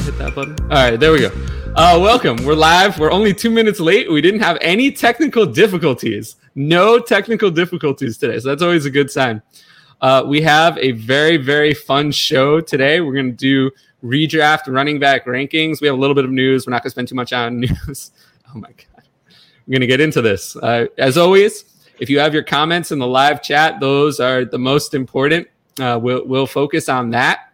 Hit that button. All right, there we go. Uh, welcome. We're live. We're only two minutes late. We didn't have any technical difficulties. No technical difficulties today. So that's always a good sign. Uh, we have a very, very fun show today. We're going to do redraft running back rankings. We have a little bit of news. We're not going to spend too much on news. Oh my God. We're going to get into this. Uh, as always, if you have your comments in the live chat, those are the most important. Uh, we'll, we'll focus on that.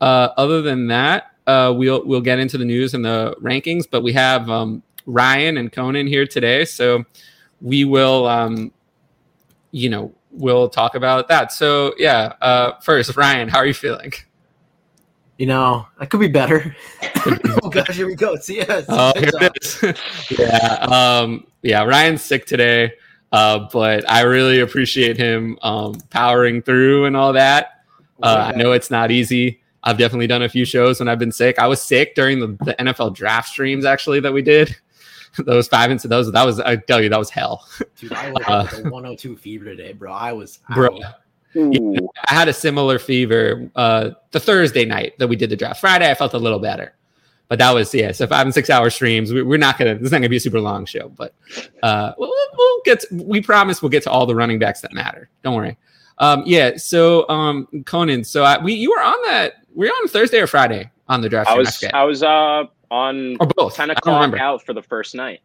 Uh, other than that, uh, we'll we'll get into the news and the rankings. But we have um, Ryan and Conan here today, so we will, um, you know, we'll talk about that. So yeah, uh, first, Ryan, how are you feeling? You know, I could be better. oh gosh, here we go. See, yes. Oh, here it is. yeah, um, yeah. Ryan's sick today, uh, but I really appreciate him um, powering through and all that. Uh, I know it's not easy. I've definitely done a few shows when I've been sick. I was sick during the, the NFL draft streams actually that we did. those five and those that was I tell you that was hell. Dude, I was uh, with a 102 fever today, bro. I was bro. Yeah, I had a similar fever uh, the Thursday night that we did the draft. Friday, I felt a little better, but that was yeah. So five and six hour streams. We, are not gonna. This is not gonna be a super long show, but uh, we'll, we'll get. To, we promise we'll get to all the running backs that matter. Don't worry. Um, yeah. So um, Conan. So I, we you were on that. We were on Thursday or Friday on the draft. I was. I, I was uh on or both. ten o'clock out for the first night.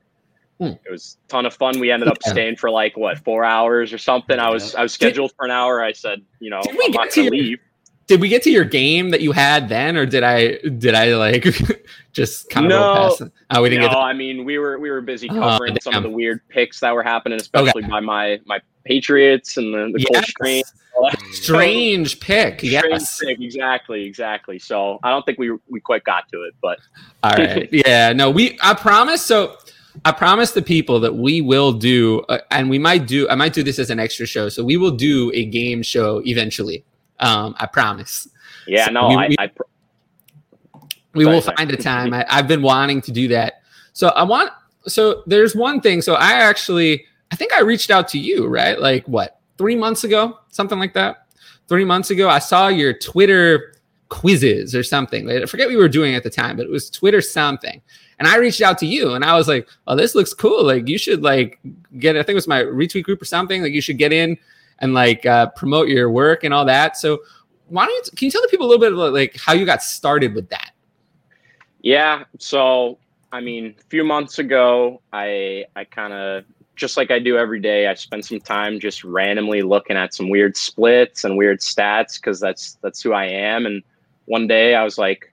Hmm. It was a ton of fun. We ended up yeah. staying for like what four hours or something. I was I was scheduled did, for an hour. I said, you know, I'm not gonna leave. Did we get to your game that you had then, or did I did I like just kind of no, past it? Oh, we didn't no, get. To- I mean, we were we were busy oh, covering some of the weird picks that were happening, especially okay. by my my Patriots and the, the yes. Strange. Strange pick. Yes. Strange pick. Exactly. Exactly. So I don't think we we quite got to it, but all right. yeah. No. We. I promise. So I promise the people that we will do, uh, and we might do. I might do this as an extra show. So we will do a game show eventually. Um, I promise. Yeah. So no. We, I, we, I pr- we sorry, will sorry. find a time. I, I've been wanting to do that. So I want. So there's one thing. So I actually, I think I reached out to you, right? Like what, three months ago, something like that. Three months ago, I saw your Twitter quizzes or something. I forget we were doing at the time, but it was Twitter something. And I reached out to you and I was like, oh, this looks cool. Like you should like get, I think it was my retweet group or something. Like you should get in and like uh, promote your work and all that. So why don't you, can you tell the people a little bit about like how you got started with that? Yeah. So, I mean, a few months ago, I, I kind of, just like I do every day, I spend some time just randomly looking at some weird splits and weird stats because that's that's who I am. And one day I was like,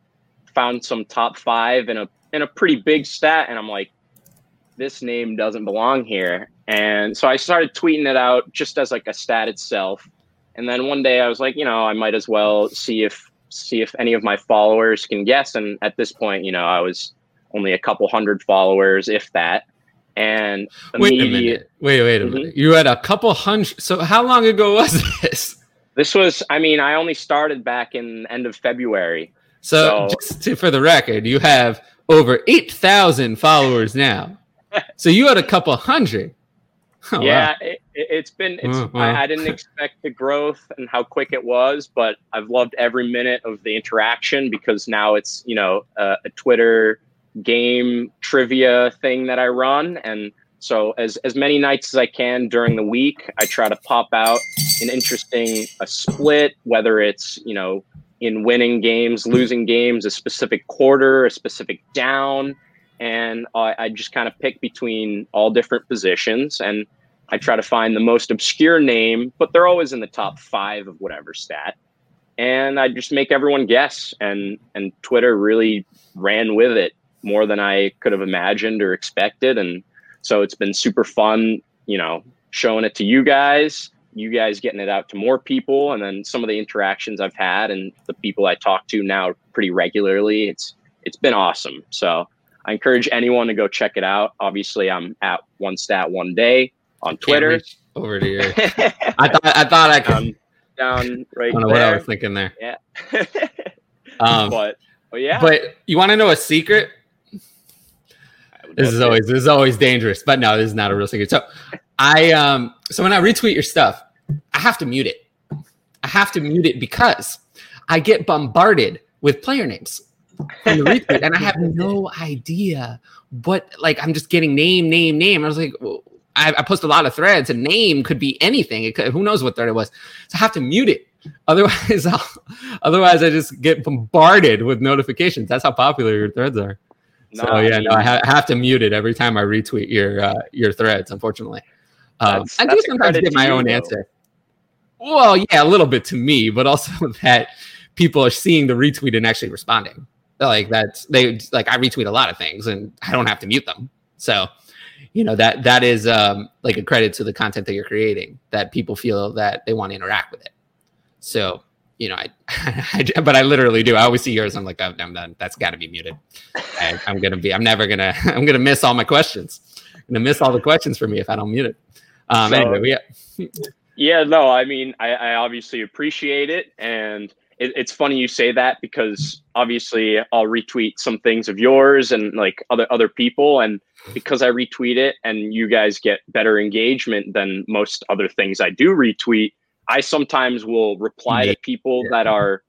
found some top five in a in a pretty big stat, and I'm like, this name doesn't belong here. And so I started tweeting it out just as like a stat itself. And then one day I was like, you know, I might as well see if see if any of my followers can guess. And at this point, you know, I was only a couple hundred followers, if that. And wait a minute. Wait, wait a mm-hmm. minute. You had a couple hundred. So how long ago was this? This was, I mean, I only started back in end of February. So, so just to, for the record, you have over 8,000 followers now. so you had a couple hundred. Oh, yeah, wow. it, has been. It's, uh, I, I, didn't expect the growth and how quick it was, but I've loved every minute of the interaction because now it's you know a, a Twitter game trivia thing that I run, and so as as many nights as I can during the week, I try to pop out an interesting a split, whether it's you know in winning games, losing games, a specific quarter, a specific down. And I, I just kind of pick between all different positions and I try to find the most obscure name, but they're always in the top five of whatever stat. And I just make everyone guess. And, and Twitter really ran with it more than I could have imagined or expected. And so it's been super fun, you know, showing it to you guys you guys getting it out to more people and then some of the interactions I've had and the people I talk to now pretty regularly. It's it's been awesome. So I encourage anyone to go check it out. Obviously, I'm at one stat one day on Twitter. Over to you. I thought I thought I could down right. I don't know there. what I was thinking there. Yeah. um, but but yeah. But you want to know a secret? This is always this is always dangerous, but no, this is not a real secret. So I um so when I retweet your stuff, I have to mute it. I have to mute it because I get bombarded with player names. from the retweet, and I have no idea what. Like, I'm just getting name, name, name. I was like, well, I, I post a lot of threads, and name could be anything. Could, who knows what thread it was? So I have to mute it. Otherwise, I'll, otherwise I just get bombarded with notifications. That's how popular your threads are. No, so yeah, I no, I, ha- have to mute it every time I retweet your uh, your threads. Unfortunately, um, I do sometimes get my own though. answer. Well, yeah, a little bit to me, but also that people are seeing the retweet and actually responding. Like that's they like I retweet a lot of things and I don't have to mute them. So, you know that that is um, like a credit to the content that you're creating that people feel that they want to interact with it. So, you know, I, I but I literally do. I always see yours. I'm like, oh, I'm done. That's got to be muted. I, I'm gonna be. I'm never gonna. I'm gonna miss all my questions. I'm gonna miss all the questions for me if I don't mute it. Um, so, anyway, yeah. yeah, no, I mean, I, I obviously appreciate it, and it, it's funny you say that because obviously I'll retweet some things of yours and like other other people, and because I retweet it, and you guys get better engagement than most other things I do retweet. I sometimes will reply yeah. to people yeah. that are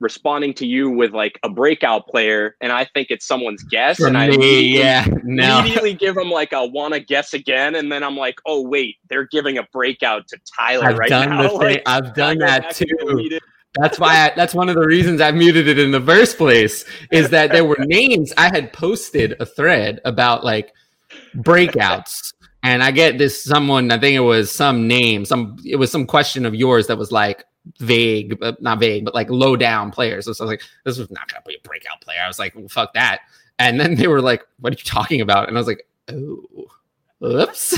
responding to you with like a breakout player and I think it's someone's guess For and me, I immediately, yeah, no. immediately give them like a wanna guess again and then I'm like, oh wait, they're giving a breakout to Tyler I've right done now. The thing, I've done that too. That's why I, that's one of the reasons I muted it in the first place is that there were names I had posted a thread about like breakouts and I get this someone I think it was some name some it was some question of yours that was like vague, but not vague, but like low down players. So I was like, this was not to be a breakout player. I was like, well, fuck that. And then they were like, what are you talking about? And I was like, oh, whoops,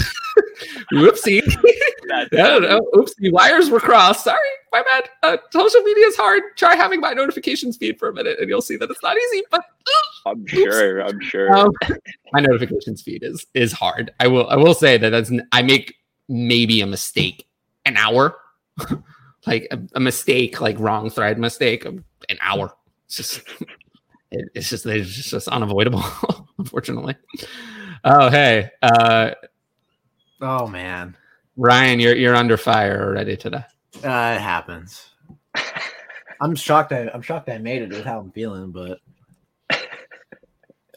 whoopsie. I don't know. Oopsie, wires were crossed. Sorry, my bad. Uh, social media is hard. Try having my notifications feed for a minute, and you'll see that it's not easy. But uh, I'm sure. I'm sure. Um, my notifications feed is is hard. I will. I will say that that's. I make maybe a mistake an hour like a, a mistake, like wrong thread mistake, an hour. It's just, it, it's just, it's just unavoidable, unfortunately. Oh, hey. Uh, oh man, Ryan, you're you're under fire already today. Uh, it happens. I'm shocked. I, I'm shocked I made it with how I'm feeling, but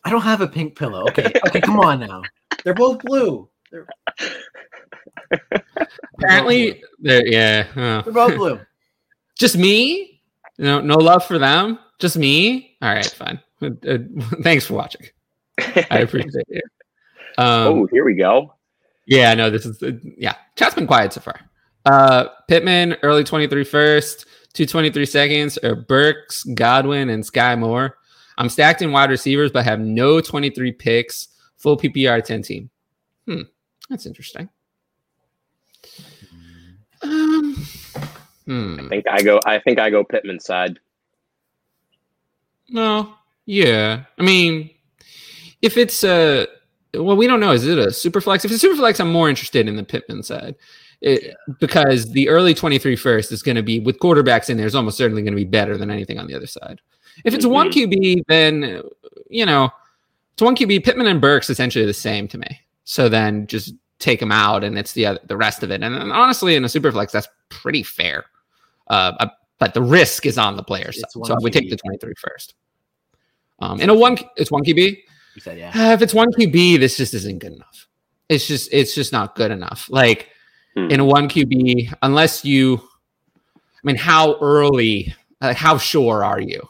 I don't have a pink pillow. Okay, okay, come on now. They're both blue. They're... Apparently, they're yeah. Oh. They're both blue. Just me? No, no love for them. Just me. All right, fine. Uh, uh thanks for watching. I appreciate it. Um, oh, here we go. Yeah, no, this is uh, yeah. Chat's been quiet so far. Uh, Pittman early 23 first, 223 seconds, or Burks, Godwin, and Skyy Moore. I'm stacked in wide receivers, but have no 23 picks. Full PPR 10 team. Hmm, that's interesting. Um, hmm. I think I go. I think I go Pittman side. No, yeah. I mean, if it's a well, we don't know. Is it a super flex? If it's super flex, I'm more interested in the Pittman side. It, because the early 23 first is going to be with quarterbacks in there is almost certainly going to be better than anything on the other side. If it's mm-hmm. one QB, then you know, it's one QB. Pittman and Burks essentially the same to me. So then just take them out and it's the other, the rest of it. And, and honestly, in a super flex, that's pretty fair. Uh, uh but the risk is on the players. So I would take the 23 first. Um, in a one, it's one QB. You said yeah. Uh, if it's one QB, this just isn't good enough. It's just it's just not good enough. Like hmm. in a one QB, unless you, I mean, how early? Uh, how sure are you?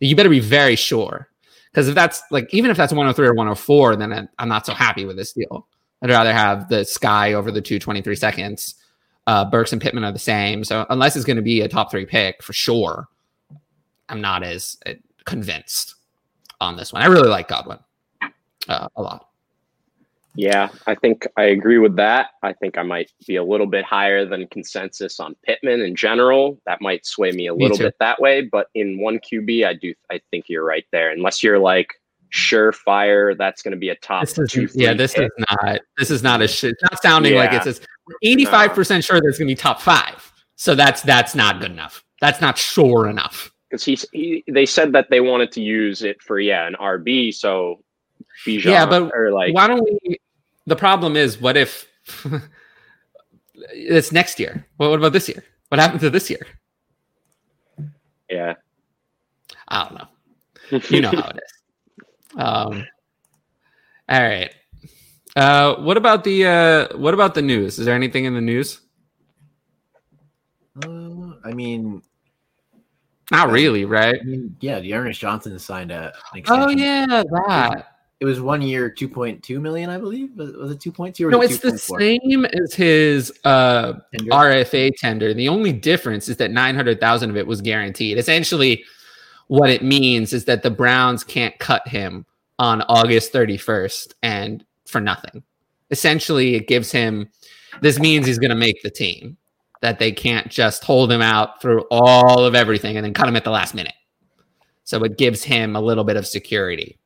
You better be very sure, because if that's like even if that's 103 or 104, then I'm not so happy with this deal. I'd rather have the Skyy over the 223 seconds. Uh, Burks and Pittman are the same. So unless it's going to be a top three pick for sure, I'm not as uh, convinced on this one. I really like Godwin uh, a lot. Yeah, I think I agree with that. I think I might be a little bit higher than consensus on Pittman in general. That might sway me a little bit that way. But in one QB, I do I think you're right there. Unless you're like surefire that's going to be a top this is, two, yeah this is not this is not a shit not sounding yeah. like it's says 85% sure there's going to be top five so that's that's not good enough that's not sure enough because he's he, they said that they wanted to use it for yeah an rb so Bijan, yeah but or like why don't we the problem is what if it's next year what, what about this year what happened to this year yeah i don't know you know how it is. Um, all right. Uh, what about the uh, what about the news? Is there anything in the news? Uh, I mean, not really, right? I mean, yeah, D'Ernest Johnson signed a. Oh yeah, that. It was one year, two point two million, I believe. Was, was it two point two? No, it's 2. the 4? same as his uh, tender? RFA tender. The only difference is that nine hundred thousand of it was guaranteed. Essentially, what it means is that the Browns can't cut him on August thirty first and for nothing. Essentially, it gives him. This means he's going to make the team that they can't just hold him out through all of everything and then cut him at the last minute. So it gives him a little bit of security.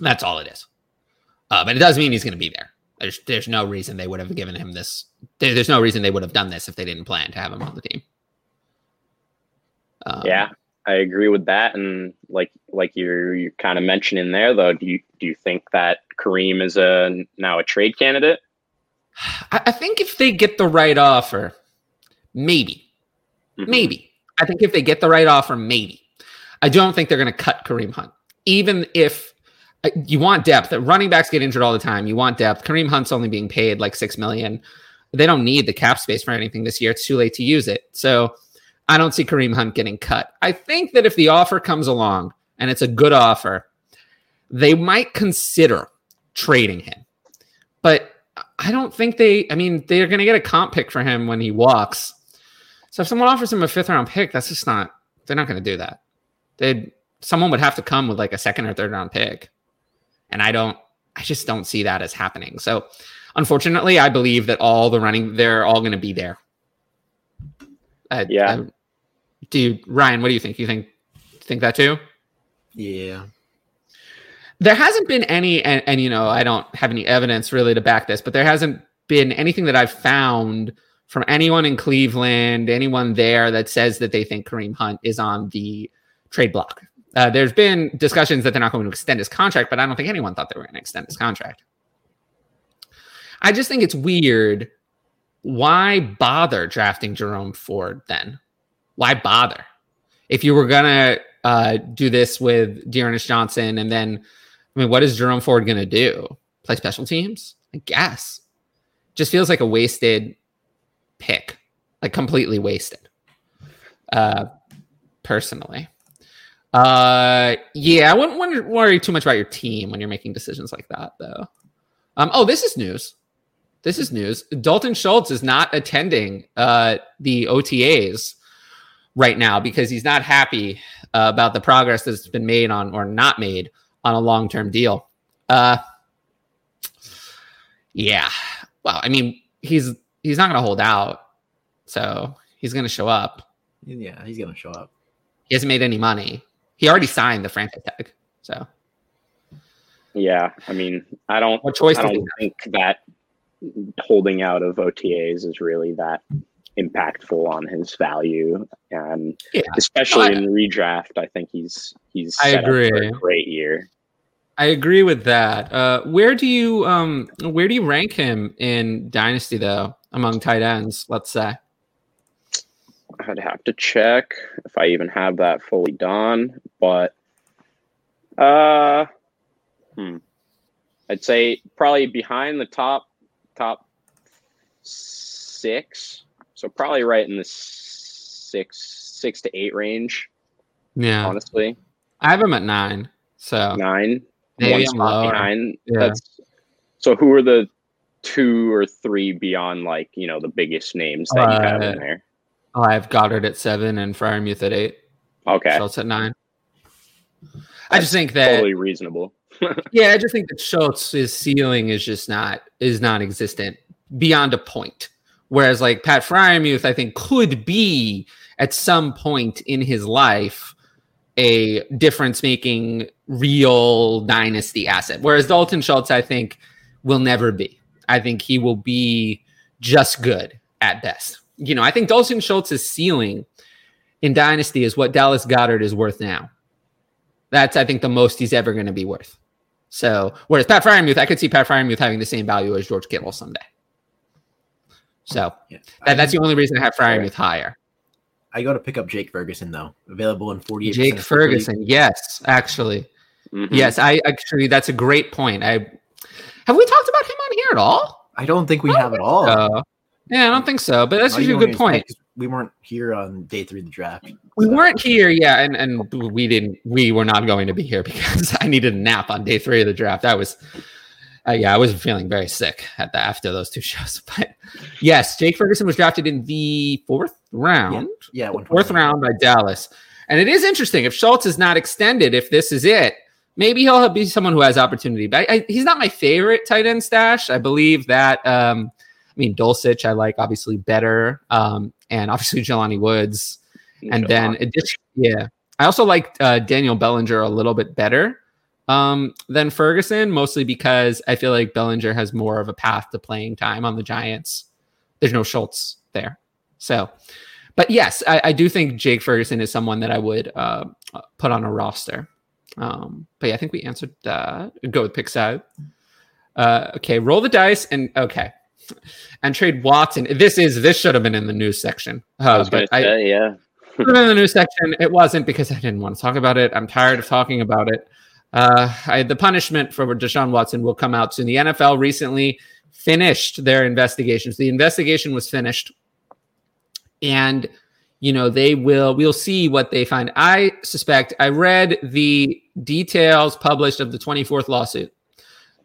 That's all it is. Uh, but it does mean he's going to be there. There's there's no reason they would have given him this. There, there's no reason they would have done this if they didn't plan to have him on the team. Um, yeah, I agree with that. And like like you're you're kind of mentioning there, though, do you do you think that Kareem is a now a trade candidate? I think if they get the right offer, Maybe. Mm-hmm. Maybe. I think if they get the right offer, maybe. I don't think they're going to cut Kareem Hunt. Even if Uh, you want depth, running backs get injured all the time. You want depth. Kareem Hunt's only being paid like 6 million. They don't need the cap space for anything this year. It's too late to use it. So I don't see Kareem Hunt getting cut. I think that if the offer comes along and it's a good offer, they might consider trading him. But I don't think they, I mean, they're going to get a comp pick for him when he walks. So if someone offers him a fifth round pick, that's just not. They're not going to do that. They someone would have to come with like a second or third round pick, and I don't. I just don't see that as happening. So unfortunately, I believe that all the running they're all going to be there. Uh, yeah. Uh, do you, Ryan? What do you think? You think think that too? Yeah. There hasn't been any, and, and you know, I don't have any evidence really to back this, but there hasn't been anything that I've found from anyone in Cleveland, anyone there that says that they think Kareem Hunt is on the trade block. Uh, there's been discussions that they're not going to extend his contract, but I don't think anyone thought they were going to extend his contract. I just think it's weird. Why bother drafting Jerome Ford then? Why bother? If you were going to uh, do this with D'Ernest Johnson, and then, I mean, what is Jerome Ford going to do? Play special teams? I guess. Just feels like a wasted pick, like completely wasted. Uh, personally. Uh, yeah, I wouldn't worry too much about your team when you're making decisions like that, though. Um, oh, this is news. This is news. Dalton Schultz is not attending uh, the OTAs right now because he's not happy uh, about the progress that's been made on or not made on a long term deal. Uh, yeah. Well, I mean, he's he's not going to hold out. So he's going to show up. Yeah, he's going to show up. He hasn't made any money. He already signed the franchise tag. So. Yeah, I mean, I don't. What choice? I don't think that holding out of OTAs is really that impactful on his value, and yeah. especially in redraft, I think he's he's. I agree. great year. I agree with that. Uh, where do you um where do you rank him in Dynasty though among tight ends? Let's say. I'd have to check if I even have that fully done, but uh, hmm, I'd say probably behind the top top six, so probably right in the six six to eight range. Yeah, honestly, I have him at nine. So nine. Maybe I'm lower. behind. Yeah. That's so. Who are the two or three beyond like you know the biggest names that uh, you have in there? Oh, I have Goedert at seven and Freiermuth at eight. Okay, Schultz at nine. That's I just think that totally reasonable. yeah, I just think that Schultz's ceiling is just not is non-existent beyond a point. Whereas like Pat Freiermuth, I think could be at some point in his life a difference making real dynasty asset. Whereas Dalton Schultz, I think, will never be. I think he will be just good at best. You know, I think Dalton Schultz's ceiling in dynasty is what Dallas Goedert is worth now. That's, I think, the most he's ever going to be worth. So, whereas Pat Freiermuth, I could see Pat Freiermuth having the same value as George Kittle someday. So, yeah. that, that's the only reason I have Freiermuth higher. I go to pick up Jake Ferguson though, available in 48. Jake Ferguson, yes, actually, mm-hmm. yes. I actually that's a great point. I have we talked about him on here at all? I don't think we have at all. So. Yeah, I don't think so, but that's usually a good point. We weren't here on day three of the draft. We weren't here, yeah, and and we didn't. We were not going to be here because I needed a nap on day three of the draft. That was uh, yeah, I was feeling very sick at the, after those two shows. But yes, Jake Ferguson was drafted in the fourth round. Yeah, yeah fourth round by Dallas. And it is interesting if Schultz is not extended, if this is it, maybe he'll be someone who has opportunity. But I, I, he's not my favorite tight end stash. I believe that. Um, I mean, Dulcich, I like obviously better, um, and obviously Jelani Woods, and then addition, yeah, I also like uh, Daniel Bellinger a little bit better um, than Ferguson, mostly because I feel like Bellinger has more of a path to playing time on the Giants. There's no Schultz there. So, but yes, I, I do think Jake Ferguson is someone that I would uh, put on a roster. Um, but yeah, I think we answered that. Go with side. Uh, okay, roll the dice and okay, and trade Watson. This is this should have been in the news section. Uh, I but I, say, yeah. in the news section. It wasn't because I didn't want to talk about it. I'm tired of talking about it. Uh, I, the punishment for Deshaun Watson will come out soon. The NFL recently finished their investigations. The investigation was finished, and you know they will. We'll see what they find. I suspect. I read the details published of the 24th lawsuit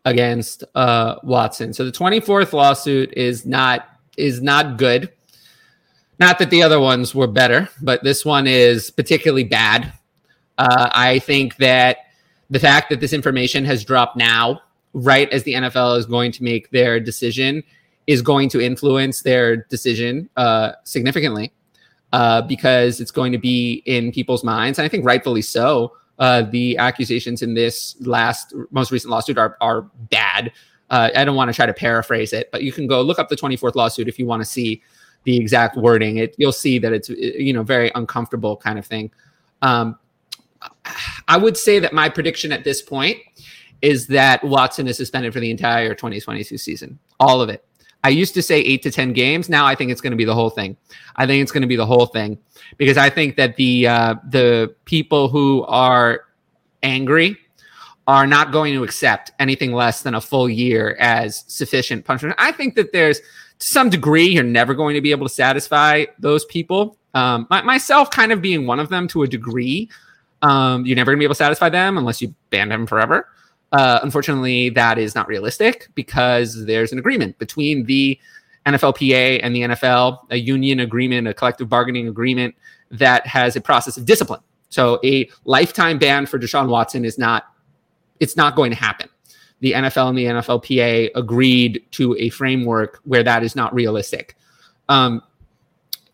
against uh, Watson. So the 24th lawsuit is not is not good. Not that the other ones were better, but this one is particularly bad. Uh, I think that the fact that this information has dropped now, right as the NFL is going to make their decision, is going to influence their decision uh, significantly uh, because it's going to be in people's minds. And I think rightfully so. Uh, the accusations in this last, most recent lawsuit are, are bad. Uh, I don't want to try to paraphrase it, but you can go look up the 24th lawsuit if you want to see the exact wording. It, you'll see that it's you know very uncomfortable kind of thing. Um, I would say that my prediction at this point is that Watson is suspended for the entire 2022 season, all of it. I used to say eight to 10 games. Now I think it's going to be the whole thing. I think it's going to be the whole thing because I think that the, uh, the people who are angry are not going to accept anything less than a full year as sufficient punishment. I think that there's to some degree, you're never going to be able to satisfy those people. Um, my, myself kind of being one of them to a degree. Um, you're never going to be able to satisfy them unless you ban them forever. Uh, unfortunately, that is not realistic because there's an agreement between the NFLPA and the NFL, a union agreement, a collective bargaining agreement that has a process of discipline. So a lifetime ban for Deshaun Watson is not it's not going to happen. The NFL and the NFLPA agreed to a framework where that is not realistic. Um,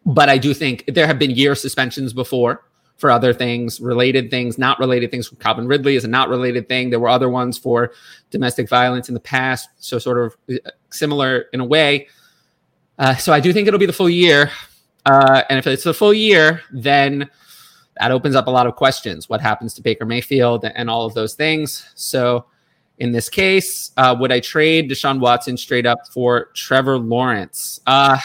but I do think there have been year suspensions before for other things, related things, not related things. Calvin Ridley is a not related thing. There were other ones for domestic violence in the past, so sort of uh, similar in a way. Uh, so I do think it'll be the full year, uh, and if it's the full year, then that opens up a lot of questions. What happens to Baker Mayfield and all of those things? So in this case, uh, would I trade Deshaun Watson straight up for Trevor Lawrence? Uh,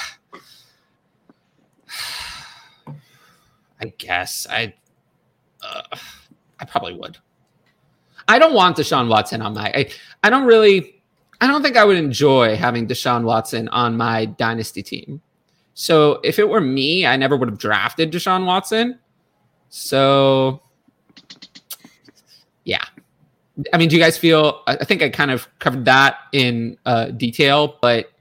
I guess I, uh, I probably would. I don't want Deshaun Watson on my. I, I don't really. I don't think I would enjoy having Deshaun Watson on my dynasty team. So if it were me, I never would have drafted Deshaun Watson. So yeah. I mean, do you guys feel I think I kind of covered that in uh, detail, but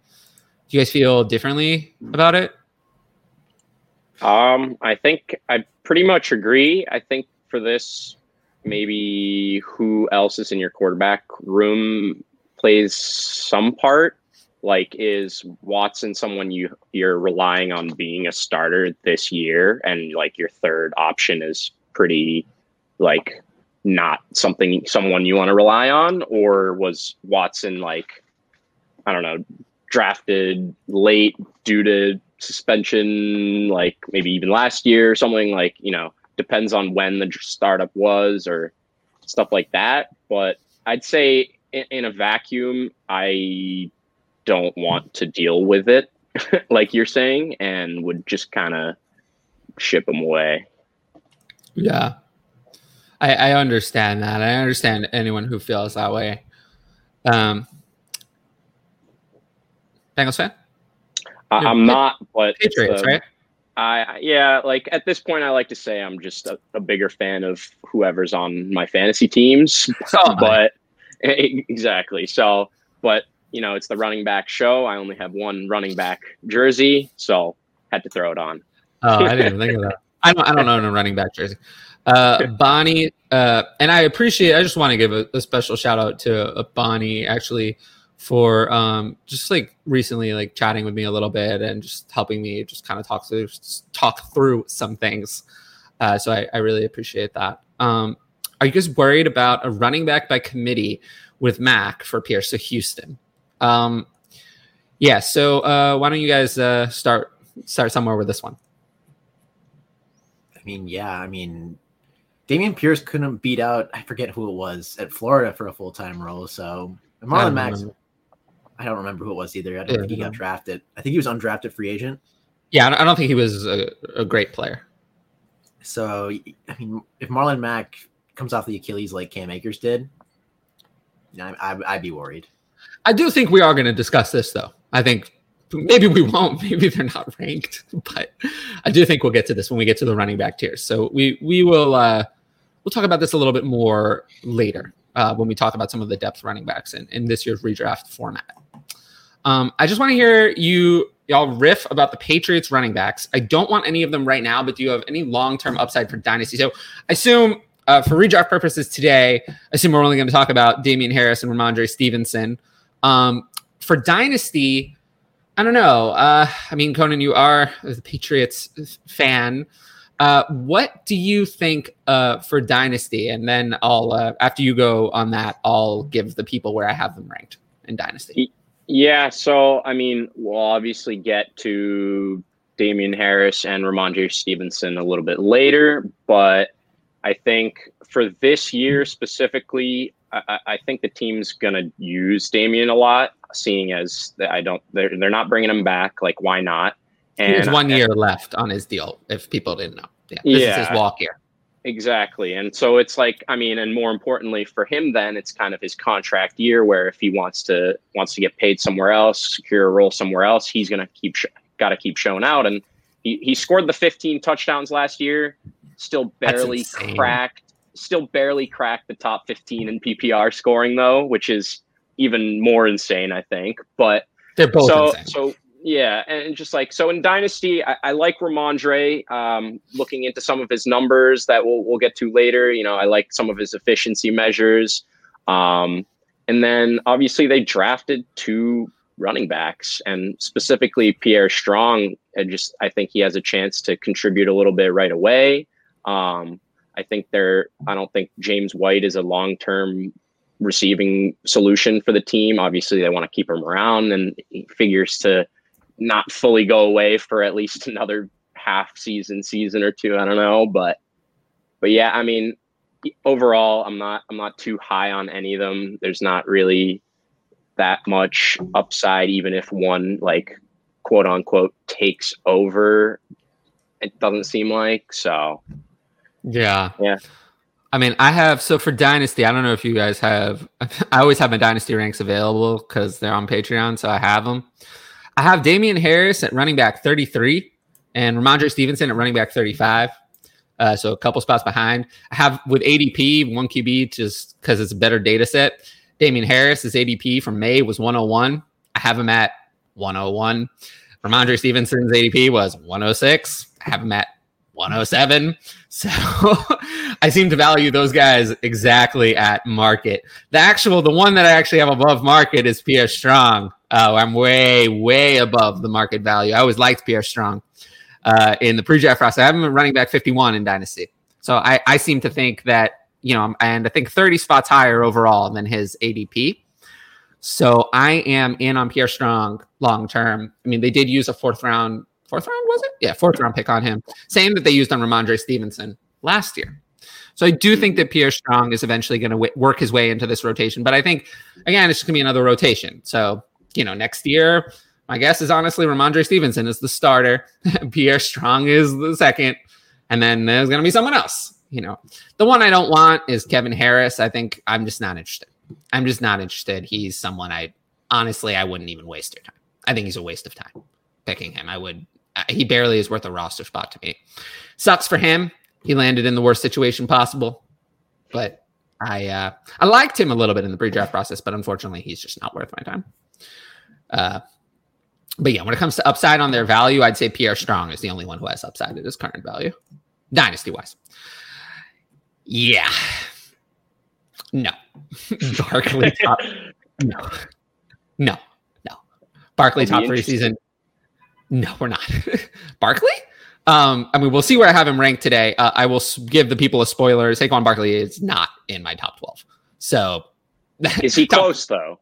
do you guys feel differently about it? Um, I think I pretty much agree. I think for this, maybe who else is in your quarterback room plays some part. Like, is Watson someone you you're relying on being a starter this year, and like your third option is pretty like not something someone you want to rely on, or was Watson like I don't know drafted late due to suspension, like maybe even last year or something. Like you know, depends on when the startup was or stuff like that. But I'd say in, in a vacuum, I don't want to deal with it, like you're saying, and would just kind of ship them away. Yeah, I, I understand that. I understand anyone who feels that way. Um, Bengals fan? I, am not, but Patriots, right? I yeah, like at this point, I like to say I'm just a, a bigger fan of whoever's on my fantasy teams. Oh, but exactly. So, but you know, it's the running back show. I only have one running back jersey, so had to throw it on. Oh, I didn't think of that. I don't. I don't own a running back jersey. Uh, Bonnie, uh, and I appreciate. I just want to give a, a special shout out to uh, Bonnie actually for um, just like recently like chatting with me a little bit and just helping me just kind of talk through talk through some things. Uh, so I, I really appreciate that. Um, are you guys worried about a running back by committee with Mack for Pierce of Houston? Um, yeah. So uh, why don't you guys uh, start start somewhere with this one? I mean, yeah. I mean, Dameon Pierce couldn't beat out I forget who it was at Florida for a full time role. So Marlon Mack, I don't remember who it was either. I don't yeah, think he got drafted. I think he was undrafted free agent. Yeah, I don't think he was a, a great player. So I mean, if Marlon Mack comes off the Achilles like Cam Akers did, I, I'd be worried. I do think we are going to discuss this though. I think maybe we won't. Maybe they're not ranked, but I do think we'll get to this when we get to the running back tiers. So we we will uh, we'll talk about this a little bit more later uh, when we talk about some of the depth running backs in, in this year's redraft format. Um, I just want to hear you y'all riff about the Patriots running backs. I don't want any of them right now, but do you have any long term upside for dynasty? So I assume uh, for redraft purposes today, I assume we're only going to talk about Damien Harris and Rhamondre Stevenson. Um, for dynasty, I don't know. Uh, I mean, Conan, you are the Patriots fan. Uh, what do you think uh, for Dynasty? And then I'll, uh, after you go on that, I'll give the people where I have them ranked in Dynasty. Yeah. So, I mean, we'll obviously get to Damien Harris and Rhamondre Stevenson a little bit later, but I think for this year specifically, I, I think the team's going to use Damien a lot, seeing as I don't, they're, they're not bringing him back. Like, why not? And There's one year left on his deal, if people didn't know. Yeah, this yeah, is his walk year. Exactly. And so it's like, I mean, and more importantly for him, then it's kind of his contract year where if he wants to wants to get paid somewhere else, secure a role somewhere else, he's going to keep sh- got to keep showing out. And he he scored the 15 touchdowns last year, still barely cracked, still barely cracked the top 15 in PPR scoring though, which is even more insane, I think. But they're both so insane. so yeah, and just like so in Dynasty, I, I like Rhamondre. Um, looking into some of his numbers that we'll we'll get to later. You know, I like some of his efficiency measures. Um, and then obviously they drafted two running backs, and specifically Pierre Strong. And just I think he has a chance to contribute a little bit right away. Um, I think they're. I don't think James White is a long term receiving solution for the team. Obviously, they want to keep him around, and he figures to not fully go away for at least another half season, season or two. I don't know, but but yeah, I mean, overall, I'm not I'm not too high on any of them. There's not really that much upside, even if one like quote unquote takes over. It doesn't seem like so. Yeah. Yeah. I mean, I have so for Dynasty, I don't know if you guys have. I always have my Dynasty ranks available because they're on Patreon, so I have them. I have Damien Harris at running back 33 and Rhamondre Stevenson at running back 35. Uh, so a couple spots behind. I have with ADP, one QB just because it's a better data set. Damien Harris, his ADP from May was 101. I have him at 101. Rhamondre Stevenson's ADP was 106. I have him at 107. So I seem to value those guys exactly at market. The actual, the one that I actually have above market is Pierre Strong. Uh, I'm way, way above the market value. I always liked Pierre Strong uh, in the pre-draft process. I have him running back 51 in Dynasty. So I, I seem to think that, you know, and I think 30 spots higher overall than his ADP. So I am in on Pierre Strong long term. I mean, they did use a fourth round fourth round, was it? Yeah, fourth round pick on him. Same that they used on Rhamondre Stevenson last year. So I do think that Pierre Strong is eventually going to w- work his way into this rotation. But I think, again, it's just going to be another rotation. So, you know, next year, my guess is honestly Rhamondre Stevenson is the starter. Pierre Strong is the second. and then there's going to be someone else. You know, the one I don't want is Kevin Harris. I think I'm just not interested. I'm just not interested. He's someone I honestly I wouldn't even waste your time. I think he's a waste of time picking him. I would. Uh, he barely is worth a roster spot to me. Sucks for him. He landed in the worst situation possible, but I uh, I liked him a little bit in the pre-draft process, but unfortunately, he's just not worth my time. Uh, but yeah, when it comes to upside on their value, I'd say Pierre Strong is the only one who has upside at his current value, dynasty wise. Yeah, no, Barkley top, no, no, no, Barkley top three season. No, we're not. Barkley. Um, I mean, we'll see where I have him ranked today. Uh, I will give the people a spoiler. Saquon Barkley is not in my top 12. So is he top, close though?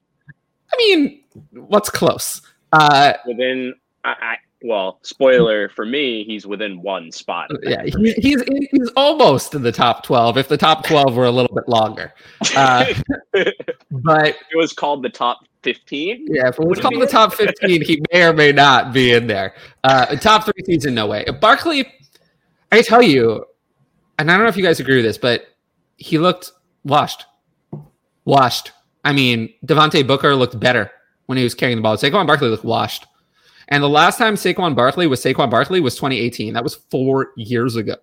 I mean, what's close? Uh, within, I, I, well, spoiler for me, he's within one spot. Yeah, he, he's he's almost in the top 12. If the top 12 were a little bit longer, uh, but it was called the top 15. Yeah, if it was called the top 15, he may or may not be in there. Uh, top three season, no way. Barkley, I tell you, and I don't know if you guys agree with this, but he looked washed. Washed. I mean, Devontae Booker looked better when he was carrying the ball. Saquon Barkley looked washed. And the last time Saquon Barkley was Saquon Barkley was 2018. That was four years ago.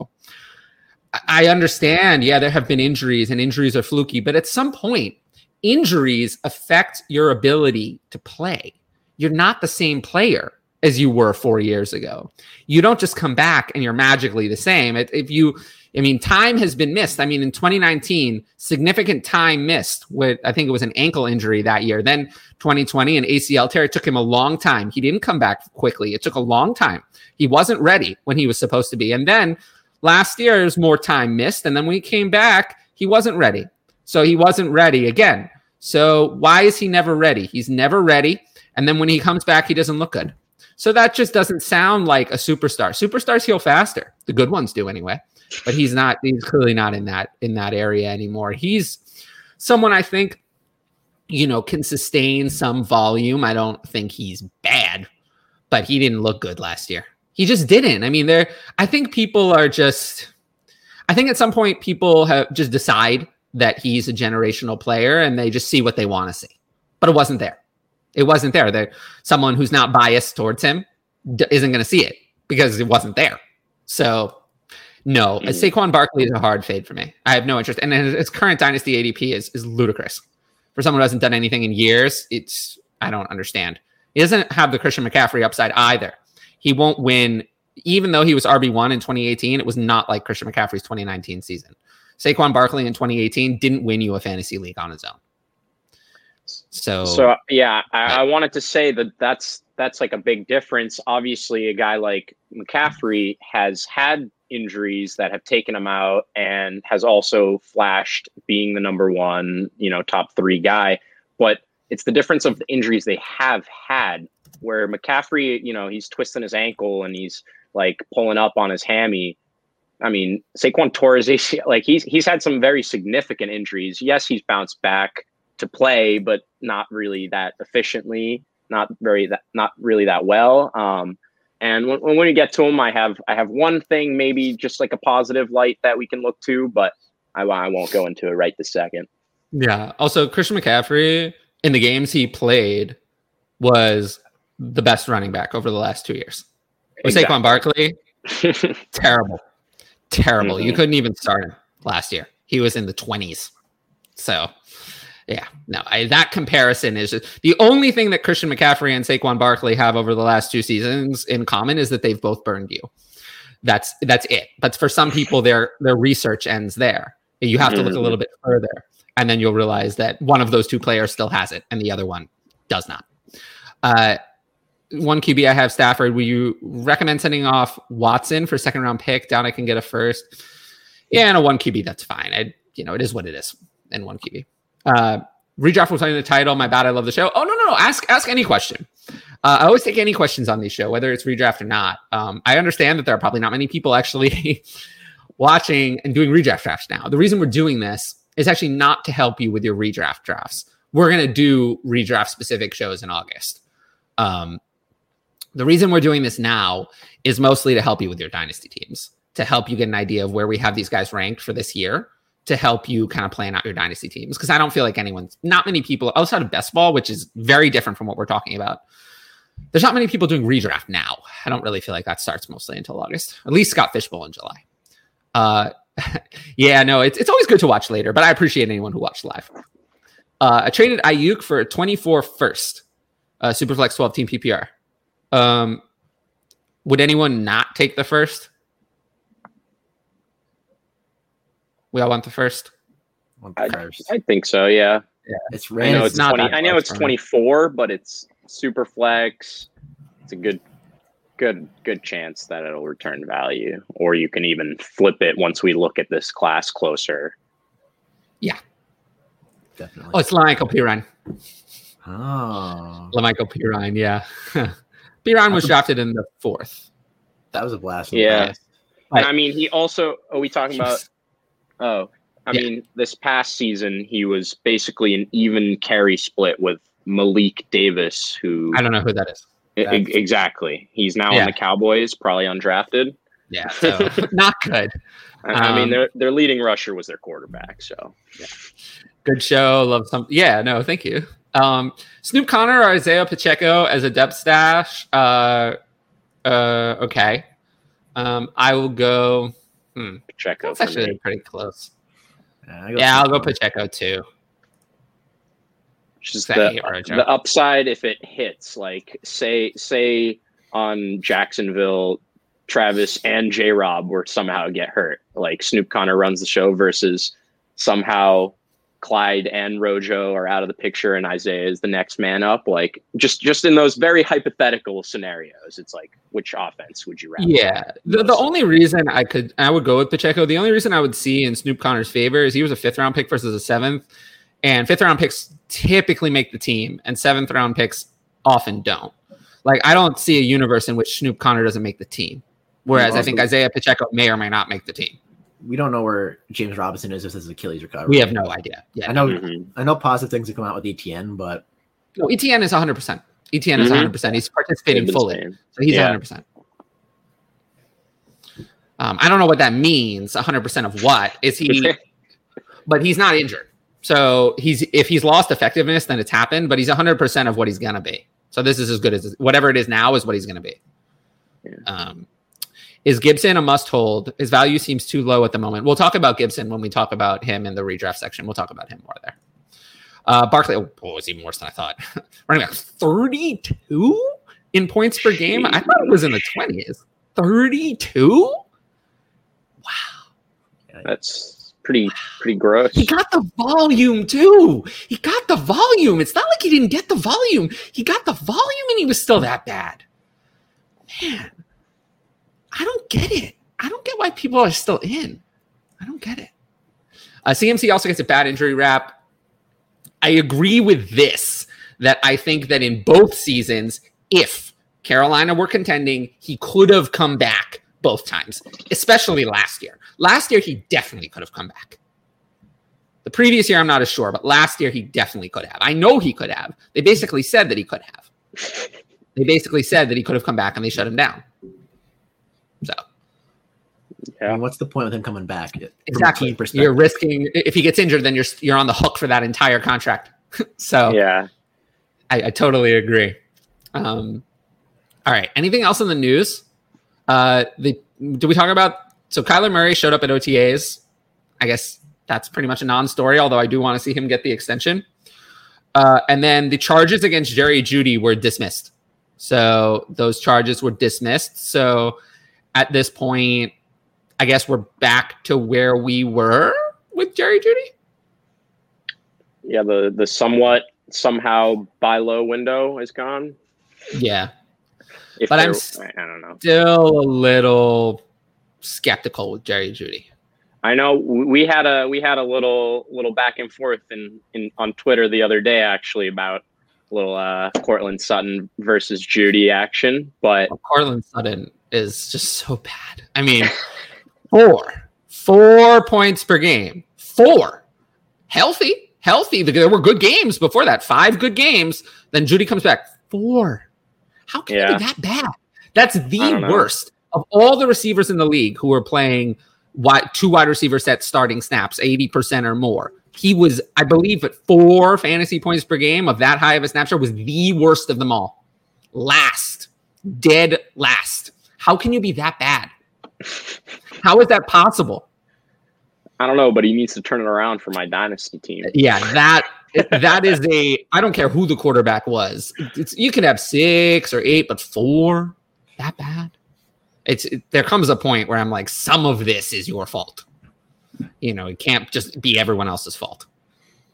I understand, yeah, there have been injuries and injuries are fluky, but at some point, injuries affect your ability to play. You're not the same player as you were four years ago. You don't just come back and you're magically the same. If you, I mean, time has been missed. I mean, in 2019, significant time missed with, I think it was an ankle injury that year. Then 2020, an ACL tear. It took him a long time. He didn't come back quickly. It took a long time. He wasn't ready when he was supposed to be. And then last year, there's more time missed. And then when he came back, he wasn't ready. So he wasn't ready again. So why is he never ready? He's never ready. And then when he comes back, he doesn't look good. So that just doesn't sound like a superstar. Superstars heal faster. The good ones do anyway. But he's not, he's clearly not in that in that area anymore. He's someone I think, you know, can sustain some volume. I don't think he's bad, but he didn't look good last year. He just didn't. I mean, there I think people are just I think at some point people have just decide that he's a generational player and they just see what they want to see. But it wasn't there. It wasn't there. That someone who's not biased towards him d- isn't going to see it because it wasn't there. So no, mm. Saquon Barkley is a hard fade for me. I have no interest. And his current dynasty ADP is is ludicrous. For someone who hasn't done anything in years, it's I don't understand. He doesn't have the Christian McCaffrey upside either. He won't win, even though he was RB1 in 2018. It was not like Christian McCaffrey's 2019 season. Saquon Barkley in 2018 didn't win you a fantasy league on his own. So, so yeah, I, I wanted to say that that's that's like a big difference. Obviously, a guy like McCaffrey has had injuries that have taken him out and has also flashed being the number one, you know, top three guy. But it's the difference of the injuries they have had where McCaffrey, you know, he's twisting his ankle and he's like pulling up on his hammy. I mean, Saquon Torres, like he's he's had some very significant injuries. Yes, he's bounced back to play, but not really that efficiently, not very that not really that well. Um, and when, when you get to them, I have I have one thing, maybe just like a positive light that we can look to, but I, I won't go into it right this second. Yeah. Also, Christian McCaffrey in the games he played was the best running back over the last two years. With exactly. Saquon Barkley, terrible terrible. Mm-hmm. You couldn't even start him last year. He was in the 20s. So, yeah, no, I, that comparison is just, the only thing that Christian McCaffrey and Saquon Barkley have over the last two seasons in common is that they've both burned you. That's that's it. But for some people, their their research ends there. You have to look a little bit further, and then you'll realize that one of those two players still has it, and the other one does not. Uh, one QB I have Stafford. Will you recommend sending off Watson for second round pick? Down I can get a first. Yeah, and a one QB that's fine. I you know it is what it is. And one QB. Uh, redraft tell you the title. My bad. I love the show. Oh no no no. Ask ask any question. Uh, I always take any questions on the show, whether it's redraft or not. Um, I understand that there are probably not many people actually watching and doing redraft drafts now. The reason we're doing this is actually not to help you with your redraft drafts. We're going to do redraft specific shows in August. Um, the reason we're doing this now is mostly to help you with your dynasty teams. to help you get an idea of where we have these guys ranked for this year to help you kind of plan out your dynasty teams. Because I don't feel like anyone's, not many people outside of best ball, which is very different from what we're talking about. There's not many people doing redraft now. I don't really feel like that starts mostly until August. At least Scott Fish Bowl in July. Uh, yeah, no, it's, it's always good to watch later, but I appreciate anyone who watched live. Uh, I traded Aiyuk for a 24 first, uh, Superflex 12 team PPR. Um, would anyone not take the first? We all want the first. Want the first. I, I, think so. Yeah. Yeah. It's I know it's, it's 20. I know it's 24, but it's super flex. It's a good, good, good chance that it'll return value, or you can even flip it once we look at this class closer. Yeah. Definitely. Oh, it's La'Mical Perine. Oh. La'Mical Perine, yeah. Perine was drafted in the fourth. That was a blast. Yeah. And I mean, he also, are we talking about Oh, I yeah. mean, this past season he was basically an even carry split with Malik Davis, who I don't know who that is. exactly. He's now yeah. on the Cowboys, probably undrafted. Yeah, so not good. I, um, I mean, their their leading rusher was their quarterback. So, yeah. good show. Love some. Yeah, no, thank you. Um, Snoop Conner or Isaiah Pacheco as a depth stash. Uh, uh, okay. Um, I will go. Hmm. Pacheco. That's actually me. pretty close. Yeah, yeah I'll go Pacheco too. Just the, the upside if it hits, like say say on Jacksonville, Travis and J Rob were somehow get hurt. Like Snoop Conner runs the show versus somehow Clyde and Rojo are out of the picture and Isaiah is the next man up. Like just just in those very hypothetical scenarios, it's like which offense would you rather? Yeah. The, the only reason I could I would go with Pacheco, the only reason I would see in Snoop Conner's favor is he was a fifth round pick versus a seventh. And fifth round picks typically make the team, and seventh round picks often don't. Like I don't see a universe in which Snoop Conner doesn't make the team. Whereas I think Isaiah Pacheco may or may not make the team we don't know where James Robinson is if his Achilles recovery. We have no idea. Yeah, I know. Mm-hmm. I know positive things have come out with ETN, but no, ETN is 100. percent ETN mm-hmm. is 100. percent He's participating fully, so he's 100. percent um, I don't know what that means. 100 percent of what is he? but he's not injured, so he's if he's lost effectiveness, then it's happened. But he's 100 percent of what he's gonna be. So this is as good as whatever it is now is what he's gonna be. Yeah. Um, is Gibson a must hold? His value seems too low at the moment. We'll talk about Gibson when we talk about him in the redraft section. We'll talk about him more there. Uh, Barkley, oh, it was even worse than I thought. Running back 32 in points per game. I thought it was in the 20s. 32? Wow. That's pretty pretty gross. He got the volume too. He got the volume. It's not like he didn't get the volume. He got the volume and he was still that bad. Man. I don't get it. I don't get why people are still in. I don't get it. Uh, CMC also gets a bad injury rap. I agree with this that I think that in both seasons, if Carolina were contending, he could have come back both times, especially last year. Last year, he definitely could have come back. The previous year, I'm not as sure, but last year, he definitely could have. I know he could have. They basically said that he could have. They basically said that he could have come back and they shut him down. So, yeah. I mean, what's the point with him coming back? Exactly. You're risking if he gets injured, then you're you're on the hook for that entire contract. so yeah, I, I totally agree. Um, all right. Anything else in the news? Uh, the do we talk about? So Kyler Murray showed up at OTAs. I guess that's pretty much a non-story. Although I do want to see him get the extension. Uh, and then the charges against Jerry Jeudy were dismissed. So those charges were dismissed. So at this point, I guess we're back to where we were with Jerry Jeudy. Yeah, the the somewhat somehow buy low window is gone. Yeah, if but I'm I don't know. Still a little skeptical with Jerry Jeudy. I know we had a we had a little little back and forth in, in on Twitter the other day actually about little uh Courtland Sutton versus Jeudy action, but well, Courtland Sutton is just so bad. I mean, four, four points per game, four, healthy, healthy. There were good games before that, five good games. Then Jeudy comes back, four. How can yeah. it be that bad? That's the worst of all the receivers in the league who are playing wide, two wide receiver sets starting snaps, 80% or more. He was, I believe, at four fantasy points per game of that high of a snapshot was the worst of them all. Last, dead last. How can you be that bad? How is that possible? I don't know, but he needs to turn it around for my dynasty team. Yeah, that that is a. I don't care who the quarterback was. It's, you can have six or eight, but four that bad. It's it, there comes a point where I'm like, some of this is your fault. You know, it can't just be everyone else's fault.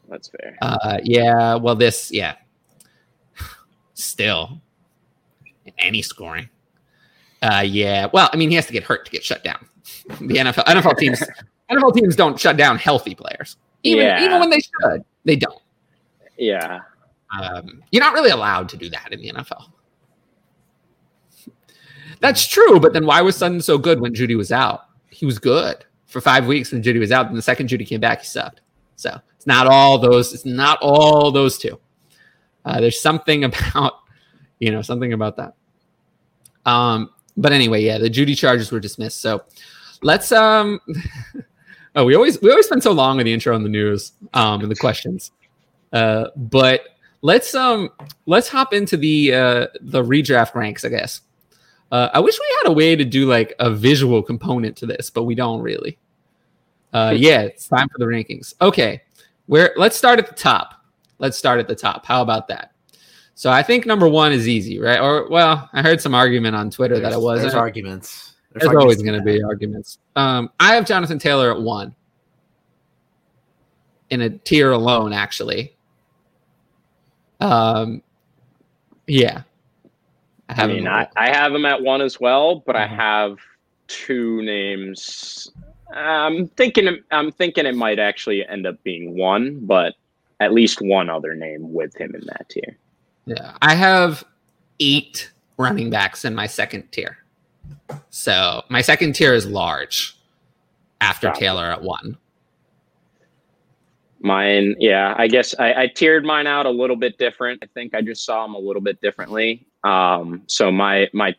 That's fair. Uh, yeah. Well, this, yeah. Still, any scoring. Uh, yeah. Well, I mean, he has to get hurt to get shut down. The NFL NFL teams NFL teams don't shut down healthy players. Even yeah. even when they should, they don't. Yeah. Um, you're not really allowed to do that in the NFL. That's true, but then why was Sutton so good when Jeudy was out? He was good for five weeks when Jeudy was out. And the second Jeudy came back, he sucked. So it's not all those. It's not all those two. Uh, there's something about, you know, something about that. Um, but anyway, yeah, the Jeudy charges were dismissed. So let's um. oh, we always we always spend so long on the intro and the news um and the questions. Uh, but let's um let's hop into the uh the redraft ranks, I guess. Uh, I wish we had a way to do like a visual component to this, but we don't really. Uh, yeah, it's time for the rankings. Okay, where let's start at the top. Let's start at the top. How about that? So I think number one is easy, right? Or well, I heard some argument on Twitter there's, that it was. There's arguments. There's, there's always going to be arguments. Um, I have Jonathan Taylor at one in a tier alone, actually. Um, yeah, I, I mean, I, I have him at one as well, but mm-hmm. I have two names. I'm thinking I'm thinking it might actually end up being one, but at least one other name with him in that tier. Yeah, I have eight running backs in my second tier. So my second tier is large after Taylor at one. Mine, yeah, I guess I, I, tiered mine out a little bit different. I think I just saw them a little bit differently. Um, so my my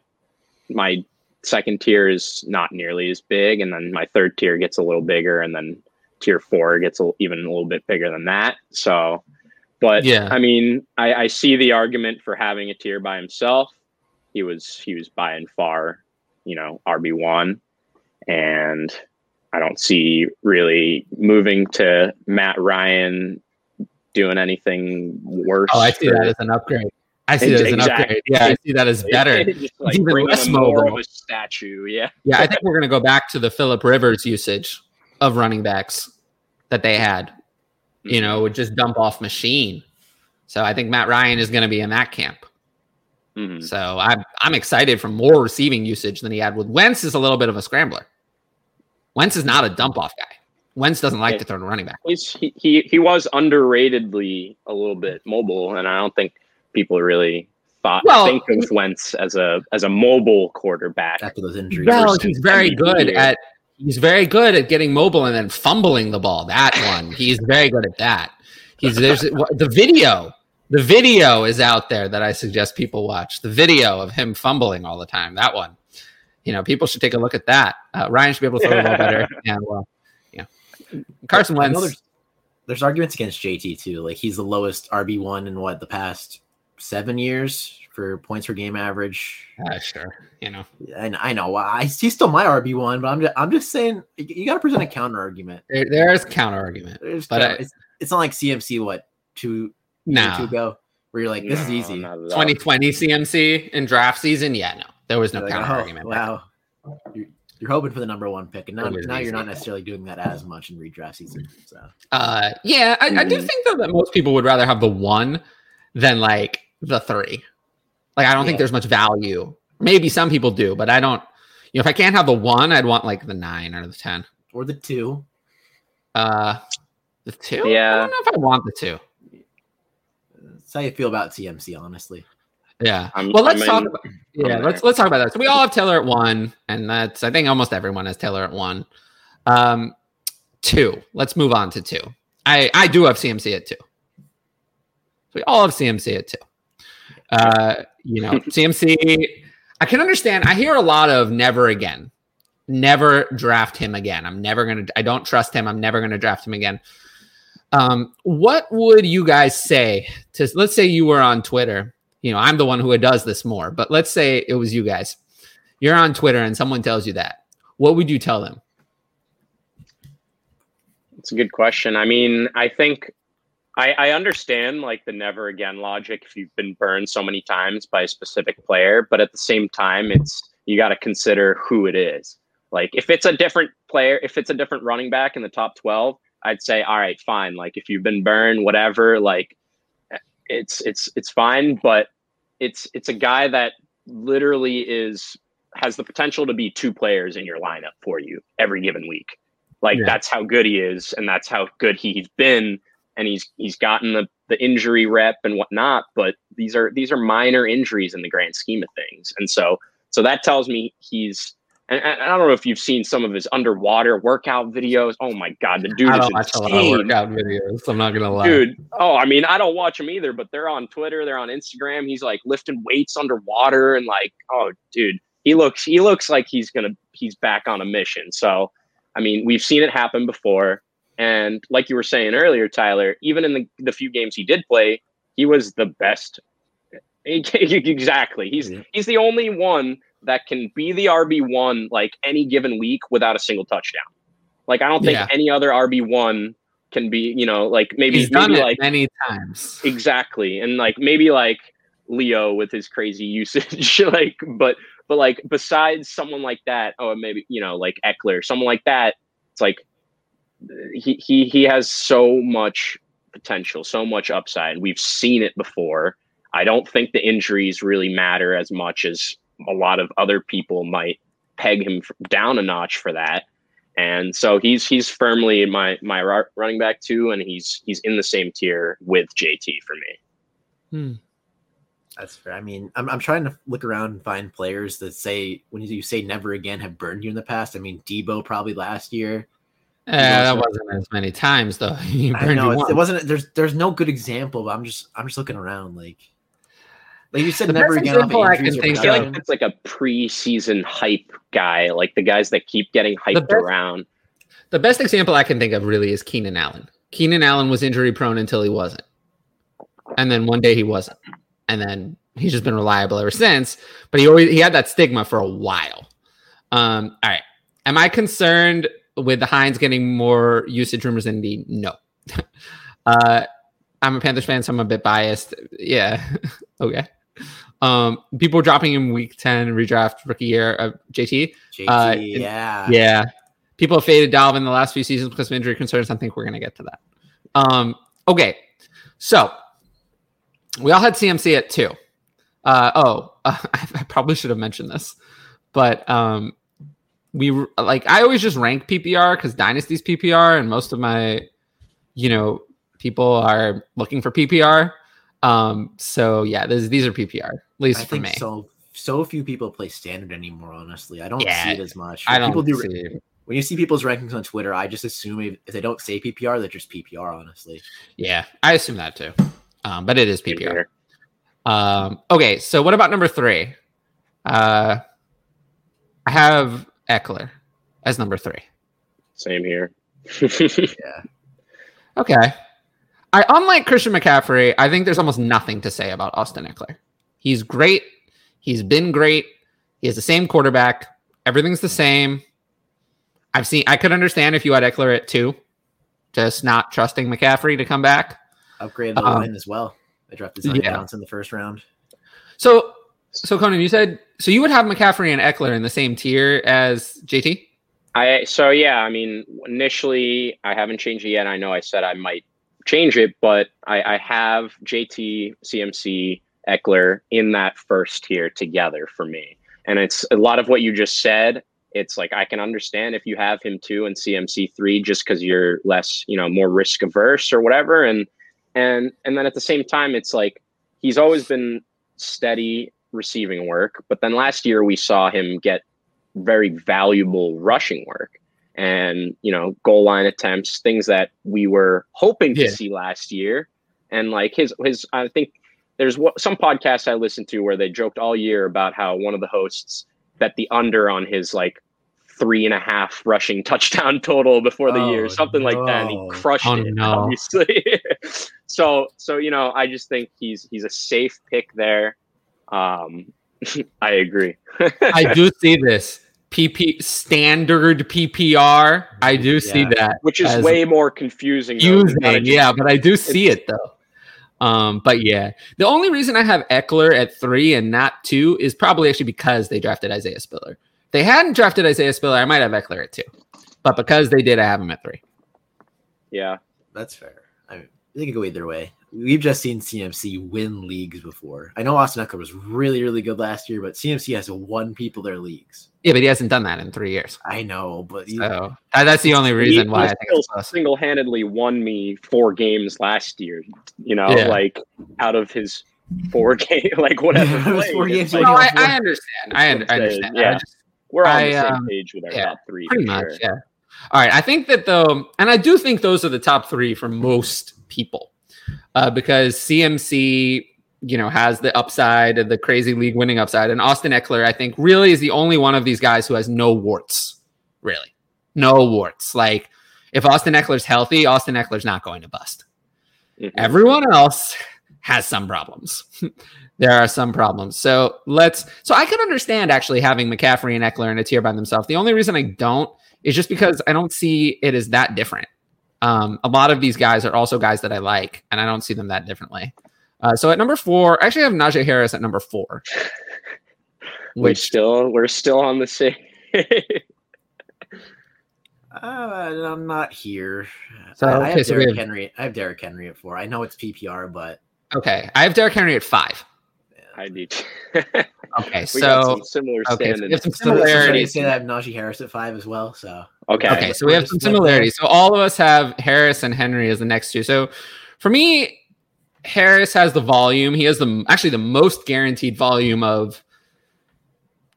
my second tier is not nearly as big, and then my third tier gets a little bigger, and then tier four gets a, even a little bit bigger than that. So, but yeah, I mean, I, I see the argument for having a tier by himself. He was he was by and far, you know, RB one, and I don't see really moving to Matt Ryan doing anything worse. Oh, I see that as an upgrade. I see that as an upgrade. Yeah, I see that as better. like even less mobile. statue. Yeah. Yeah, I think we're gonna go back to the Philip Rivers usage of running backs that they had. You know, would just dump off machine. So I think Matt Ryan is gonna be in that camp. Mm-hmm. So I'm I'm excited for more receiving usage than he had with Wentz. Is a little bit of a scrambler. Wentz is not a dump off guy. Wentz doesn't like yeah. to throw to running back. He's, he, he he was underratedly a little bit mobile, and I don't think people really thought well, think of Wentz as a as a mobile quarterback after those injuries. Well, he's very good at he's very good at getting mobile and then fumbling the ball. That one, he's very good at that. He's there's the video. The video is out there that I suggest people watch. The video of him fumbling all the time. That one you know, people should take a look at that. Uh, Ryan should be able to throw the ball better. And well, yeah, Carson Wentz. There's, there's, arguments against JT too. Like he's the lowest RB one in what the past seven years for points per game average. Uh, sure, you know, and I know I he's still my RB one, but I'm just I'm just saying you got to present a counter argument. There, there is counter argument, there's but counter, I, it's, it's not like CMC what two no. two ago where you're like this no, is easy. 2020 CMC in draft season, yeah, no. There was no like, counter oh, argument. Wow. You're, you're, hoping for the number one pick, and now, now you're not necessarily doing that as much in redraft season. So, uh, yeah, I, I do mm-hmm. think though that most people would rather have the one than like the three. Like, I don't yeah. think there's much value. Maybe some people do, but I don't. You know, if I can't have the one, I'd want like the nine or the ten or the two. Uh, the two. Yeah, I don't know if I want the two. That's how you feel about CMC, honestly. Yeah. I'm, well, let's I'm talk. In, about, yeah, let's let's talk about that. So we all have Taylor at one, and that's I think almost everyone has Taylor at one. Um, two. Let's move on to two. I I do have CMC at two. So we all have CMC at two. Uh, you know, CMC. I can understand. I hear a lot of never again, never draft him again. I'm never gonna. I don't trust him. I'm never gonna draft him again. Um, what would you guys say to? Let's say you were on Twitter. You know, I'm the one who does this more, but let's say it was you guys. You're on Twitter and someone tells you that. What would you tell them? It's a good question. I mean, I think I, I understand like the never again logic if you've been burned so many times by a specific player, but at the same time, it's you got to consider who it is. Like if it's a different player, if it's a different running back in the top 12, I'd say, all right, fine. Like if you've been burned, whatever, like eh, it's it's it's fine. But it's it's a guy that literally is has the potential to be two players in your lineup for you every given week. Like yeah. that's how good he is, and that's how good he's been and he's he's gotten the the injury rep and whatnot, but these are these are minor injuries in the grand scheme of things. And so so that tells me he's and, and I don't know if you've seen some of his underwater workout videos. Oh my god, the dude I don't is watch insane. a lot of workout videos. I'm not gonna lie, dude. Oh, I mean, I don't watch them either, but they're on Twitter, they're on Instagram. He's like lifting weights underwater and like, oh, dude, he looks he looks like he's gonna he's back on a mission. So, I mean, we've seen it happen before. And like you were saying earlier, Tyler, even in the, the few games he did play, he was the best. exactly. He's he's the only one that can be the RB one like any given week without a single touchdown. Like I don't think yeah. any other RB one can be, you know, like maybe he's maybe like many times. Exactly. And like maybe like Leo with his crazy usage, like but but like besides someone like that, oh maybe you know, like Ekeler, someone like that, it's like he he he has so much potential, so much upside. We've seen it before. I don't think the injuries really matter as much as a lot of other people might peg him down a notch for that. And so he's he's firmly my my running back too, and he's he's in the same tier with JT for me. Hmm. That's fair. I mean, I'm I'm trying to look around and find players that say when you say never again have burned you in the past. I mean, Deebo probably last year. Yeah, that wasn't as many times though. I know it, it, wasn't. There's there's no good example, but I'm just I'm just looking around like. Like you said, the never again. I can think feel like it's like a preseason hype guy, like the guys that keep getting hyped the around. The best example I can think of really is Keenan Allen. Keenan Allen was injury prone until he wasn't, and then one day he wasn't, and then he's just been reliable ever since. But he always he had that stigma for a while. Um, all right, am I concerned with the Hines getting more usage rumors than the no. uh, I'm a Panthers fan, so I'm a bit biased. Yeah. okay. Um, people dropping him week 10 redraft rookie year of JT. JT, uh, yeah. Yeah. People have faded Dalvin in the last few seasons because of injury concerns. I think we're going to get to that. Um, okay. So we all had CMC at two. Uh, oh, uh, I probably should have mentioned this, but um, we like I always just rank PPR because Dynasty's PPR, and most of my, you know, people are looking for PPR. Um, so yeah, this, these are PPR, at least I for me. So so few people play standard anymore. Honestly, I don't yeah, see it as much. When I don't people do, see When you see people's rankings on Twitter, I just assume if, if they don't say PPR, they're just PPR. Honestly, yeah, I assume that too. Um, but it is PPR. Um, okay, so what about number three? Uh, I have Ekeler as number three. Same here. yeah. Okay. I unlike Christian McCaffrey, I think there's almost nothing to say about Austin Ekeler. He's great. He's been great. He has the same quarterback. Everything's the same. I've seen I could understand if you had Ekeler at two, just not trusting McCaffrey to come back. Upgrade the um, line as well. I dropped Zion yeah. Johnson in the first round. So so Conan, you said so you would have McCaffrey and Ekeler in the same tier as JT? I so yeah, I mean initially I haven't changed it yet. I know I said I might change it, but I, I have JT, CMC, Ekeler in that first tier together for me. And it's a lot of what you just said. It's like I can understand if you have him two and CMC three just because you're less, you know, more risk averse or whatever. And and and then at the same time, it's like he's always been steady receiving work. But then last year we saw him get very valuable rushing work and, you know, goal line attempts, things that we were hoping to see last year. And like his his I think there's what, some podcasts I listened to where they joked all year about how one of the hosts bet the under on his like three and a half rushing touchdown total before the oh, year, something no. like that, and he crushed oh, it. No. Obviously, so so you know, I just think he's he's a safe pick there. Um, I agree. I do see this PP standard PPR. I do yeah. see that, which is way more confusing. Confusing, yeah, but I do see it though. Um, but yeah, the only reason I have Ekeler at three and not two is probably actually because they drafted Isaiah Spiller. If they hadn't drafted Isaiah Spiller, I might have Ekeler at two, but because they did, I have him at three. Yeah, that's fair. I mean, they could go either way we've just seen CMC win leagues before. I know Austin Ekeler was really, really good last year, but CMC has won people their leagues. Yeah, but he hasn't done that in three years. I know, but so, that's the only reason why I think single-handedly won me four games last year. You know, yeah. like out of his four game, like whatever. four games. Like, no, I, I, understand. I, I understand. Yeah, just, we're on I, the same uh, page with our yeah, top three. Pretty much, sure. yeah. All right, I think that though, and I do think those are the top three for most people uh, because CMC, you know, has the upside, the crazy league winning upside, and Austin Ekeler, I think, really is the only one of these guys who has no warts. Really, no warts. Like if Austin Ekeler's healthy, Austin Ekeler's not going to bust. Mm-hmm. Everyone else has some problems. there are some problems. So let's. So I can understand actually having McCaffrey and Ekeler in a tier by themselves. The only reason I don't is just because I don't see it as that different. Um, a lot of these guys are also guys that I like, and I don't see them that differently. Uh, so at number four, I actually have Najee Harris at number four. Which we still we're still on the same. uh, I'm not here. So I, I have Derrick have... Henry. I have Derrick Henry at four. I know it's PPR, but okay, I have Derrick Henry at five. I need. okay, so similar okay, so we have some similarities. Say that I have Najee Harris at five as well. So okay, okay, so we have some similarities. So all of us have Harris and Henry as the next two. So for me, Harris has the volume. He has the actually the most guaranteed volume of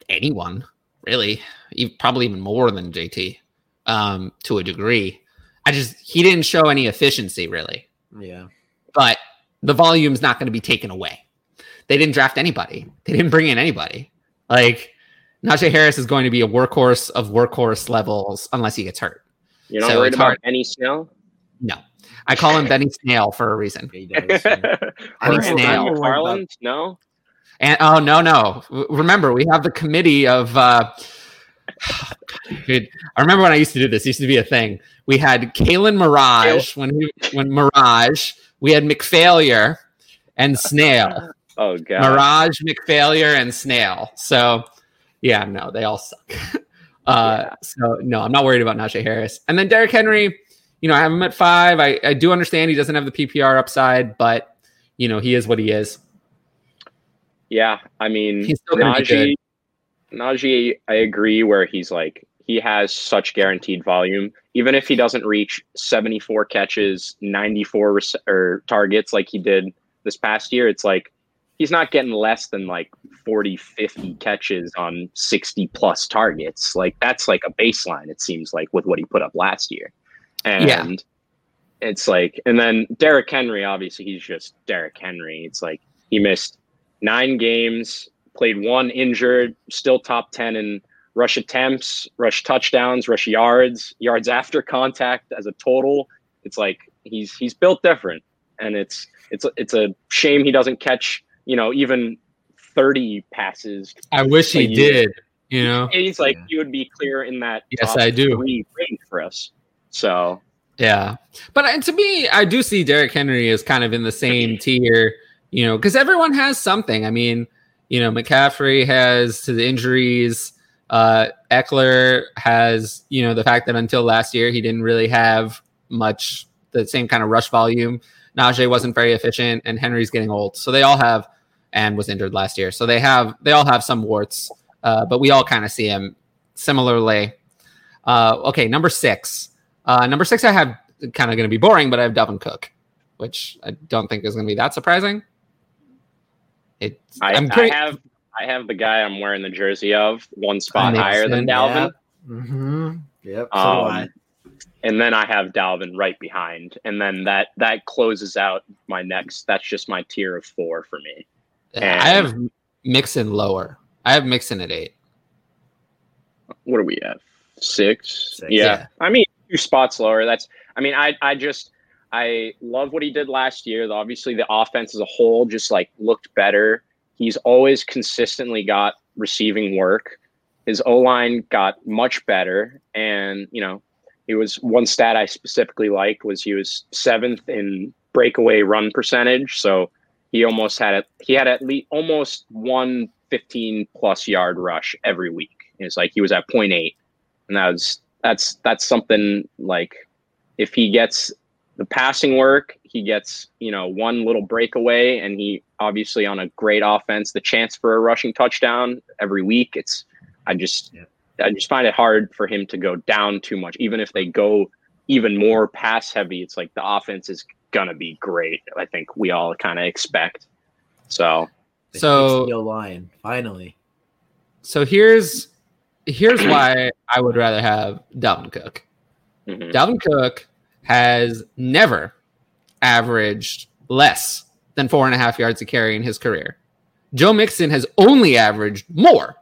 anyone, really. Even Probably even more than JT, um, to a degree. I just he didn't show any efficiency really. Yeah, but the volume's not going to be taken away they didn't draft anybody. They didn't bring in anybody. Like Najee Harris is going to be a workhorse of workhorse levels unless he gets hurt. You're not so worried about hard. Benny Snell? No. I call him Benny Snail for a reason. Benny Snail. Farland? No. And oh no no! Remember, we have the committee of. Uh, Dude, I remember when I used to do this. It used to be a thing. We had Kalen Mirage when he, when Mirage. We had McFailure and Snail. Oh god. Mirage, McFailure, and Snail. So yeah, no, they all suck. uh, yeah. so no, I'm not worried about Najee Harris. And then Derrick Henry, you know, I have him at five. I, I do understand he doesn't have the PPR upside, but you know, he is what he is. Yeah, I mean he's still Najee, Najee, I agree where he's like he has such guaranteed volume. Even if he doesn't reach 74 catches, 94 res- or targets like he did this past year, it's like he's not getting less than like 40 50 catches on 60 plus targets. Like that's like a baseline it seems like with what he put up last year. And yeah. it's like and then Derrick Henry obviously he's just Derrick Henry. It's like he missed 9 games played one injured still top 10 in rush attempts rush touchdowns rush yards yards after contact as a total. It's like he's he's built different. And it's it's it's a shame he doesn't catch you know, even 30 passes. I wish he did. You know, he's like, yeah. you would be clear in that. Yes, I do. Range for us. So, yeah. But uh, to me, I do see Derrick Henry as kind of in the same tier, you know, because everyone has something. I mean, you know, McCaffrey has to the injuries. Uh, Ekeler has, you know, the fact that until last year he didn't really have much the same kind of rush volume. Najee wasn't very efficient, and Henry's getting old. So they all have and was injured last year. So they have they all have some warts, uh, but we all kind of see him similarly. Uh, okay, number six. Uh, number six, I have kind of going to be boring, but I have Dalvin Cook, which I don't think is going to be that surprising. It's, I, I'm pretty, I have I have the guy I'm wearing the jersey of one spot higher than Dalvin. Yeah. Mm-hmm. Yep. So um, and then I have Dalvin right behind, and then that that closes out my next. That's just my tier of four for me. And I have Mixon lower. I have Mixon at eight. What are we at? Six. Six. Yeah. yeah. I mean, two spots lower. That's. I mean, I I just I love what he did last year. Obviously, the offense as a whole just like looked better. He's always consistently got receiving work. His O line got much better, and you know, he was one stat I specifically liked was he was seventh in breakaway run percentage. So he almost had it. He had at least almost one 15 plus yard rush every week. It's like he was at 0.8, and that was that's that's something like if he gets the passing work, he gets you know one little breakaway, and he obviously on a great offense, the chance for a rushing touchdown every week. It's I just yeah. I just find it hard for him to go down too much, even if they go even more pass heavy. It's like the offense is gonna be great. I think we all kind of expect. So, so line finally. So here's here's why I would rather have Dalvin Cook. Mm-hmm. Dalvin Cook has never averaged less than four and a half yards a carry in his career. Joe Mixon has only averaged more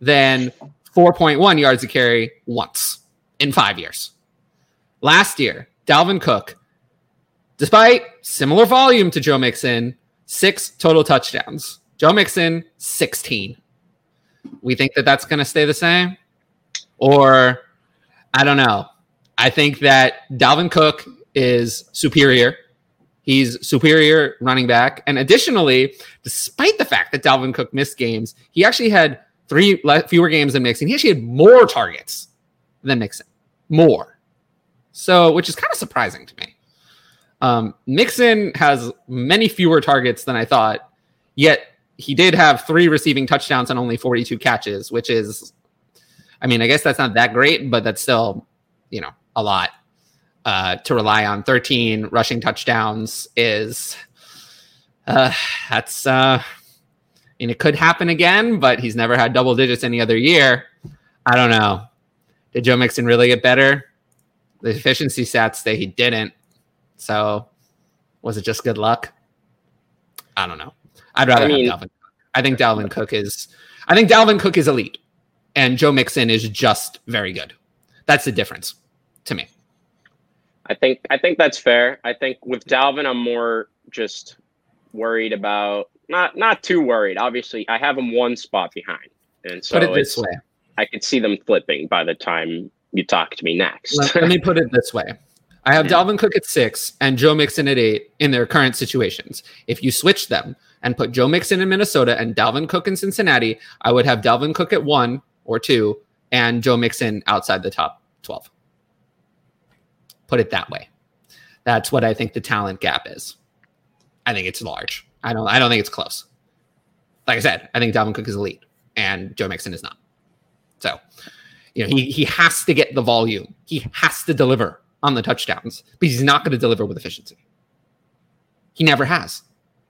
than 4.1 yards a carry once in five years. Last year, Dalvin Cook, despite similar volume to Joe Mixon, six total touchdowns. Joe Mixon, 16. We think that that's going to stay the same? Or I don't know. I think that Dalvin Cook is superior. He's superior running back. And additionally, despite the fact that Dalvin Cook missed games, he actually had three fewer games than Mixon. He actually had more targets than Mixon. More. So, which is kind of surprising to me. Um, Mixon has many fewer targets than I thought, yet he did have three receiving touchdowns and only 42 catches, which is, I mean, I guess that's not that great, but that's still, you know, a lot uh, to rely on. 13 rushing touchdowns is uh, that's uh, and it could happen again, but he's never had double digits any other year. I don't know. Did Joe Mixon really get better? The efficiency stats say he didn't. So was it just good luck? I don't know. I'd rather I mean, have Dalvin. I think Dalvin Cook is I think Dalvin Cook is elite and Joe Mixon is just very good. That's the difference to me. I think I think that's fair. I think with Dalvin, I'm more just worried about not not too worried. Obviously, I have him one spot behind, and so put it this way: I could see them flipping by the time you talk to me next. let, let me put it this way: I have Dalvin Cook at six and Joe Mixon at eight in their current situations. If you switch them and put Joe Mixon in Minnesota and Dalvin Cook in Cincinnati, I would have Dalvin Cook at one or two and Joe Mixon outside the top twelve. Put it that way. That's what I think the talent gap is. I think it's large. I don't I don't think it's close. Like I said, I think Dalvin Cook is elite and Joe Mixon is not. So, you know, he he has to get the volume. He has to deliver on the touchdowns, but he's not going to deliver with efficiency. He never has.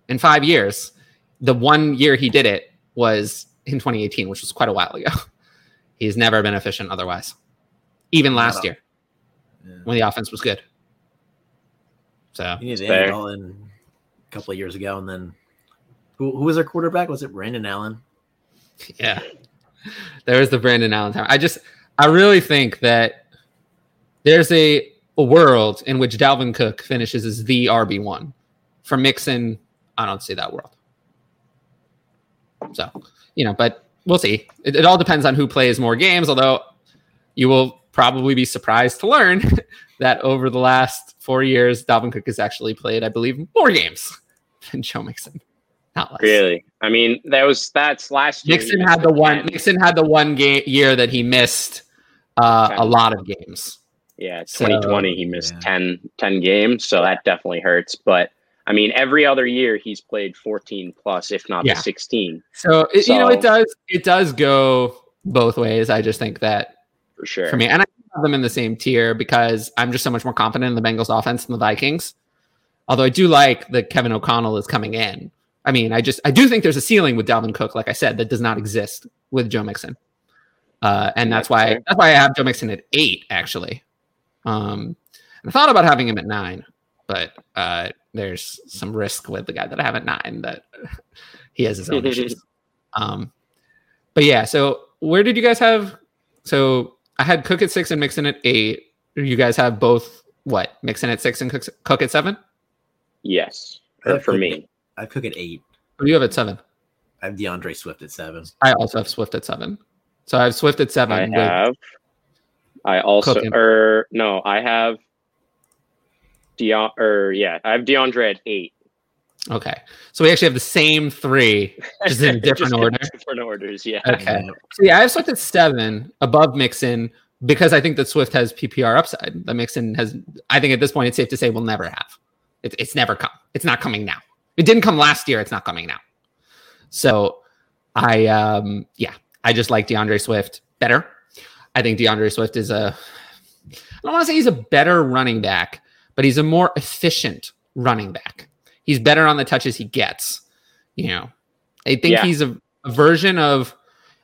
In 5 years, the one year he did it was in 2018, which was quite a while ago. He's never been efficient otherwise. Even last year yeah. when the offense was good. So he needs to all in a couple of years ago, and then who, who was their quarterback? Was it Brandon Allen? Yeah, there was the Brandon Allen time. I just I really think that there's a, a world in which Dalvin Cook finishes as the RB one. For Mixon, I don't see that world. So you know, but we'll see. It, it all depends on who plays more games. Although you will probably be surprised to learn that over the last four years, Dalvin Cook has actually played, I believe, more games than Joe Mixon. Not less. Really? I mean, that was that's last year. Mixon had the one. Mixon had the one game year that he missed uh, a lot of games. Yeah, 2020 so, he missed yeah. 10, 10 games, so that definitely hurts. But I mean, every other year he's played 14 plus, if not yeah. 16. So, it, so, you know, it does it does go both ways. I just think that for sure for me. And I have them in the same tier because I'm just so much more confident in the Bengals offense than the Vikings. Although I do like that Kevin O'Connell is coming in. I mean, I just I do think there's a ceiling with Dalvin Cook, like I said, that does not exist with Joe Mixon. Uh, and that's why that's why I have Joe Mixon at eight, actually. Um, I thought about having him at nine, but uh, there's some risk with the guy that I have at nine that he has his own issues. Um, but yeah, so where did you guys have? So I had Cook at six and Mixon at eight. You guys have both what? Mixon at six and Cook, Cook at seven? Yes. Or for me. I Cook at eight. What do you have at seven? I have DeAndre Swift at seven. I also have Swift at seven. So I have Swift at seven. I have. I also, or er, no, I have Deon, or yeah, I have DeAndre at eight. Okay, so we actually have the same three, just in different just order. Different orders, yeah. Okay, so yeah, I have Swift at seven above Mixon because I think that Swift has PPR upside. That Mixon has. I think at this point, it's safe to say we'll never have. It, it's never come. It's not coming now. It didn't come last year. It's not coming now. So I um yeah, I just like DeAndre Swift better. I think DeAndre Swift is a I don't want to say he's a better running back, but he's a more efficient running back. He's better on the touches he gets. You know, I think yeah. he's a, a version of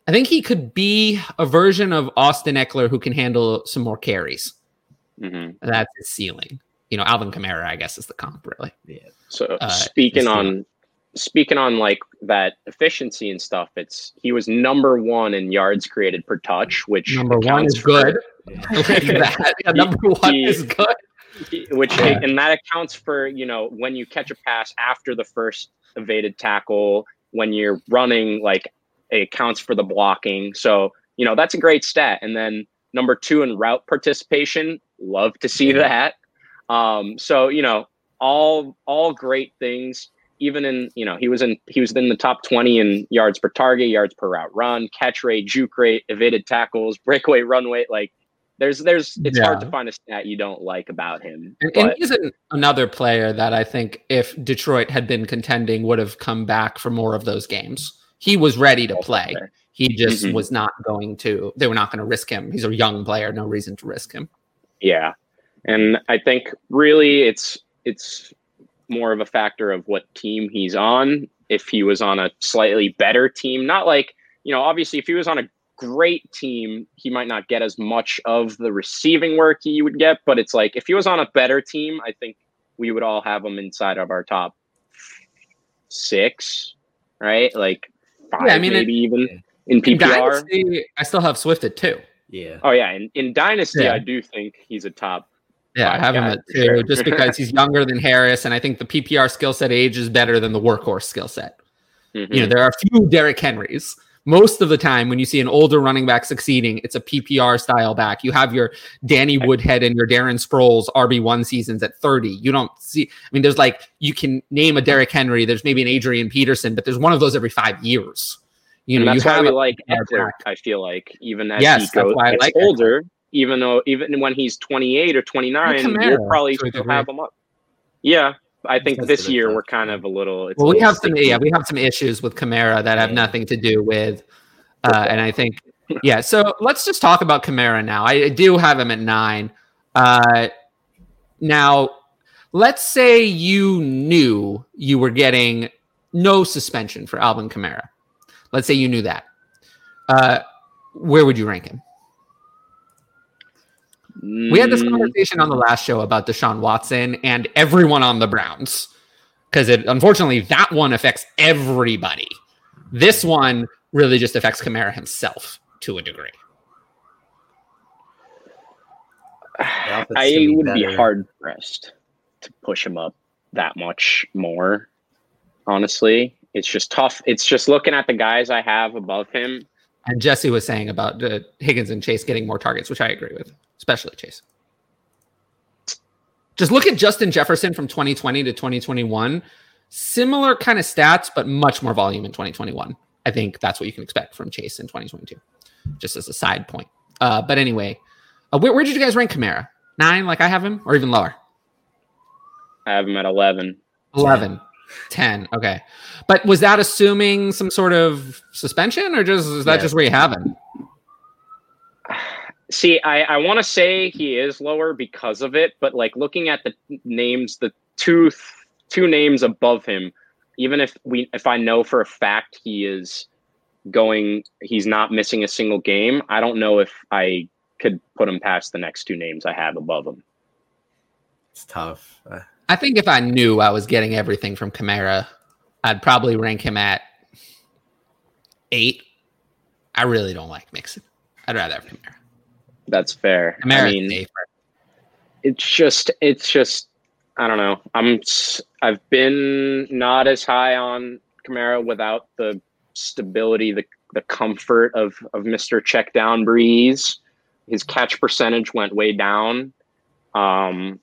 I think he could be a version of Austin Ekeler who can handle some more carries. Mm-hmm. That's his ceiling. You know, Alvin Kamara, I guess, is the comp, really. Yeah. So uh, speaking on speaking on like that efficiency and stuff, it's he was number one in yards created per touch, which number one is good. that. Yeah, number one he, is good. He, which yeah. and that accounts for you know when you catch a pass after the first evaded tackle, when you're running like it accounts for the blocking. So you know that's a great stat. And then number two in route participation, love to see that. Um, so you know all all great things even in you know he was in he was in the top 20 in yards per target yards per route run catch rate juke rate evaded tackles breakaway run rate like there's there's it's yeah. hard to find a stat you don't like about him and, and he's an, another player that i think if detroit had been contending would have come back for more of those games. He was ready to play. he just mm-hmm. was not going to they were not going to risk him. He's a young player no reason to risk him. Yeah. And i think really it's it's more of a factor of what team he's on. If he was on a slightly better team, not like, you know, obviously if he was on a great team, he might not get as much of the receiving work he would get. But it's like if he was on a better team, I think we would all have him inside of our top six, right? Like five, yeah, I mean, maybe it, even in PPR. In Dynasty, I still have Swift at two. Yeah. Oh yeah, in, in Dynasty, yeah. I do think he's a top yeah, I have him at two sure. just because he's younger than Harris, and I think the PPR skill set age is better than the workhorse skill set. Mm-hmm. You know, there are a few Derrick Henrys. Most of the time, when you see an older running back succeeding, it's a PPR style back. You have your Danny Woodhead and your Darren Sproles RB1 seasons at 30. You don't see, I mean, there's like, you can name a Derrick Henry, there's maybe an Adrian Peterson, but there's one of those every five years. You know, and that's you why we like Ekeler, I feel like, even as yes, he goes, gets like older. Even though even when he's 28 or 29, we'll probably still have him up. Yeah, I think this year we're kind of a little. well, we have some yeah, we have some issues with Kamara that have nothing to do with, uh, and I think yeah. So let's just talk about Kamara now. I do have him at nine. Uh, now, let's say you knew you were getting no suspension for Alvin Kamara. Let's say you knew that. Uh, where would you rank him? We had this mm. conversation on the last show about Deshaun Watson and everyone on the Browns because it unfortunately that one affects everybody. This one really just affects Kamara himself to a degree. I would better. be hard pressed to push him up that much more. Honestly, it's just tough. It's just looking at the guys I have above him. And Jesse was saying about uh, Higgins and Chase getting more targets, which I agree with especially Chase. Just look at Justin Jefferson from 2020 to 2021. Similar kind of stats, but much more volume in 2021. I think that's what you can expect from Chase in 2022, just as a side point. Uh, but anyway, uh, where, where did you guys rank Kamara? Nine, like I have him, or even lower? I have him at 11. 11. 10. Okay. But was that assuming some sort of suspension, or just is that yeah. just where you have him? See, I, I want to say he is lower because of it, but like looking at the names, the two two names above him, even if we if I know for a fact he is going, he's not missing a single game. I don't know if I could put him past the next two names I have above him. It's tough. Uh, I think if I knew I was getting everything from Kamara, I'd probably rank him at eight. I really don't like Mixon. I'd rather have Kamara. That's fair. Kamara I mean, it's just, it's just, I don't know. I'm, I've been not as high on Kamara without the stability, the the comfort of of Mr. Check Down Brees. His catch percentage went way down. Um,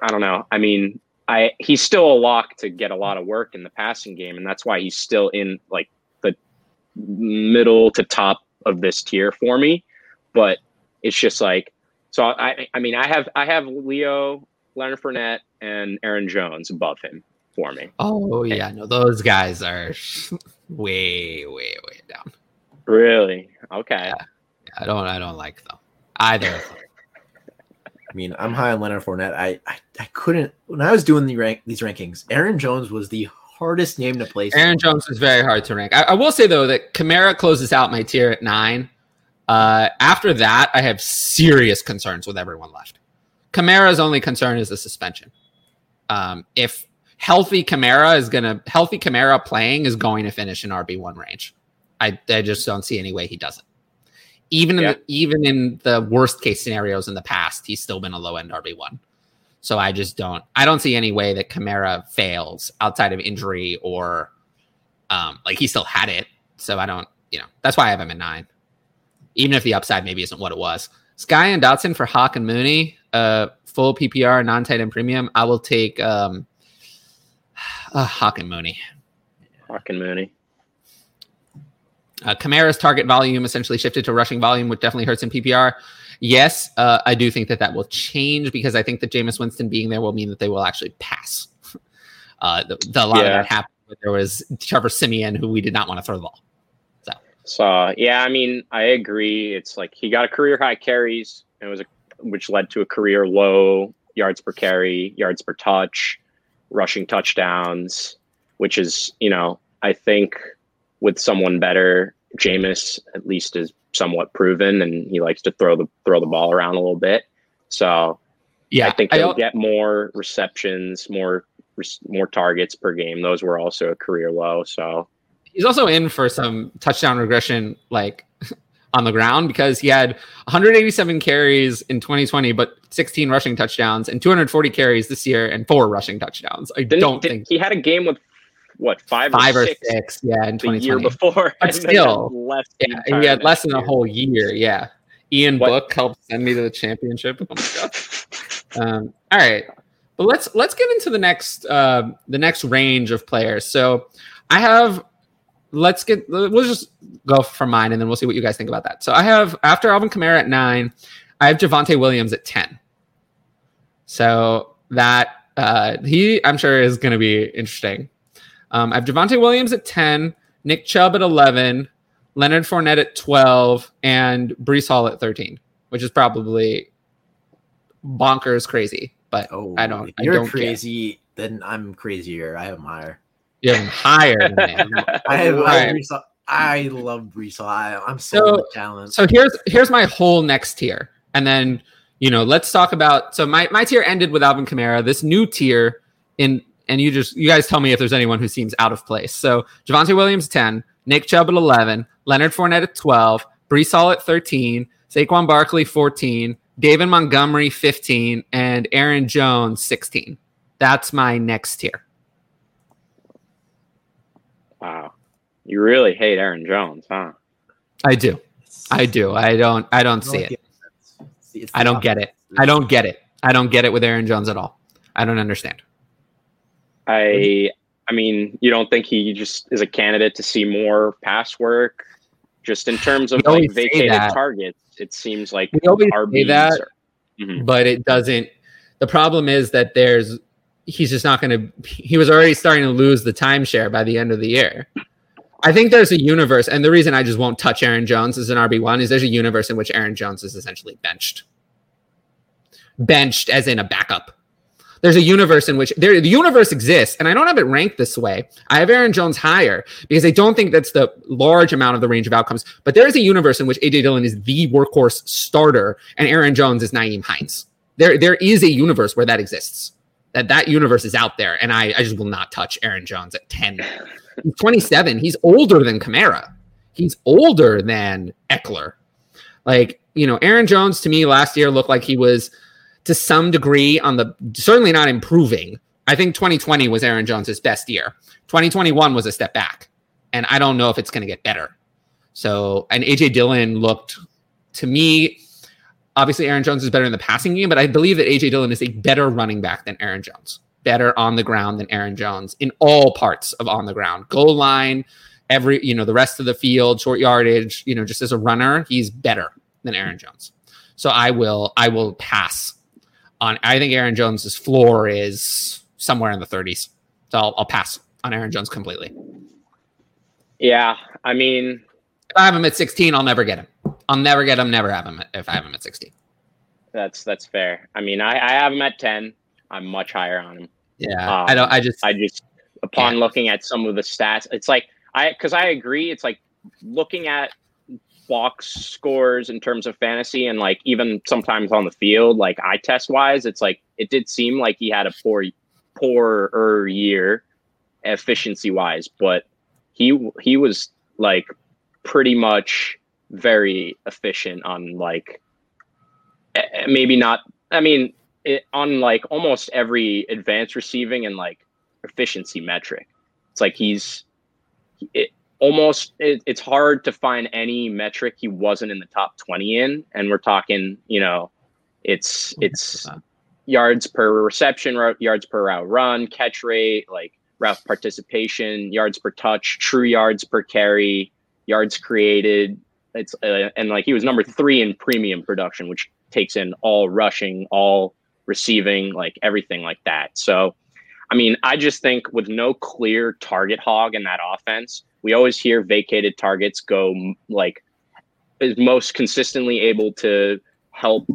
I don't know. I mean, I he's still a lock to get a lot of work in the passing game, and that's why he's still in like the middle to top of this tier for me. But it's just like so. I I mean, I have I have Leo, Leonard Fournette, and Aaron Jones above him for me. Oh, oh yeah, no, those guys are way, way, way down. Really? Okay. Yeah. I don't I don't like them either. I mean, I'm high on Leonard Fournette. I, I, I couldn't when I was doing the rank these rankings. Aaron Jones was the hardest name to place. Aaron Jones is very hard to rank. I, I, will say though that Kamara closes out my tier at nine. Uh, after that, I have serious concerns with everyone left. Kamara's only concern is the suspension. Um, if healthy Kamara is gonna healthy Kamara playing is going to finish in RB one range. I, I just don't see any way he doesn't. Even yeah. in the, even in the worst case scenarios in the past, he's still been a low end RB one. So I just don't I don't see any way that Kamara fails outside of injury or um like he still had it. So I don't you know that's why I have him at nine. Even if the upside maybe isn't what it was. Skyy and Dotson for Hawk and Mooney, uh full PPR, non tight end premium. I will take um uh, Hawk and Mooney. Hawk and Mooney. Uh, Kamara's target volume essentially shifted to rushing volume, which definitely hurts in PPR. Yes, uh, I do think that that will change because I think that Jameis Winston being there will mean that they will actually pass. uh, the, the, a lot yeah. of that happened. There was Trevor Siemian, who we did not want to throw the ball. So, yeah, I mean, I agree. It's like he got a career high carries. It was a, which led to a career low yards per carry, yards per touch rushing touchdowns, which is, you know, I think with someone better, Jameis at least is somewhat proven and he likes to throw the throw the ball around a little bit. So yeah, I think they'll get more receptions, more more targets per game. Those were also a career low. So he's also in for some touchdown regression, like on the ground because he had 187 carries in 2020, but 16 rushing touchdowns and 240 carries this year and four rushing touchdowns. I Didn't don't he, think he had a game with what five, five or, or six, six, yeah, in the year before. But still, less yeah, he had less than year. a whole year. Yeah, Ian what? Book helped send me to the championship. Oh my god! um, all right, but let's let's get into the next uh, the next range of players. So I have let's get we'll just go for mine and then we'll see what you guys think about that. So I have after Alvin Kamara at nine, I have Javonte Williams at 10. So that uh, he I'm sure is gonna be interesting. Um, I have Javonte Williams at 10, Nick Chubb at 11, Leonard Fournette at 12, and Breece Hall at 13, which is probably bonkers crazy. But oh, I don't. You're I don't crazy. Care. Then I'm crazier. I have him higher. You have him higher than him. I have, right. Breece, I love Breece I, am so, so So here's here's my whole next tier, and then you know let's talk about. So my my tier ended with Alvin Kamara. This new tier in and you just you guys tell me if there's anyone who seems out of place. So Javonte Williams ten, Nick Chubb at eleven, Leonard Fournette at twelve, Breece Hall at thirteen, Saquon Barkley fourteen, David Montgomery fifteen, and Aaron Jones sixteen. That's my next tier. Wow. You really hate Aaron Jones, huh? I do. I do. I don't I don't see it. I don't get it. I don't get it. I don't get it with Aaron Jones at all. I don't understand. I I mean, you don't think he just is a candidate to see more pass work just in terms of like vacated targets? It seems like we always RBs say that, are, mm-hmm. but it doesn't. The problem is that there's he's just not going to. He was already starting to lose the timeshare by the end of the year. I think there's a universe, and the reason I just won't touch Aaron Jones as an RB one is there's a universe in which Aaron Jones is essentially benched, benched as in a backup. There's a universe in which there the universe exists, and I don't have it ranked this way. I have Aaron Jones higher because I don't think that's the large amount of the range of outcomes. But there is a universe in which AJ Dillon is the workhorse starter, and Aaron Jones is Nyheim Hines. There, there is a universe where that exists. That that universe is out there, and I, I just will not touch Aaron Jones at 10. He's 27. He's older than Kamara. He's older than Ekeler. Like, you know, Aaron Jones to me last year looked like he was to some degree on the certainly not improving. I think 2020 was Aaron Jones's best year. 2021 was a step back. And I don't know if it's going to get better. So, and AJ Dillon looked to me, obviously Aaron Jones is better in the passing game, but I believe that AJ Dillon is a better running back than Aaron Jones, better on the ground than Aaron Jones in all parts of on the ground, goal line, every, you know, the rest of the field, short yardage, you know, just as a runner, he's better than Aaron Jones. So I will, I will pass on. I think Aaron Jones's floor is somewhere in the 30s. So I'll, I'll pass on Aaron Jones completely. Yeah, I mean, if I have him at 16, I'll never get him. I'll never get him. Never have him if I have him at sixty. That's that's fair. I mean, I, I have him at 10. I'm much higher on him. Yeah, um, I don't. I just, I just, upon yeah. looking at some of the stats, it's like I, because I agree. It's like looking at box scores in terms of fantasy and like even sometimes on the field, like eye test wise, it's like it did seem like he had a poor poorer year efficiency wise, but he he was like pretty much very efficient on like maybe not I mean it, on like almost every advanced receiving and like efficiency metric. It's like he's it, almost it, it's hard to find any metric he wasn't in the top 20 in and we're talking you know it's oh, it's yards per reception yards per route run catch rate like route participation yards per touch true yards per carry yards created it's uh, and like he was number three in premium production which takes in all rushing all receiving like everything like that so i mean i just think with no clear target hog in that offense we always hear vacated targets go like is most consistently able to help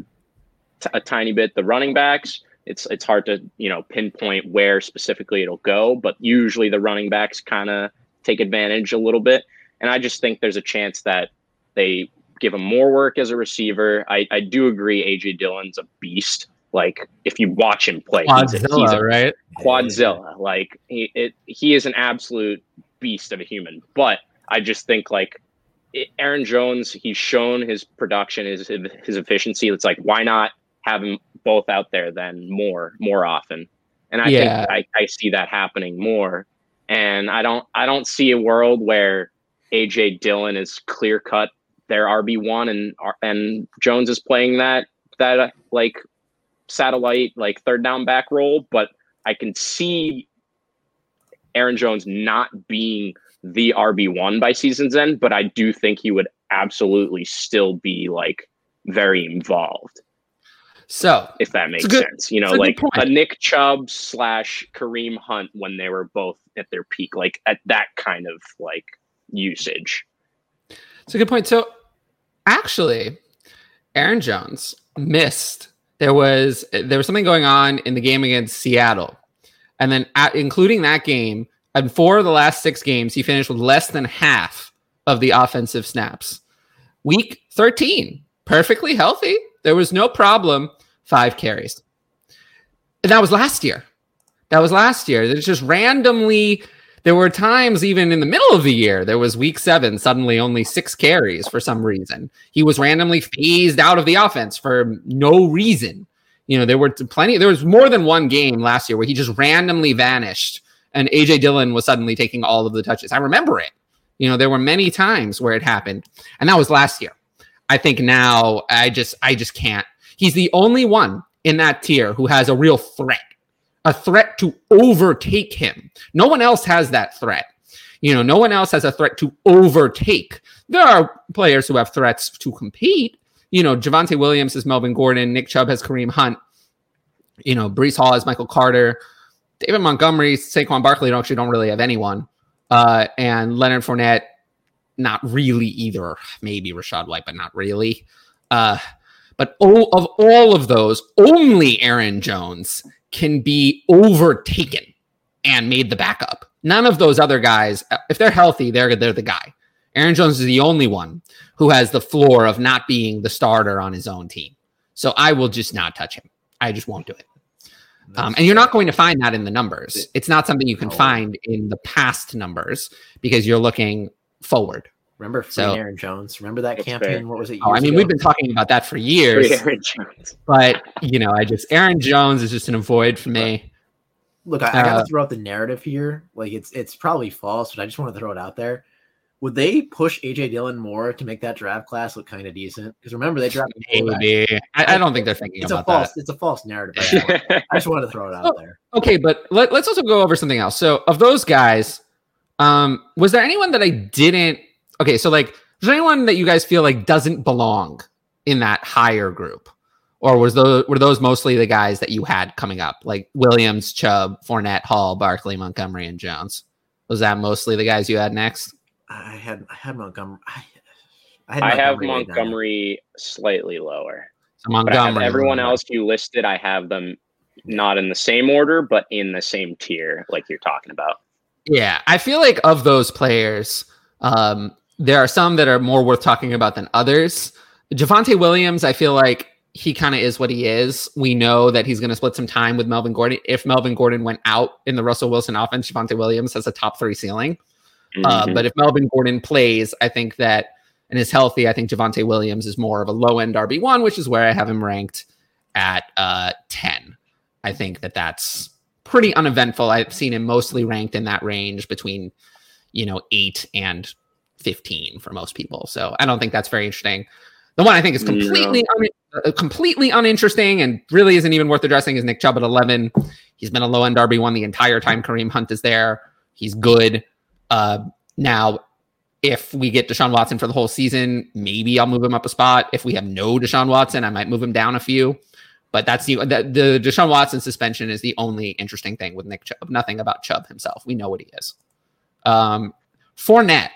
t- a tiny bit the running backs. It's it's hard to you know pinpoint where specifically it'll go, but usually the running backs kind of take advantage a little bit. And I just think there's a chance that they give him more work as a receiver. I, I do agree AJ Dillon's a beast. Like if you watch him play, Quadzilla, he's a, he's a right? Quadzilla. Like he it, he is an absolute beast of a human. But I just think like Aaron Jones, he's shown his production, his his efficiency. It's like why not have him both out there then more more often? And I yeah. think I, I see that happening more. And I don't I don't see a world where AJ Dillon is clear cut their RB one and and Jones is playing that that uh, like satellite like third down back role, but I can see Aaron Jones not being the RB1 by season's end, but I do think he would absolutely still be like very involved. So, if that makes good, sense, you know, like a Nick Chubb slash Kareem Hunt when they were both at their peak, like at that kind of like usage. It's a good point. So, actually, Aaron Jones missed. There was there was something going on in the game against Seattle and then at, including that game, and four of the last six games, he finished with less than half of the offensive snaps. Week 13, perfectly healthy. There was no problem. Five carries. And that was last year. That was last year. It's just randomly. There were times even in the middle of the year, there was week seven, suddenly only six carries for some reason. He was randomly phased out of the offense for no reason. You know, there were plenty, there was more than one game last year where he just randomly vanished and AJ Dillon was suddenly taking all of the touches. I remember it. You know, there were many times where it happened, and that was last year. I think now I just I just can't. He's the only one in that tier who has a real threat, a threat to overtake him. No one else has that threat. You know, no one else has a threat to overtake. There are players who have threats to compete, you know, Javonte Williams is Melvin Gordon, Nick Chubb has Kareem Hunt, you know, Breece Hall has Michael Carter, David Montgomery, Saquon Barkley don't, actually don't really have anyone. Uh, and Leonard Fournette, not really either. Maybe Rachaad White, but not really. Uh, but all, of all of those, only Aaron Jones can be overtaken and made the backup. None of those other guys, if they're healthy, they're they're the guy. Aaron Jones is the only one who has the floor of not being the starter on his own team. So I will just not touch him. I just won't do it. Um, and you're not going to find that in the numbers. It's not something you can find in the past numbers because you're looking forward. Remember free so, Aaron Jones? Remember that campaign? Fair. What was it? Oh, I mean, ago? we've been talking about that for years. But you know, I just Aaron Jones is just an avoid for me. Look, I, I gotta uh, throw out the narrative here. Like it's it's probably false, but I just want to throw it out there would they push AJ Dillon more to make that draft class look kind of decent? Because remember they drafted maybe. I, I, don't think they're thinking it's about a false, that. It's a false narrative. I just wanted to throw it out oh, there. Okay, but let, us also go over something else. So of those guys, um, was there anyone that I didn't? Okay, so like, is there anyone that you guys feel like doesn't belong in that higher group? Or was those were those mostly the guys that you had coming up, like Williams, Chubb, Fournette, Hall, Barkley, Montgomery, and Jones? Was that mostly the guys you had next? I had I had Montgomery. I, I, had I have Montgomery slightly lower. So Montgomery. everyone else you listed, I have them not in the same order, but in the same tier, like you're talking about. Yeah, I feel like of those players, um, there are some that are more worth talking about than others. Javonte Williams, I feel like he kind of is what he is. We know that he's going to split some time with Melvin Gordon. If Melvin Gordon went out in the Russell Wilson offense, Javonte Williams has a top three ceiling. Uh, mm-hmm. but if Melvin Gordon plays, I think that and is healthy, I think Javonte Williams is more of a low end RB one, which is where I have him ranked at uh, ten. I think that that's pretty uneventful. I've seen him mostly ranked in that range between you know eight and fifteen for most people. So I don't think that's very interesting. The one I think is completely un- uh, completely uninteresting and really isn't even worth addressing is Nick Chubb at eleven. He's been a low end RB one the entire time Kareem Hunt is there. He's good. Uh, now, if we get Deshaun Watson for the whole season, maybe I'll move him up a spot. If we have no Deshaun Watson, I might move him down a few. But that's the, the the Deshaun Watson suspension is the only interesting thing with Nick Chubb. Nothing about Chubb himself. We know what he is. Um, Fournette,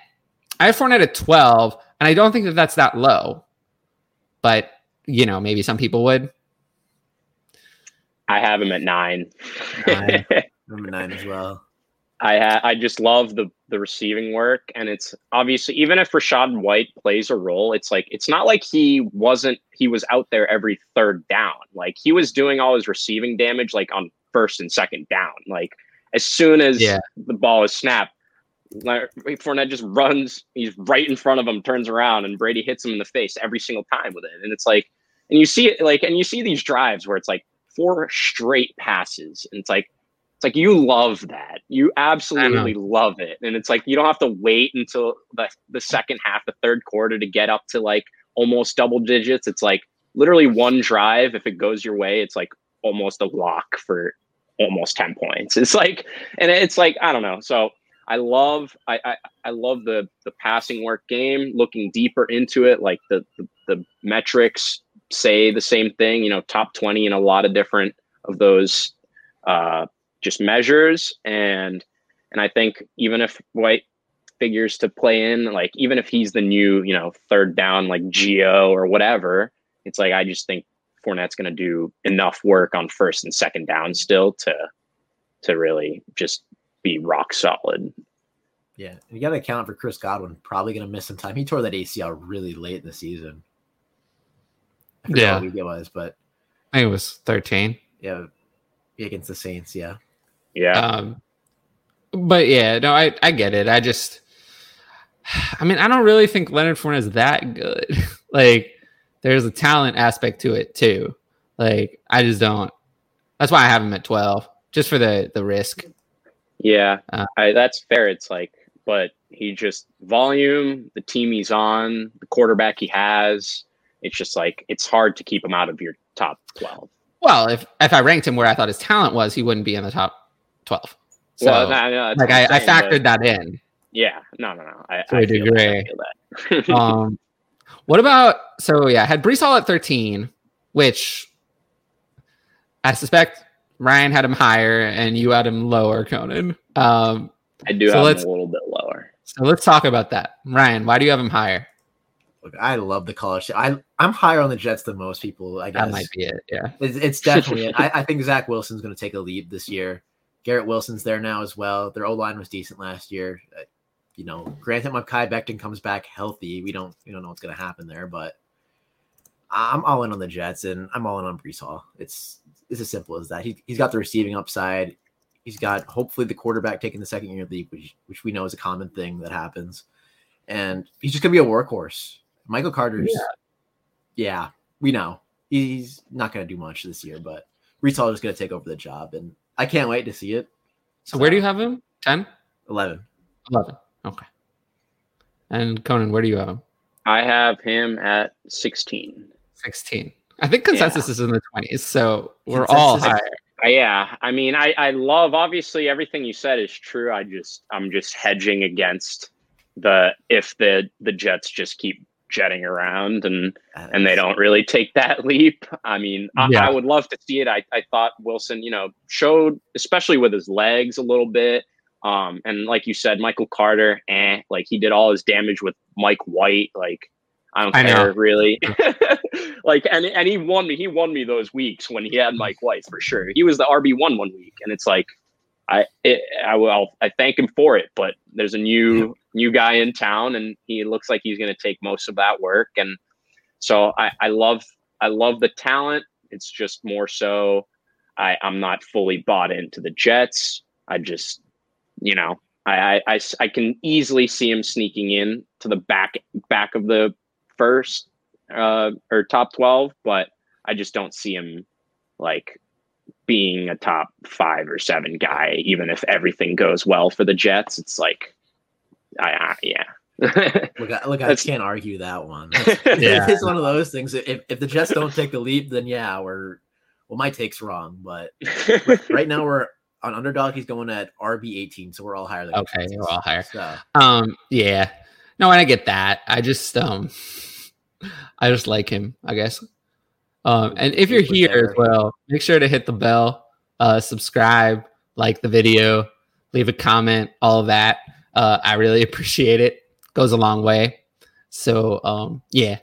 I have Fournette at twelve, and I don't think that that's that low. But you know, maybe some people would. I have him at nine. nine. I'm at nine as well. I ha- I just love the the receiving work, and it's obviously even if Rachaad White plays a role, it's like it's not like he wasn't he was out there every third down. Like he was doing all his receiving damage like on first and second down. Like as soon as yeah. the ball is snapped, Fournette just runs. He's right in front of him, turns around, and Brady hits him in the face every single time with it. And it's like, and you see it like, and you see these drives where it's like four straight passes, and it's like it's like you love that. You absolutely love it. And it's like you don't have to wait until the, the second half, the third quarter to get up to like almost double digits. It's like literally one drive. If it goes your way, it's like almost a lock for almost 10 points. It's like, and it's like, I don't know. So I love, I, I, I love the, the passing work game, looking deeper into it. Like the, the, the metrics say the same thing, you know, top 20 in a lot of different of those uh, just measures and and I think even if White figures to play in, like even if he's the new, you know, third down like Gio or whatever, it's like I just think Fournette's going to do enough work on first and second down still to to really just be rock solid. Yeah, you got to account for Chris Godwin probably going to miss some time. He tore that ACL really late in the season. yeah, week it was, but I think it was thirteen. Yeah, against the Saints. Yeah, yeah. Um, but yeah, no, I, I get it. I just, I mean, I don't really think Leonard Fournette is that good. like, there's a talent aspect to it too. Like, I just don't. That's why I have him at 12, just for the the risk. Yeah, uh, I, that's fair. It's like, but he just volume, the team he's on, the quarterback he has. It's just like it's hard to keep him out of your top 12. Well, if if I ranked him where I thought his talent was, he wouldn't be in the top 12. So, well, no, no, like I, I, factored that in. Yeah, no, no, no. I, to I a degree. um, what about so yeah? Had Breece Hall at 13, which I suspect Ryan had him higher and you had him lower, Conan. Um, I do so have him a little bit lower. So let's talk about that. Ryan, why do you have him higher? Look, I love the college. I I'm higher on the Jets than most people. I guess that might be it. Yeah, it's, it's definitely it. I, I think Zach Wilson's going to take a leap this year. Garrett Wilson's there now as well. Their O line was decent last year. Uh, you know, granted, Mekhi Becton comes back healthy. We don't we don't know what's going to happen there, but I'm all in on the Jets and I'm all in on Breece Hall. It's it's as simple as that. He, he's got the receiving upside. He's got hopefully the quarterback taking the second year league, which which we know is a common thing that happens. And he's just gonna be a workhorse. Michael Carter's, yeah, yeah we know he's not gonna do much this year, but Breece Hall is gonna take over the job, and I can't wait to see it. So, so where do you have him? 10? 11. 11. Okay. And Conan, where do you have him? I have him at 16. 16. I think consensus yeah. is in the 20s, so we're consensus all higher. Uh, yeah, I mean, I I love obviously everything you said is true. I just I'm just hedging against the if the the Jets just keep jetting around and and they don't really take that leap. I mean, yeah. I, I, would love to see it. I, I thought Wilson, you know, showed especially with his legs a little bit. Um, and like you said, Michael Carter, eh, like he did all his damage with Mike White. Like I don't I care know. really. like and and he won me. He won me those weeks when he had Mike White for sure. He was the RB one one week, and it's like I it, I will I thank him for it. But there's a new new guy in town, and he looks like he's going to take most of that work. And so I I love I love the talent. It's just more so I I'm not fully bought into the Jets. I just you know I, I, I can easily see him sneaking in to the back back of the first uh, or top 12, but I just don't see him like being a top five or seven guy, even if everything goes well for the Jets. It's like, I, I yeah. look, I, look, I can't argue that one. yeah. It's one of those things. If, if the Jets don't take the leap, then yeah, we're well, my take's wrong. But right now we're on underdog. He's going at RB eighteen, so we're all higher. Than okay, we're all higher. So. Um, yeah, no, and I get that. I just um, I just like him, I guess. Um, and if you're here as well, make sure to hit the bell, uh, subscribe, like the video, leave a comment, all of that. Uh, I really appreciate it. Goes a long way. So um, yeah,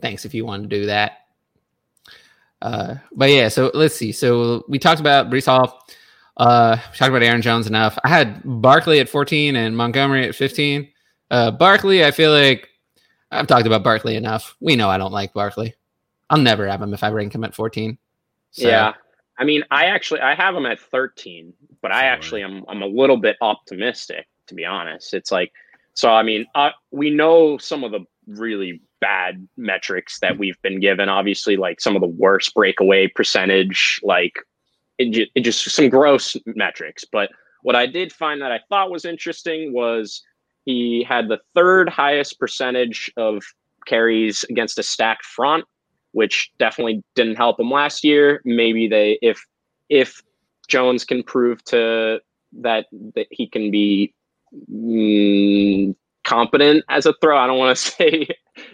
thanks if you want to do that. Uh, but yeah, so let's see. So we talked about Breece Hall. Uh, we talked about Aaron Jones enough. I had Barkley at 14 and Montgomery at 15. Uh, Barkley, I feel like I've talked about Barkley enough. We know I don't like Barkley. I'll never have him if I rank him at 14. So. Yeah. I mean, I actually I have him at 13, but I actually am I'm a little bit optimistic to be honest. It's like so I mean, uh, we know some of the really bad metrics that we've been given obviously like some of the worst breakaway percentage like it, it just some gross metrics, but what I did find that I thought was interesting was he had the third highest percentage of carries against a stacked front, which definitely didn't help him last year. Maybe they if if Jones can prove to that that he can be mm, competent as a throw. I don't want to say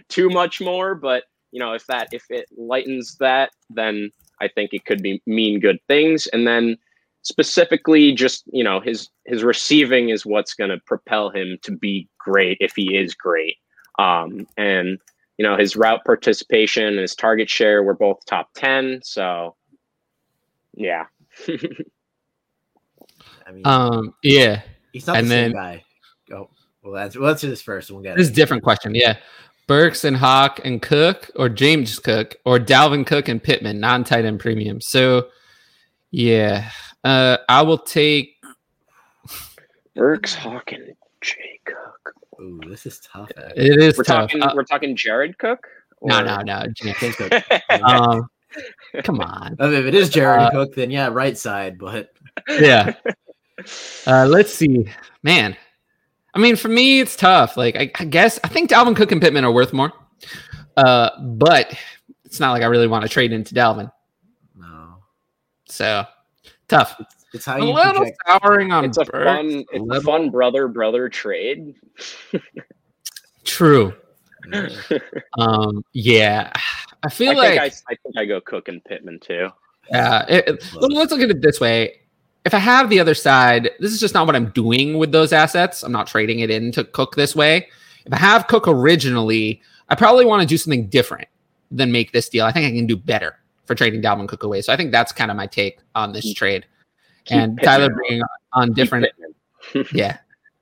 too much more, but you know, if that if it lightens that, then I think it could be mean good things. And then specifically just you know his his receiving is what's going to propel him to be great if he is great. Um and you know his route participation and his target share were both top 10 so yeah. I mean, um yeah. he's not and the then, same guy. Oh well that's well, let's do this first we'll get this is a different question yeah. Burks and Hawk and Cook or James Cook or Dalvin Cook and Pittman non-tight end premium. So yeah uh, I will take Burks, Hawk, and Jay Cook. Ooh, this is tough. It is we're tough. Talking, uh, we're talking Jared Cook. Or? No, no, no. James Cook. um, come on. I mean, if it is Jared uh, Cook, then yeah, right side. But yeah. Uh, let's see, man. I mean, for me, it's tough. Like, I, I, guess I think Dalvin Cook and Pittman are worth more. Uh, but it's not like I really want to trade into Dalvin. No. So Tough. It's, it's how you a little project. souring on. It's a fun. It's a, a fun brother brother trade. True. um. Yeah. I feel I like I, I, think I go Cook and Pittman too. Yeah. It, let's look at it this way. If I have the other side, this is just not what I'm doing with those assets. I'm not trading it into Cook this way. If I have Cook originally, I probably want to do something different than make this deal. I think I can do better for trading Dalvin Cook away. So I think that's kind of my take on this trade. Keep and Tyler bringing on different. yeah,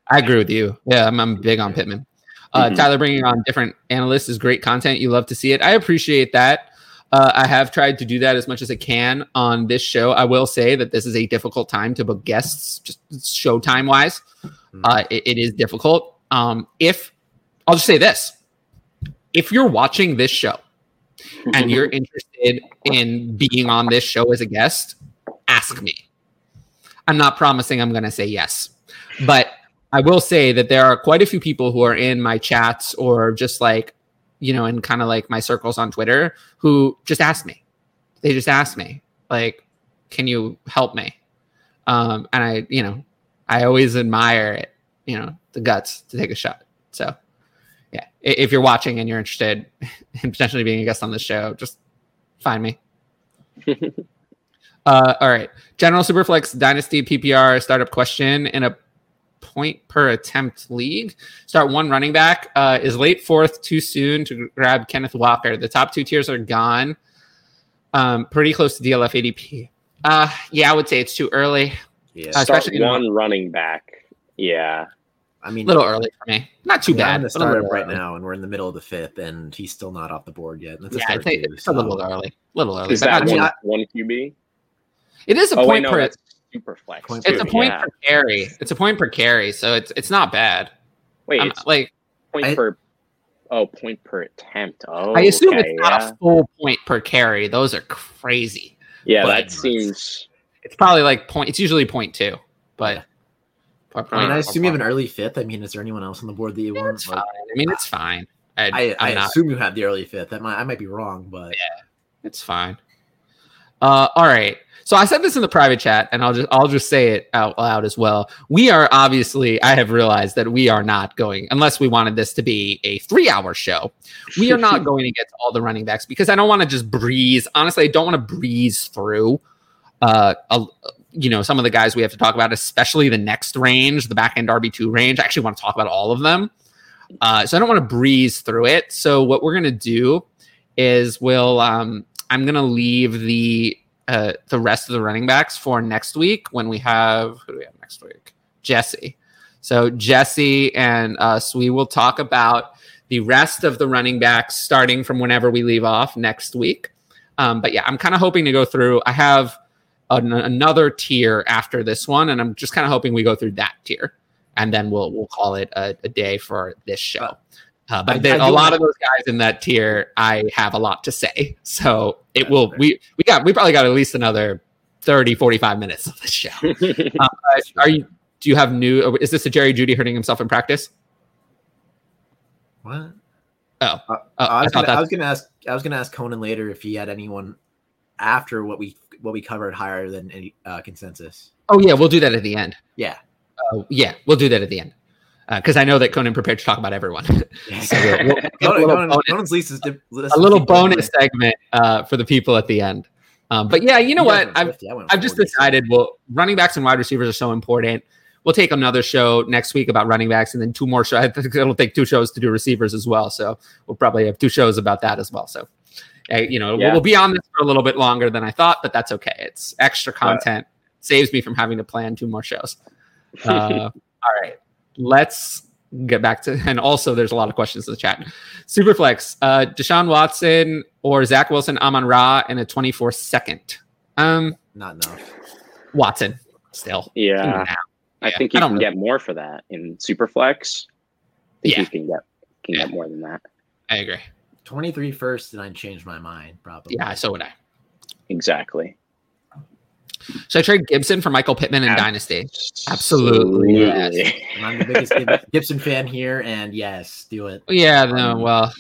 I agree with you. Yeah, I'm, I'm big on Pittman. Uh, mm-hmm. Tyler bringing on different analysts is great content. You love to see it. I appreciate that. Uh, I have tried to do that as much as I can on this show. I will say that this is a difficult time to book guests, just show time wise. Mm-hmm. Uh, it, it is difficult. Um, if I'll just say this if you're watching this show and you're interested in being on this show as a guest, ask me. I'm not promising I'm going to say yes, but I will say that there are quite a few people who are in my chats or just like you know, in kind of like my circles on Twitter who just ask me. They just ask me, like, can you help me? Um, and I, you know, I always admire it, you know, the guts to take a shot. So, if you're watching and you're interested in potentially being a guest on the show, just find me. uh, all right. General Superflex Dynasty PPR startup question in a point per attempt league. Start one running back. Uh, is late fourth too soon to grab Kenneth Walker? The top two tiers are gone. Um, pretty close to DLF ADP. Uh, yeah, I would say it's too early. Yeah, uh, especially one running back. Yeah, I mean, a little early for me. Not too bad. I'm in the startup right now, and we're in the middle of the fifth, and he's still not off the board yet. That's yeah, I think it's so. a little early. A little early. Is that one, one QB? It is a oh, point wait, no, per super flex. Point it's a point yeah. per carry. It's a point per carry, so it's it's not bad. Wait, it's like point I, per oh point per attempt. Oh, I assume okay, it's not yeah. a full point per carry. Those are crazy. Yeah, but that seems. It's probably like point. It's usually point two, but. I mean, I assume you have an early fifth. I mean, is there anyone else on the board that you yeah, want? Like, I mean, it's fine. I, I, I not, assume you have the early fifth. That might I might be wrong, but yeah, it's fine. Uh, all right. So I said this in the private chat, and I'll just I'll just say it out loud as well. We are obviously I have realized that we are not going unless we wanted this to be a three hour show. We are not going to get to all the running backs because I don't want to just breeze. Honestly, I don't want to breeze through. Uh, a, you know some of the guys we have to talk about, especially the next range, the back end RB two range. I actually want to talk about all of them. Uh, so I don't want to breeze through it. So what we're gonna do is we'll um, I'm gonna leave the uh, the rest of the running backs for next week when we have who do we have next week? Jesse. So Jesse and us, we will talk about the rest of the running backs starting from whenever we leave off next week. Um, but yeah, I'm kind of hoping to go through. I have an, another tier after this one, and I'm just kind of hoping we go through that tier, and then we'll we'll call it a, a day for this show. Uh, but I, I a lot of those guys in that tier, I have a lot to say. So it will, we, we got, we probably got at least another 30, 45 minutes of the show. uh, are you, do you have new, is this a Jerry Jeudy hurting himself in practice? What? Oh, uh, oh I, was I, gonna, I was gonna ask. I was gonna ask Conan later if he had anyone after what we what we covered higher than any uh, consensus. Oh yeah, we'll do that at the end. Yeah, uh, yeah, we'll do that at the end because uh, I know that Conan prepared to talk about everyone. so we'll, we'll Conan, bonus, Conan's least is a little bonus segment uh, for the people at the end. Um, but yeah, you know what? I've, I've just decided. Well, running backs and wide receivers are so important. We'll take another show next week about running backs, and then two more shows. I think it'll take two shows to do receivers as well. So we'll probably have two shows about that as well. So, you know, yeah. we'll be on this for a little bit longer than I thought, but that's okay. It's extra content. Right. Saves me from having to plan two more shows. Uh, all right let's get back to and also there's a lot of questions in the chat. Superflex, uh Deshaun Watson or Zach Wilson, Amon Ra in a 24 second. Um not enough. Watson still. Yeah. I think you I can know. get more for that in Superflex. yeah. you can get can yeah. get more than that. I agree. 23 first, and I changed my mind, probably. Yeah, so would I. Exactly. Should I trade Gibson for Michael Pittman in Dynasty? Absolutely. Yes. I'm the biggest Gibson fan here, and yes, do it. Yeah, no, um, well,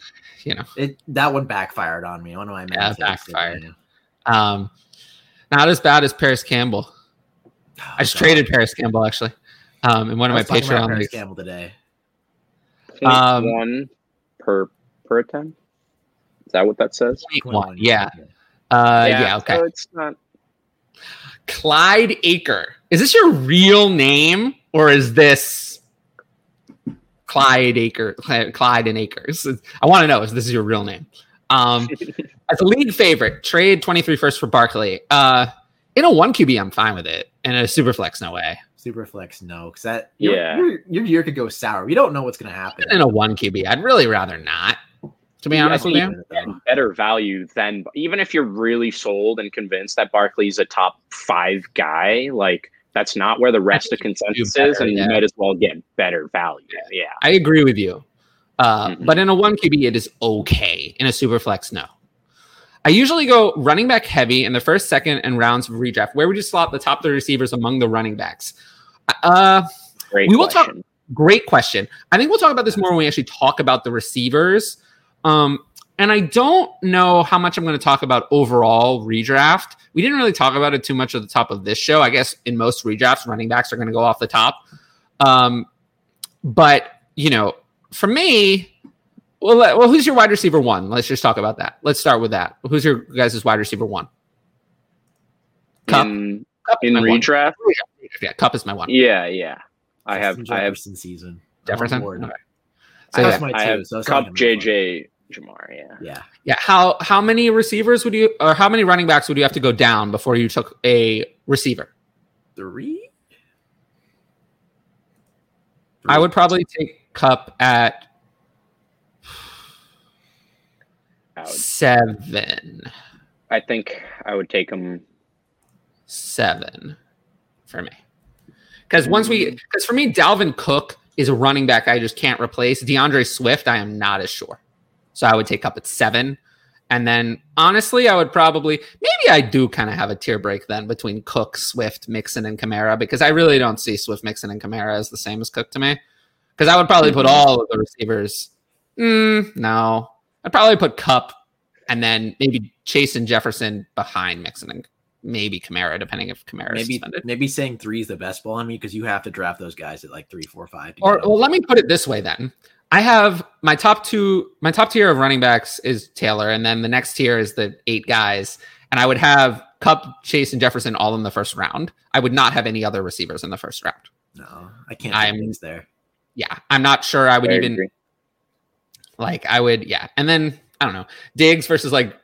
you know, it that one backfired on me. One of my yeah, backfired. Um, not as bad as Parris Campbell. Oh, I just God. traded Parris Campbell actually. Um, in one of my Patreon Parris Campbell today. Um, one per per attempt. Is that what that says? One, yeah. Uh, yeah, yeah, okay. So it's not Clyde Aker. Is this your real name or is this Clyde Aker, Clyde and Akers. I want to know if this is your real name. Um, as a league favorite, trade 23 first for Barkley. Uh, in a one QB, I'm fine with it. In a super flex, no way. Super flex, no, because that your, yeah, your, your, year could go sour. We don't know what's going to happen. In a one QB, I'd really rather not. To be honest with you, better value than even if you're really sold and convinced that Barkley's a top five guy, like that's not where the rest of consensus better, is, and yeah. you might as well get better value. Yeah, I agree with you. Uh, mm-hmm. But in a one QB, it is okay. In a super flex, no. I usually go running back heavy in the first, second, and rounds of redraft. Where would you slot the top three receivers among the running backs? Uh, great we will question. talk. Great question. I think we'll talk about this more when we actually talk about the receivers. Um, and I don't know how much I'm going to talk about overall redraft. We didn't really talk about it too much at the top of this show. I guess in most redrafts, running backs are going to go off the top. Um, but you know, for me, well, well, who's your wide receiver one? Let's just talk about that. Let's start with that. Who's your guys' wide receiver one? Kupp. In, Kupp in redraft, one. yeah, Kupp is my one. Yeah, yeah. I have Jefferson I have some season. Jefferson. Okay. So I have, I have so Kupp JJ, Ja'Marr. Yeah, yeah, yeah. How how many receivers would you, or how many running backs would you have to go down before you took a receiver? Three. I would probably take Kupp at seven. I think I would take him seven for me. Because once we, hmm. because for me, Dalvin Cook is a running back I just can't replace. DeAndre Swift, I am not as sure. So I would take up at seven. And then honestly, I would probably maybe I do kind of have a tier break then between Cook, Swift, Mixon, and Kamara because I really don't see Swift, Mixon, and Kamara as the same as Cook to me. Because I would probably put mm-hmm. all of the receivers. Mm, no, I'd probably put Kupp and then maybe Chase and Jefferson behind Mixon and maybe Kamara, depending if Kamara maybe suspended. maybe saying three is the best ball on me because you have to draft those guys at like three, four, five. Or well, let me put it this way then. I have my top two, my top tier of running backs is Taylor, and then the next tier is the eight guys, and I would have Kupp, Chase, and Jefferson all in the first round. I would not have any other receivers in the first round. No, I can't. I'm there. Yeah, I'm not sure. I would I even agree. like. I would. Yeah, and then I don't know Diggs versus like,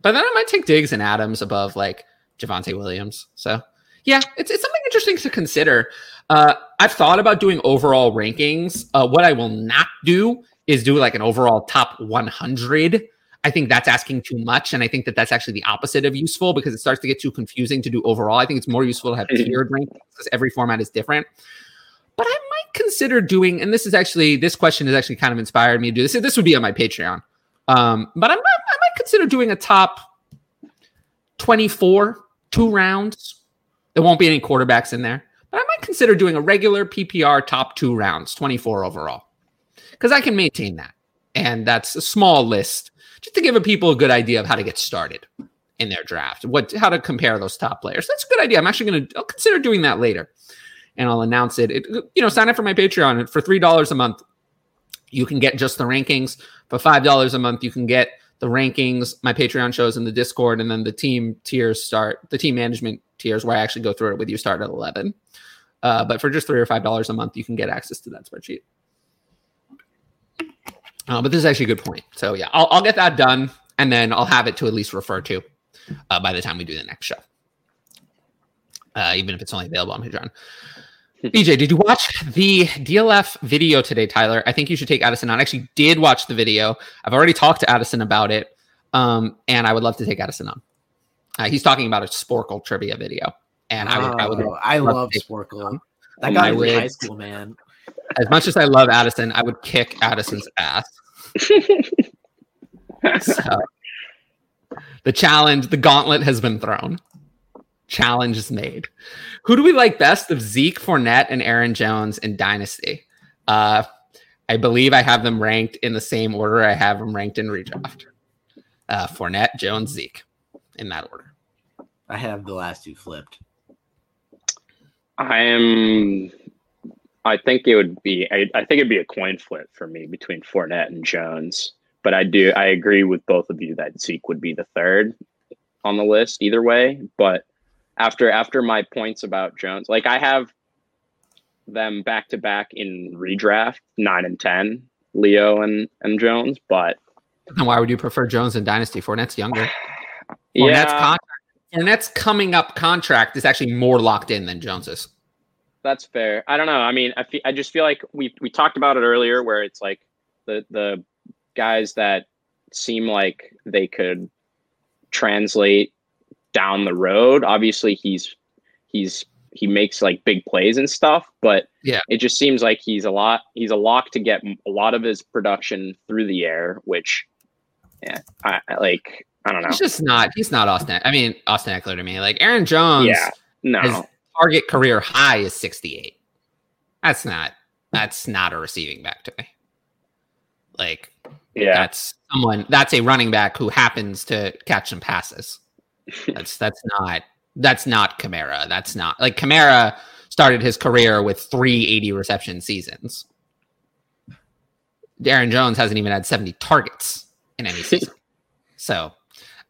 but then I might take Diggs and Adams above like Javonte Williams. So yeah, it's it's something interesting to consider. Uh, I've thought about doing overall rankings. Uh, what I will not do is do like an overall top 100. I think that's asking too much, and I think that that's actually the opposite of useful because it starts to get too confusing to do overall. I think it's more useful to have tiered rankings because every format is different. But I might consider doing, and this is actually this question has actually kind of inspired me to do this. This would be on my Patreon, um, but I might, I might consider doing a top 24 two rounds. There won't be any quarterbacks in there, but I might consider doing a regular PPR top two rounds, 24 overall, because I can maintain that. And that's a small list just to give people a good idea of how to get started in their draft, what how to compare those top players. That's a good idea. I'm actually going to consider doing that later, and I'll announce it. it. You know, sign up for my Patreon for three dollars a month. You can get just the rankings. For five dollars a month, you can get the rankings, my Patreon shows in the Discord, and then the team tiers start, the team management tiers where I actually go through it with you start at 11. Uh, but for just three or five dollars a month, you can get access to that spreadsheet. Uh, but this is actually a good point. So yeah, I'll, I'll, get that done, and then I'll have it to at least refer to uh, by the time we do the next show, uh, even if it's only available on Patreon. BJ, did you watch the DLF video today, Tyler? I think you should take Addison on. I actually did watch the video. I've already talked to Addison about it, um, and I would love to take Addison on. Uh, he's talking about a Sporcle trivia video, and I would. I, would oh, I love Sporcle. That guy in high school, man. As much as I love Addison, I would kick Addison's ass. so, the challenge, the gauntlet has been thrown. Challenge is made. Who do we like best of Zeke, Fournette, and Aaron Jones in Dynasty? Uh, I believe I have them ranked in the same order I have them ranked in redraft. Uh, Fournette, Jones, Zeke, in that order. I have the last two flipped. I am. I think it would be. I, I think it'd be a coin flip for me between Fournette and Jones. But I do. I agree with both of you that Zeke would be the third on the list either way. But after after my points about Jones. Like I have them back to back in redraft, nine and ten, Leo and and Jones. But then why would you prefer Jones and Dynasty? Fournette's younger. Fournette's yeah. contract. Fournette's coming up contract is actually more locked in than Jones's. That's fair. I don't know. I mean, I fe- I just feel like we we talked about it earlier, where it's like the the guys that seem like they could translate down the road. Obviously, he's he's he makes like big plays and stuff, but yeah, it just seems like he's a lot he's a lock to get a lot of his production through the air, which yeah, I, like I don't know. He's just not he's not Austin. I mean Austin Ekeler to me. Like Aaron Jones. Yeah, no. His target career high is 68. That's not that's not a receiving back to me. Like yeah, that's someone that's a running back who happens to catch some passes. That's that's not that's not Kamara. That's not like Kamara started his career with three 80 reception seasons. Aaron Jones hasn't even had 70 targets in any season. so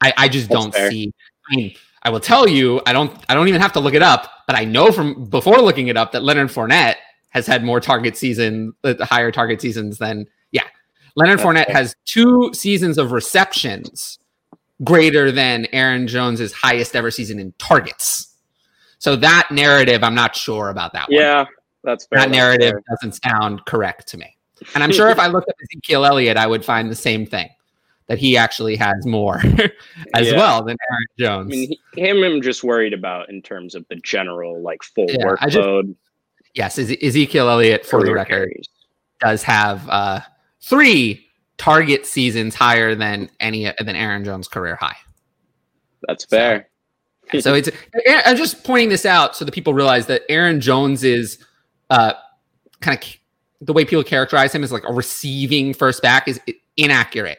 I, I just that's don't fair. see. I mean, I will tell you, I don't I don't even have to look it up, but I know from before looking it up that Leonard Fournette has had more target season, uh, higher target seasons than yeah. Leonard that's Fournette fair. has two seasons of receptions greater than Aaron Jones's highest ever season in targets. So that narrative, I'm not sure about that. Yeah, one. that's fair. That narrative fair. doesn't sound correct to me. And I'm sure if I looked at Ezekiel Elliott, I would find the same thing that he actually has more as yeah. well than Aaron Jones. I mean, he, him, I'm just worried about in terms of the general like full yeah, workload. Just, yes, Ezekiel Elliott, for the record, carries. does have uh, three target seasons higher than any than Aaron Jones' career high. That's fair. So, so it's I'm just pointing this out so that people realize that Aaron Jones is uh, kind of the way people characterize him is like a receiving first back is inaccurate.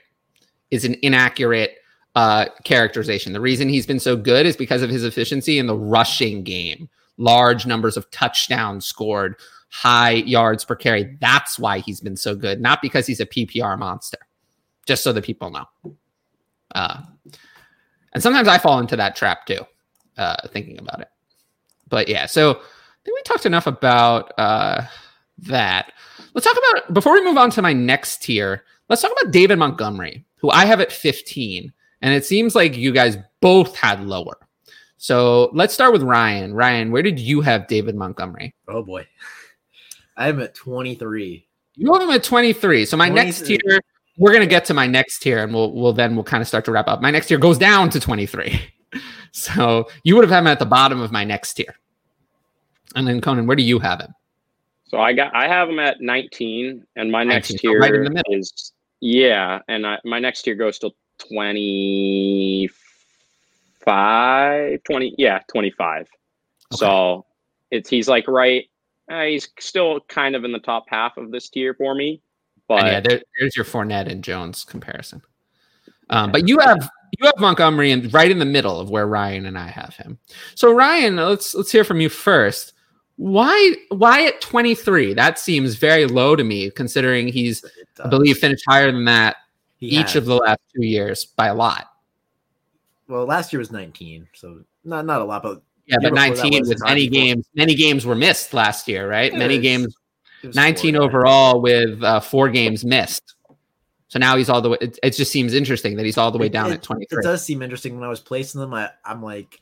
Is an inaccurate uh, characterization. The reason he's been so good is because of his efficiency in the rushing game. Large numbers of touchdowns scored, high yards per carry. That's why he's been so good, not because he's a PPR monster, just so that people know. Uh, and sometimes I fall into that trap too, uh, thinking about it. But yeah, so I think we talked enough about uh, that. Let's talk about, before we move on to my next tier, let's talk about David Montgomery, who I have at 15. And it seems like you guys both had lower. So let's start with Ryan. Ryan, where did you have David Montgomery? Oh boy. I am at 23. You have him at 23. So my next tier, we're gonna get to my next tier, and we'll we'll then we'll kind of start to wrap up. My next tier goes down to 23. so you would have had him at the bottom of my next tier. And then Conan, where do you have him? So I got I have him at 19, and my 19, next tier right in the middle. is yeah, and I, my next tier goes to 25, 20, yeah, 25. Okay. So it's he's like right uh, he's still kind of in the top half of this tier for me. But and yeah, there, there's your Fournette and Jones comparison. Um, but you have you have Montgomery and right in the middle of where Ryan and I have him. So Ryan, let's let's hear from you first. Why why at 23? That seems very low to me, considering he's I believe finished higher than that he each has. of the last two years by a lot. Well, last year was 19, so not not a lot, but yeah, but 19 with many games, many games were missed last year, right? Many games, 19 overall with uh, four games missed. So now he's all the way. It, it, just seems interesting that he's all the way down it, at 23. It does seem interesting when I was placing them. I, I'm like,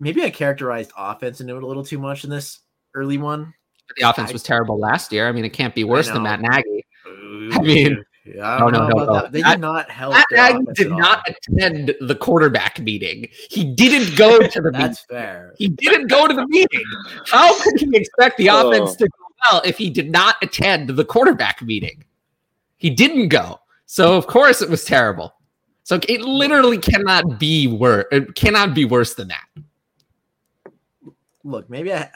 maybe I characterized offense into it a little too much in this early one. The offense I, was terrible last year. I mean, it can't be worse than Matt Nagy. I mean, yeah, I don't no, know. No, no, They did not help. Matt did not attend the quarterback meeting. He didn't go to the. That's fair. He didn't go to the meeting. How could he expect the oh. offense to go well if he did not attend the quarterback meeting? He didn't go, so of course it was terrible. So it literally cannot be worse. It cannot be worse than that. Look, maybe I,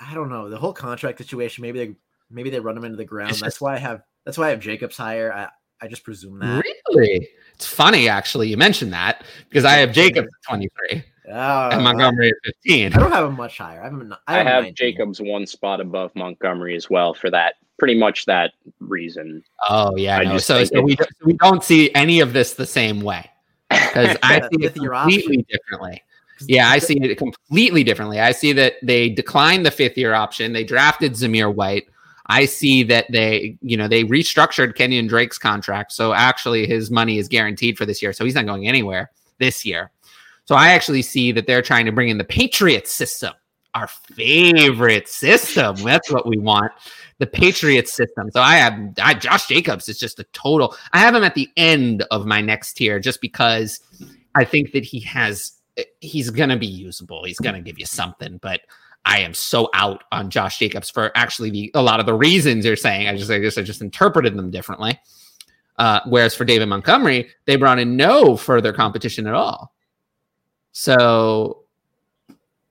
I don't know the whole contract situation. Maybe they, maybe they run him into the ground. That's why I have that's why I have Jacobs higher. I, I just presume that. Really? It's funny actually you mentioned that because I have Jacobs at 23. Oh, and Montgomery at 15. I don't have him much higher. I have, I have, I have Jacobs one spot above Montgomery as well for that pretty much that reason. Oh yeah, no. so, so we, we don't see any of this the same way because I see it completely differently. Yeah, I see it completely differently. I see that they declined the fifth year option. They drafted Zamir White. I see that they, you know, they restructured Kenyan Drake's contract. So actually his money is guaranteed for this year. So he's not going anywhere this year. So I actually see that they're trying to bring in the Patriot system, our favorite system. That's what we want. The Patriot system. So I have I, Josh Jacobs is just a total. I have him at the end of my next tier just because I think that he has he's gonna be usable. He's gonna give you something, but I am so out on Josh Jacobs for actually the a lot of the reasons you're saying. I just I guess I just interpreted them differently. Uh, whereas for David Montgomery, they brought in no further competition at all. So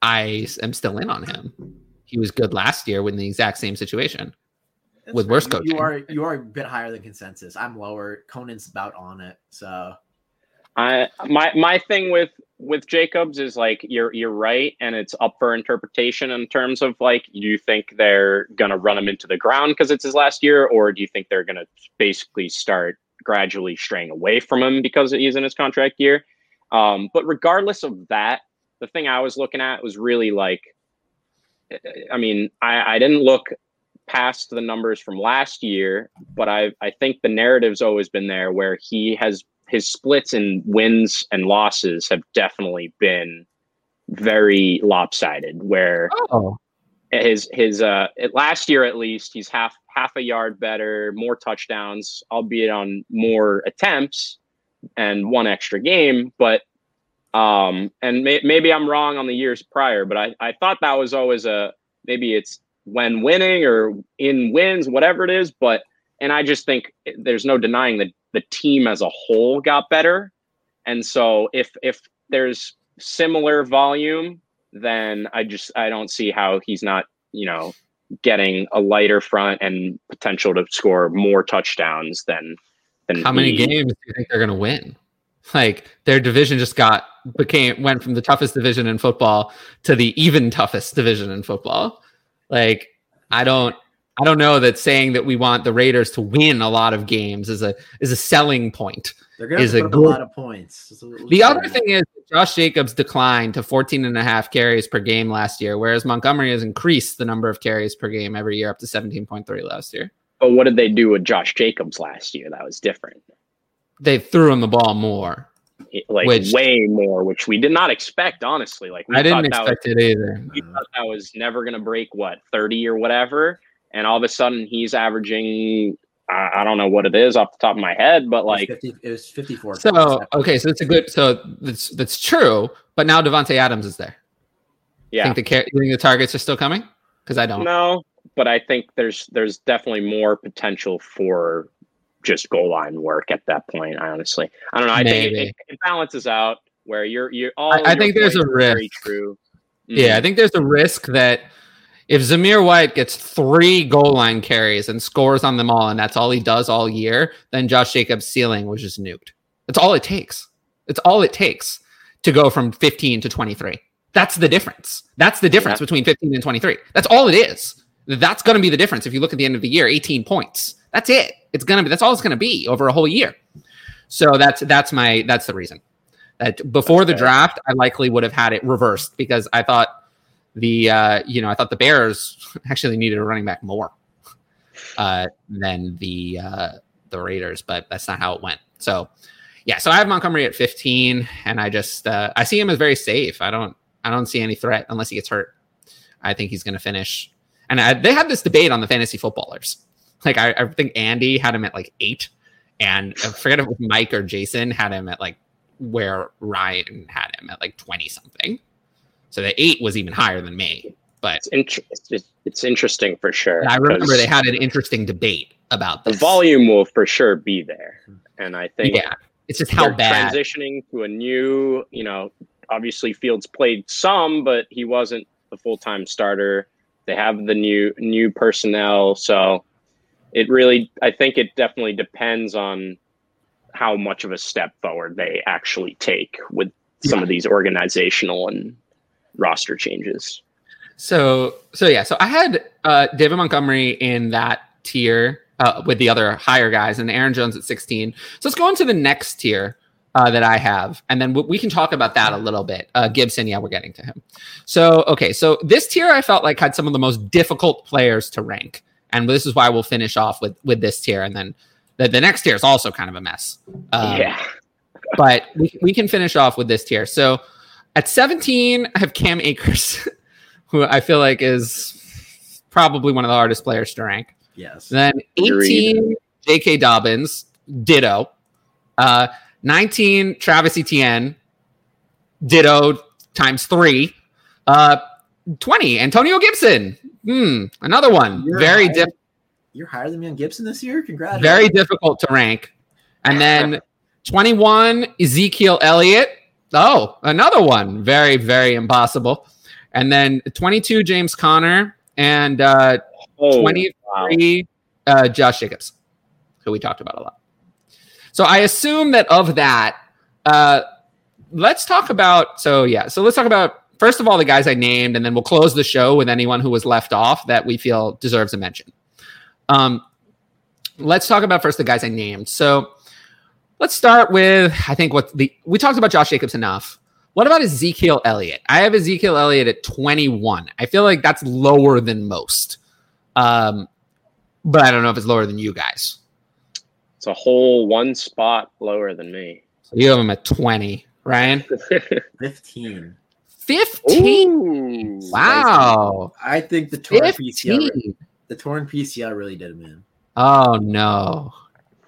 I am still in on him. He was good last year with the exact same situation That's with worse coaching. You are you are a bit higher than consensus. I'm lower. Conan's about on it. So I my my thing with with Jacobs is like you're you're right, and it's up for interpretation in terms of like, do you think they're gonna run him into the ground because it's his last year, or do you think they're gonna basically start gradually straying away from him because he's in his contract year? Um, but regardless of that, the thing I was looking at was really like, I mean, I, I didn't look past the numbers from last year, but I I think the narrative's always been there where he has his splits and wins and losses have definitely been very lopsided. Where oh. his his uh last year at least he's half half a yard better, more touchdowns, albeit on more attempts and one extra game, but um and may, maybe I'm wrong on the years prior, but I I thought that was always a maybe it's when winning or in wins, whatever it is, but and I just think there's no denying that the team as a whole got better. And so if if there's similar volume, then I just I don't see how he's not, you know, getting a lighter front and potential to score more touchdowns than than how many he, games do you think they're gonna win? Like their division just got became went from the toughest division in football to the even toughest division in football. Like I don't I don't know that saying that we want the Raiders to win a lot of games is a is a selling point. They're going to put a, a lot of points. The other thing is Josh Jacobs declined to 14 and a half carries per game last year, whereas Montgomery has increased the number of carries per game every year up to 17.3 last year. But what did they do with Josh Jacobs last year? That was different. They threw him the ball more. Like which, way more, which we did not expect, honestly. Like I didn't expect was, it either. We thought that was never going to break what 30 or whatever and all of a sudden he's averaging I, I, don't know what it is off the top of my head, but like it was, 50, it was 54. So okay, so it's a good so that's that's true, but now Davante Adams is there. Yeah. Think the think the targets are still coming? Because I don't No, but I think there's there's definitely more potential for just goal line work at that point. I honestly, I don't know. I Maybe. think it, it, balances out where you're you're all. I, I think there's a risk. True. Mm-hmm. Yeah, I think there's a risk that if Zamir White gets three goal line carries and scores on them all, and that's all he does all year, then Josh Jacobs' ceiling was just nuked. That's all it takes. It's all it takes to go from 15 to 23. That's the difference. That's the difference yeah. between 15 and 23. That's all it is. That's going to be the difference if you look at the end of the year, 18 points. That's it. It's going to be that's all it's going to be over a whole year. So that's that's my that's the reason. That before the draft, I likely would have had it reversed because I thought the uh, you know I thought the Bears actually needed a running back more uh, than the uh, the Raiders, but that's not how it went. So yeah, so I have Montgomery at 15, and I just uh, I see him as very safe. I don't I don't see any threat unless he gets hurt. I think he's going to finish. And I, they had this debate on the fantasy footballers. Like I, I think Andy had him at like eight, and I forget if Mike or Jason had him at like where Ryan had him at like 20 something. So the eight was even higher than me. But it's, inter- it's interesting for sure. I remember they had an interesting debate about this. The volume will for sure be there, and I think yeah, it's just how bad transitioning to a new. You know, obviously Fields played some, but he wasn't the full time starter. They have the new new personnel, so it really. I think it definitely depends on how much of a step forward they actually take with some yeah. of these organizational and roster changes. So so yeah, so I had uh, David Montgomery in that tier uh, with the other higher guys, and Aaron Jones at 16. So let's go into the next tier uh, that I have, and then w- we can talk about that a little bit. Uh, Gibson, yeah, we're getting to him. So okay, so this tier I felt like had some of the most difficult players to rank, and this is why we'll finish off with with this tier, and then the, the next tier is also kind of a mess. Um, yeah, but we, we can finish off with this tier. So at 17, I have Cam Akers, who I feel like is probably one of the hardest players to rank. Yes. Then 18, J.K. Dobbins, ditto. Uh, 19, Travis Etienne, ditto times three. Uh, 20, Antonio Gibson. Hmm, another one. You're very difficult. You're higher than me on Gibson this year. Congrats. Very difficult to rank. And then 21, Ezekiel Elliott. Oh, another one. Very, very impossible. And then 22, James Conner. And uh, oh, 23, wow. uh, Josh Jacobs, who we talked about a lot. So I assume that of that, uh, let's talk about. So yeah, so let's talk about first of all the guys I named, and then we'll close the show with anyone who was left off that we feel deserves a mention. Um, let's talk about first the guys I named. So let's start with I think what the we talked about Josh Jacobs enough. What about Ezekiel Elliott? I have Ezekiel Elliott at 21. I feel like that's lower than most. Um, but I don't know if it's lower than you guys. It's a whole one spot lower than me. So you have him at 20, Ryan? 15. 15. Ooh, wow. I think the torn 15. PCL the torn PCL really did him in. Oh no.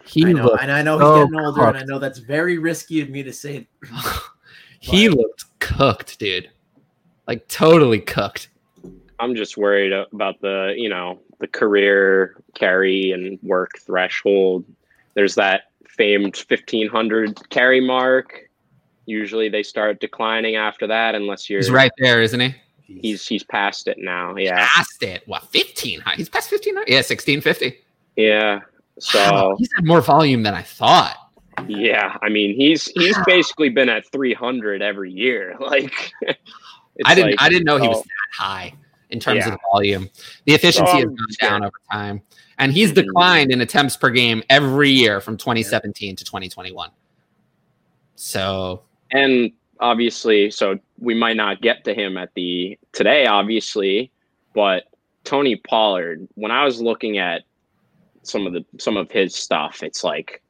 He I know, and I know he's so getting older, cooked. and I know that's very risky of me to say. he looked cooked, dude. Like totally cooked. I'm just worried about the, you know, the career carry and work threshold there's that famed 1500 carry mark. Usually they start declining after that, unless you're. He's right there, isn't he? He's he's past it now. Yeah, past it. What 15? He's past 15. Yeah, 1650. Yeah. So wow, he's had more volume than I thought. Yeah, I mean he's he's basically been at 300 every year. Like I didn't like, I didn't know he was that high in terms yeah. of volume. The efficiency so, has gone sure. down over time and he's mm-hmm. declined in attempts per game every year from 2017 to 2021. So, and obviously, so we might not get to him at the today, obviously, but Tony Pollard. When I was looking at some of the some of his stuff, it's like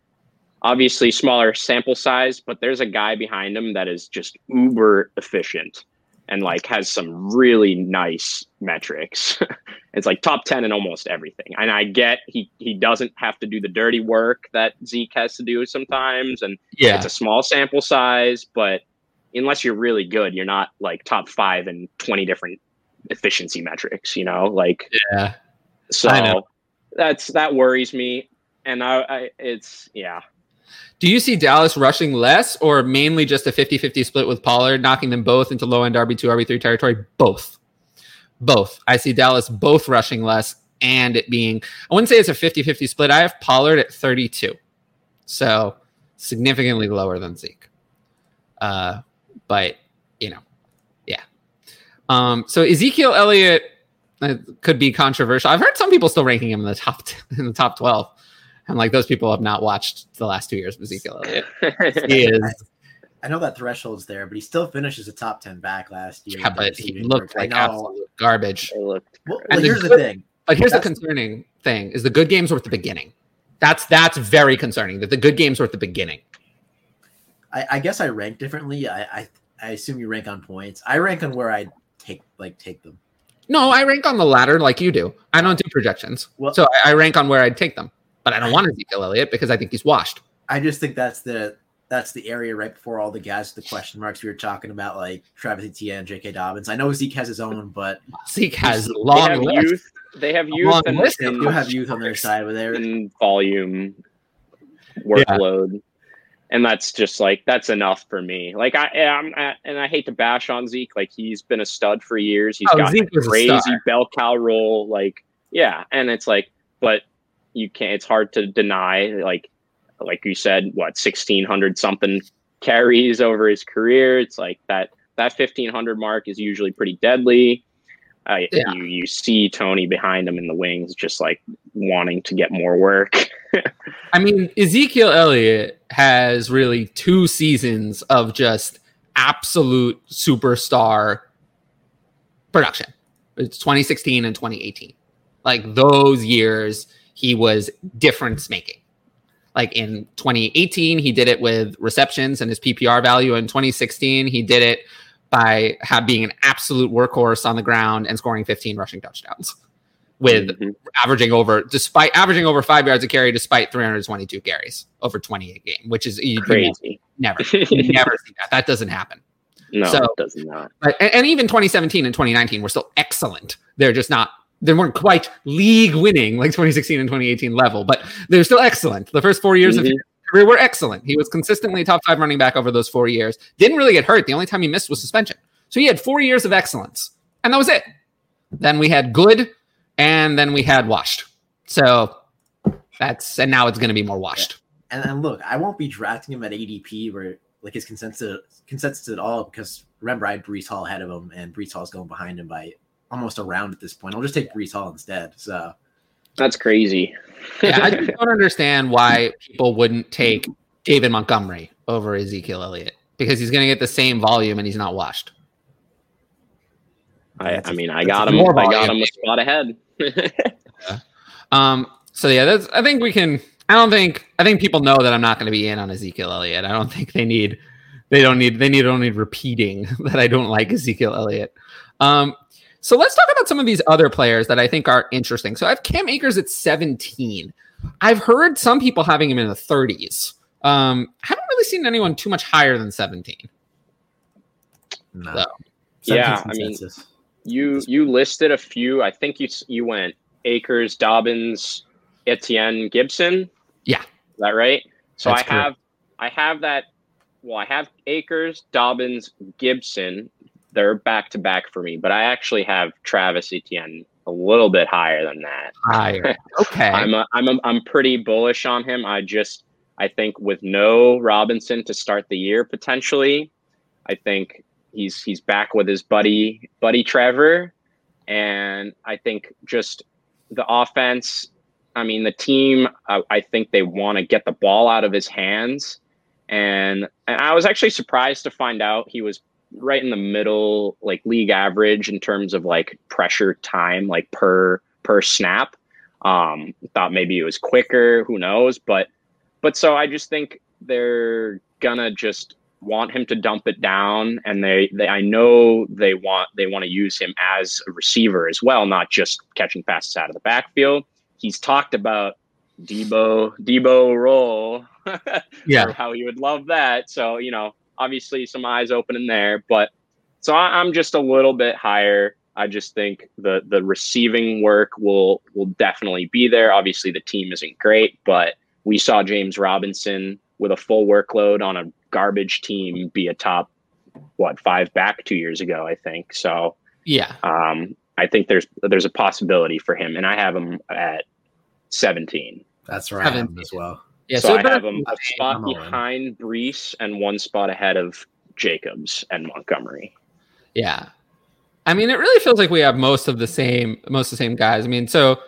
obviously smaller sample size, but there's a guy behind him that is just uber efficient and like has some really nice metrics. it's like top 10 in almost everything. And I get he he doesn't have to do the dirty work that Zeke has to do sometimes. And yeah, it's a small sample size, but unless you're really good, you're not like top five in 20 different efficiency metrics, you know? Like yeah. So that's that worries me. And I, I it's yeah. Do you see Dallas rushing less or mainly just a 50 50 split with Pollard, knocking them both into low end RB2, RB3 territory? Both. Both. I see Dallas both rushing less and it being, I wouldn't say it's a 50 50 split. I have Pollard at 32. So significantly lower than Zeke. Uh, but, you know, yeah. Um, so Ezekiel Elliott uh, could be controversial. I've heard some people still ranking him in the top, t- in the top 12 and like those people have not watched the last two years of Ezekiel Elliott. he is. I know that threshold's there, but he still finishes a top ten back last year. Yeah, but he looked like absolute garbage. Well, well here's the, good, the, thing. But here's that's the concerning thing: is the good games were at the beginning. That's that's very concerning. That the good games were at the beginning. I, I guess I rank differently. I, I I assume you rank on points. I rank on where I take like take them. No, I rank on the ladder like you do. I don't do projections. Well, so I, I rank on where I'd take them but I don't want Ezekiel Elliott because I think he's washed. I just think that's the that's the area right before all the guys the question marks we were talking about, like Travis Etienne, J.K. Dobbins. I know Zeke has his own, but Zeke has long they have list. youth. They have youth and, list. and you have youth on their side with their volume workload. Yeah. And that's just like that's enough for me. Like I, I'm, and I hate to bash on Zeke. Like he's been a stud for years. He's oh, got Zeke a crazy bell cow role. Like yeah, and it's like, but you can't. It's hard to deny. Like like you said, what sixteen hundred something carries over his career. It's like that that fifteen hundred mark is usually pretty deadly. Uh, yeah. You you see Tony behind him in the wings, just like wanting to get more work. I mean, Ezekiel Elliott has really two seasons of just absolute superstar production. It's 2016 and 2018. Like those years, he was difference making. Like in 2018, he did it with receptions and his PPR value. In 2016, he did it by have, being an absolute workhorse on the ground and scoring 15 rushing touchdowns with mm-hmm. averaging over despite averaging over five yards a carry despite 322 carries over 28 game, which is crazy. Never, never, see that. That doesn't happen. No, so, it does not. But, and, and even 2017 and 2019 were still excellent. They're just not they weren't quite league winning like 2016 and 2018 level, but they're still excellent. The first four years mm-hmm. of career were excellent. He was consistently top five running back over those four years. Didn't really get hurt. The only time he missed was suspension. So he had four years of excellence, and that was it. Then we had good, and then we had washed. So that's and now it's going to be more washed. And then look, I won't be drafting him at ADP where like his consensus consensus at all because remember I had Breece Hall ahead of him and Breece Hall's going behind him by almost a round at this point. I'll just take Breece Hall instead. So that's crazy. yeah, I just don't understand why people wouldn't take David Montgomery over Ezekiel Elliott because he's going to get the same volume and he's not washed. I, I mean, I got him. More, I got him a spot ahead. yeah. Um. So yeah, that's. I think we can. I don't think. I think people know that I'm not going to be in on Ezekiel Elliott. I don't think they need. They don't need. They need. Don't need repeating that I don't like Ezekiel Elliott. Um. So let's talk about some of these other players that I think are interesting. So I have Cam Akers at 17. I've heard some people having him in the 30s. Um, I haven't really seen anyone too much higher than 17. No. So. Yeah, I mean, you you listed a few. I think you you went Akers, Dobbins, Etienne, Gibson. Yeah, is that right? So That's I have I have that. Well, I have Akers, Dobbins, Gibson, they're back to back for me, but I actually have Travis Etienne a little bit higher than that. Higher. Okay. I'm a, I'm a, I'm pretty bullish on him. I just I think with no Robinson to start the year potentially, I think he's he's back with his buddy buddy Trevor, and I think just the offense. I mean, the team. I, I think they want to get the ball out of his hands, and and I was actually surprised to find out he was right in the middle, like league average in terms of like pressure time, like per per snap. Um, thought maybe it was quicker, who knows? But but so I just think they're gonna just want him to dump it down, and they they I know they want they want to use him as a receiver as well, not just catching passes out of the backfield. He's talked about Deebo Deebo role, yeah, how he would love that. So you know obviously some eyes open in there, but so I, I'm just a little bit higher. I just think the the receiving work will will definitely be there. Obviously, the team isn't great, but we saw James Robinson with a full workload on a garbage team be a top what five back two years ago, I think. So yeah, um, I think there's there's a possibility for him, and I have him at 17. That's right as well. Yeah, so, so I have him a spot behind Breece and one spot ahead of Jacobs and Montgomery. Yeah. I mean, it really feels like we have most of the same, most of the same guys. I mean, so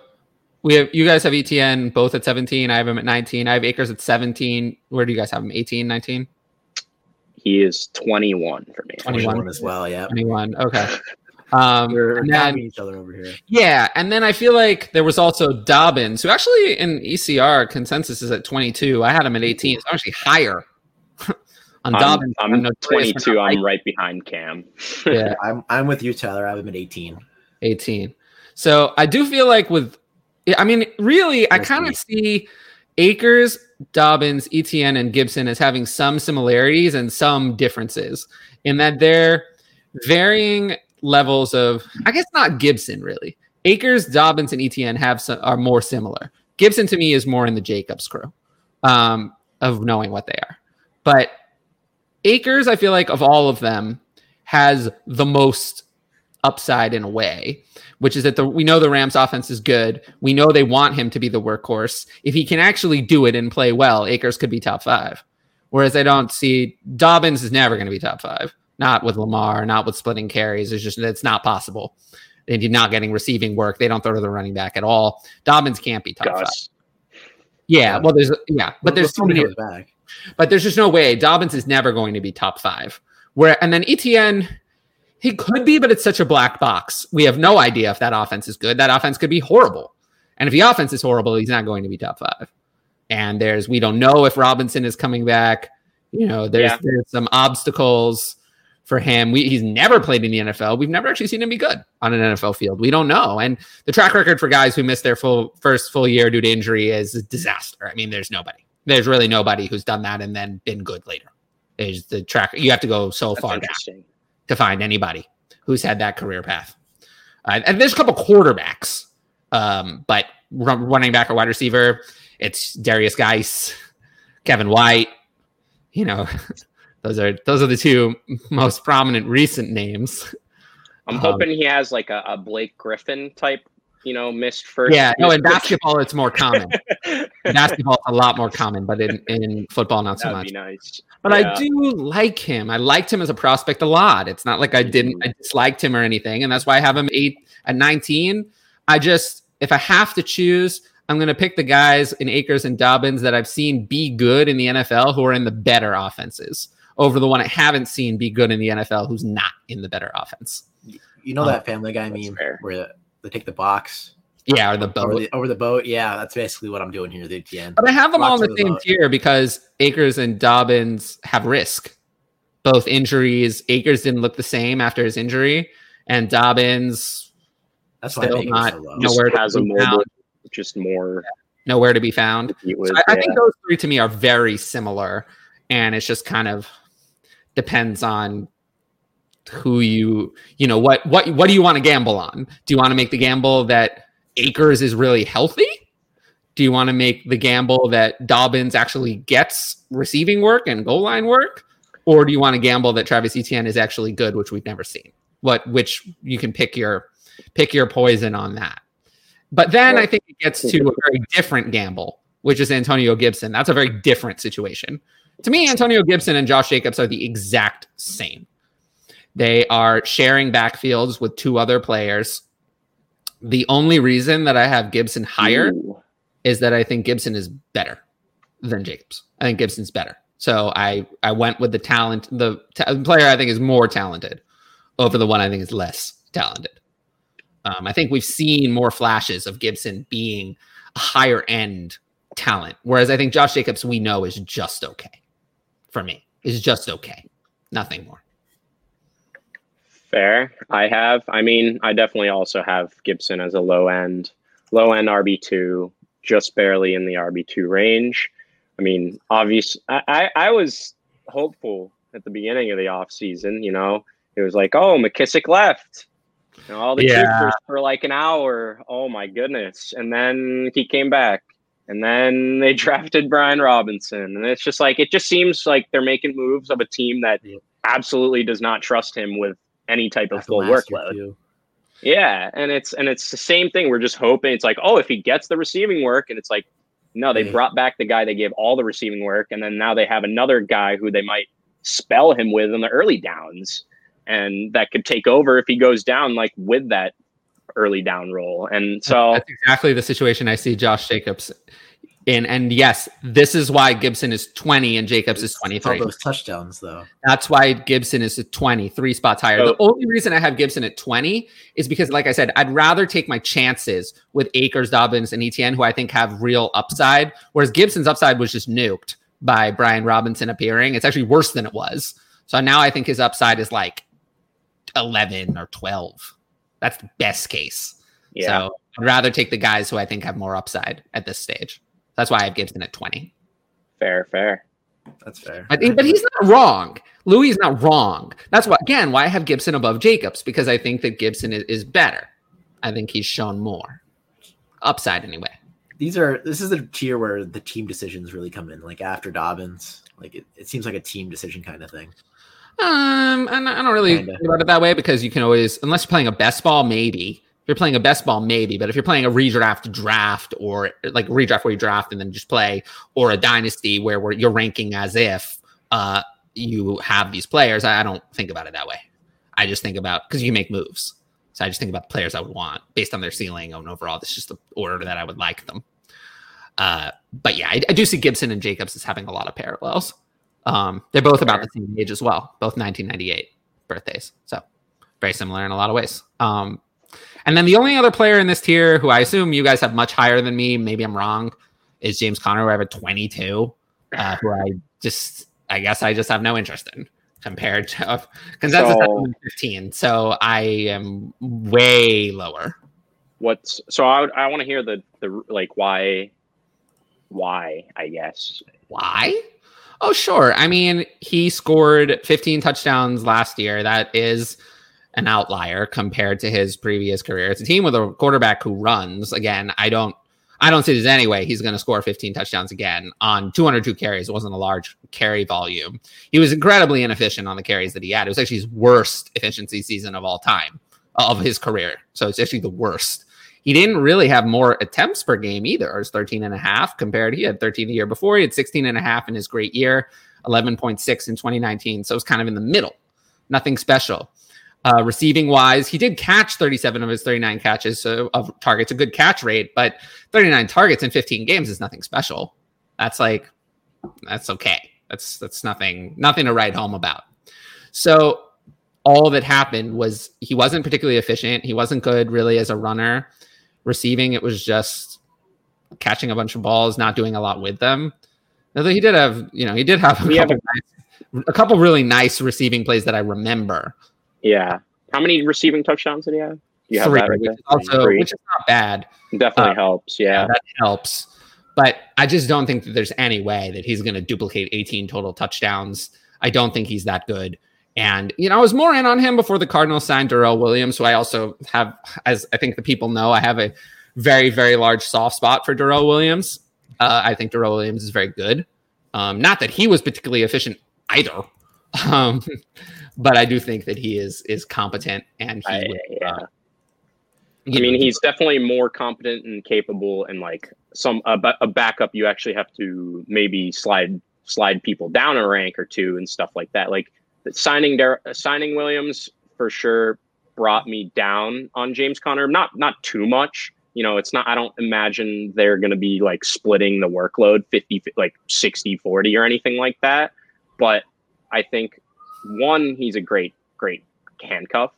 we have, you guys have ETN both at 17. I have him at 19. I have Akers at 17. Where do you guys have him? 18, 19? He is 21 for me. 21 as well. Yeah. 21. Okay. Um, We're then, each other over here. Yeah, and then I feel like there was also Dobbins, who actually in ECR consensus is at 22. I had him at 18, so actually higher on I'm, Dobbins. I'm, I'm 22. I'm right behind Cam. yeah, I'm I'm with you, Tyler. I have him at 18. 18. So I do feel like with, I mean, really, I kind of see Akers, Dobbins, Etienne, and Gibson as having some similarities and some differences in that they're varying levels of, I guess not Gibson really. Akers, Dobbins, and ETN have some, are more similar. Gibson to me is more in the Jacobs crew um, of knowing what they are. But Akers, I feel like of all of them, has the most upside in a way, which is that the we know the Rams offense is good. We know they want him to be the workhorse. If he can actually do it and play well, Akers could be top five. Whereas I don't see Dobbins is never going to be top five not with Lamar, not with splitting carries. It's just it's not possible. And you're not getting receiving work. They don't throw to the running back at all. Dobbins can't be top Gus. five. Yeah, well, there's yeah, but there's so many. Back. But there's just no way Dobbins is never going to be top five. Where and then ETN, he could be, but it's such a black box. We have no idea if that offense is good. That offense could be horrible, and if the offense is horrible, he's not going to be top five. And there's we don't know if Robinson is coming back. You know, there's yeah. there's some obstacles for him. We, he's never played in the NFL. We've never actually seen him be good on an NFL field. We don't know. And the track record for guys who missed their full first full year due to injury is a disaster. I mean, there's nobody. There's really nobody who's done that and then been good later. Is the track you have to go so That's far back to find anybody who's had that career path. Uh, and there's a couple quarterbacks, um, but run, running back or wide receiver, it's Derrius Guice, Kevin White. You know, Those are those are the two most prominent recent names. I'm um, hoping he has like a, a, Blake Griffin type, you know, missed first. Yeah, no, in basketball it's more common. basketball a lot more common, but in, in football not so That'd much. nice. But yeah. I do like him. I liked him as a prospect a lot. It's not like I didn't I disliked him or anything, and that's why I have him eight at 19. I just if I have to choose, I'm going to pick the guys in Akers and Dobbins that I've seen be good in the NFL who are in the better offenses over the one I haven't seen be good in the NFL who's not in the better offense. You know that um, Family Guy meme fair. where they take the box, yeah, or the boat over the, over the, boat. Yeah, that's basically what I'm doing here. The end. But I have them all in the, the same boat. tier because Akers and Dobbins have risk, both injuries. Akers didn't look the same after his injury, and Dobbins that's still not so nowhere has a more, just more nowhere to be found. Was, so I, yeah. I think those three to me are very similar, and it's just kind of depends on who you you know what what what do you want to gamble on? Do you want to make the gamble that Akers is really healthy? Do you want to make the gamble that dobbins actually gets receiving work and goal line work? Or do you want to gamble that travis etienne is actually good which we've never seen? What which you can pick your pick your poison on that. But then i think it gets to a very different gamble which is antonio gibson. That's a very different situation to me, Antonio Gibson and Josh Jacobs are the exact same. They are sharing backfields with two other players. The only reason that I have Gibson higher Ooh. is that I think Gibson is better than Jacobs. I think Gibson's better. So I I went with the talent. The t- player I think is more talented over the one I think is less talented. Um, I think we've seen more flashes of Gibson being a higher end talent, whereas I think Josh Jacobs we know is just okay for me is just okay. Nothing more. Fair. I have. I mean, I definitely also have Gibson as a low end, low end RB two, just barely in the RB two range. I mean, obvious. I, I, I was hopeful at the beginning of the off season. You know, it was like, oh, McKissick left. You know, all the yeah. for like an hour. Oh my goodness! And then he came back, and then they drafted Brian Robinson. And it's just like, it just seems like they're making moves of a team that absolutely does not trust him with any type of full workload. Yeah. And it's, and it's the same thing. We're just hoping it's like, oh, if he gets the receiving work, and it's like, no, they brought back the guy they gave all the receiving work. And then now they have another guy who they might spell him with in the early downs. And that could take over if he goes down, like with that early down role. And so that's exactly the situation I see Josh Jacobs in. And yes, this is why Gibson is 20 and Jacobs is 23. All those touchdowns, though. That's why Gibson is 20, three spots higher. Oh. The only reason I have Gibson at 20 is because, like I said, I'd rather take my chances with Akers, Dobbins, and ETN, who I think have real upside. Whereas Gibson's upside was just nuked by Brian Robinson appearing. It's actually worse than it was. So now I think his upside is like 11 or 12. That's the best case. Yeah. So I'd rather take the guys who I think have more upside at this stage. That's why I have Gibson at 20. Fair, fair. That's fair. but he's not wrong. Louis is not wrong. That's why, again, why I have Gibson above Jacobs because I think that Gibson is, is better. I think he's shown more upside anyway. These are this is the tier where the team decisions really come in, like after Dobbins. Like it, it seems like a team decision kind of thing. Um, I don't really Kinda. think about it that way because you can always, unless you're playing a best ball, maybe. If you're playing a best ball, maybe. But if you're playing a redraft draft or like redraft where you draft and then just play, or a dynasty where, where you're ranking as if uh, you have these players, I, I don't think about it that way. I just think about because you make moves. So I just think about the players I would want based on their ceiling and overall. This is just the order that I would like them. Uh, but yeah, I, I, do see Gibson and Jacobs as having a lot of parallels. Um, they're both about the same age as well, both 1998 birthdays. So very similar in a lot of ways. Um, and then the only other player in this tier who I assume you guys have much higher than me, maybe I'm wrong, is James Conner, who I have a 22, uh, who I just, I guess I just have no interest in compared to consensus so, 15. So I am way lower. What's so I, I want to hear the, the like why, why, I guess. Why? Oh, sure. I mean, he scored 15 touchdowns last year. That is an outlier compared to his previous career. It's a team with a quarterback who runs. Again, I don't I don't see there's any way he's going to score 15 touchdowns again on 202 carries. It wasn't a large carry volume. He was incredibly inefficient on the carries that he had. It was actually his worst efficiency season of all time of his career. So it's actually the worst. He didn't really have more attempts per game either. It was 13 and a half compared. He had 13 the year before. He had 16 and a half in his great year, 11.6 in 2019. So it was kind of in the middle. Nothing special. Uh, receiving wise, he did catch 37 of his 39 catches so of targets, a good catch rate, but 39 targets in 15 games is nothing special. That's like, that's okay. That's that's nothing nothing to write home about. So all that happened was he wasn't particularly efficient. He wasn't good really as a runner. Receiving, it was just catching a bunch of balls, not doing a lot with them. Although he did have, you know, he did have a, couple, nice, a couple really nice receiving plays that I remember. Yeah. How many receiving touchdowns did he have? You have Three, that which, is also, Three. which is not bad. Definitely uh, helps. Yeah. yeah. That helps. But I just don't think that there's any way that he's going to duplicate 18 total touchdowns. I don't think he's that good. And, you know, I was more in on him before the Cardinals signed Darrel Williams, who I also have, as I think the people know, I have a very, very large soft spot for Darrel Williams. Uh, I think Darrel Williams is very good. Um, not that he was particularly efficient either. Um, but I do think that he is is competent and he. I, yeah. Uh, I mean, he's definitely more competent and capable, and like some a, a backup, you actually have to maybe slide slide people down a rank or two and stuff like that. Like signing Der- signing Williams for sure brought me down on James Conner. Not not too much. You know, it's not I don't imagine they're going to be like splitting the workload 50 like 60 40 or anything like that, but I think one, he's a great, great handcuff,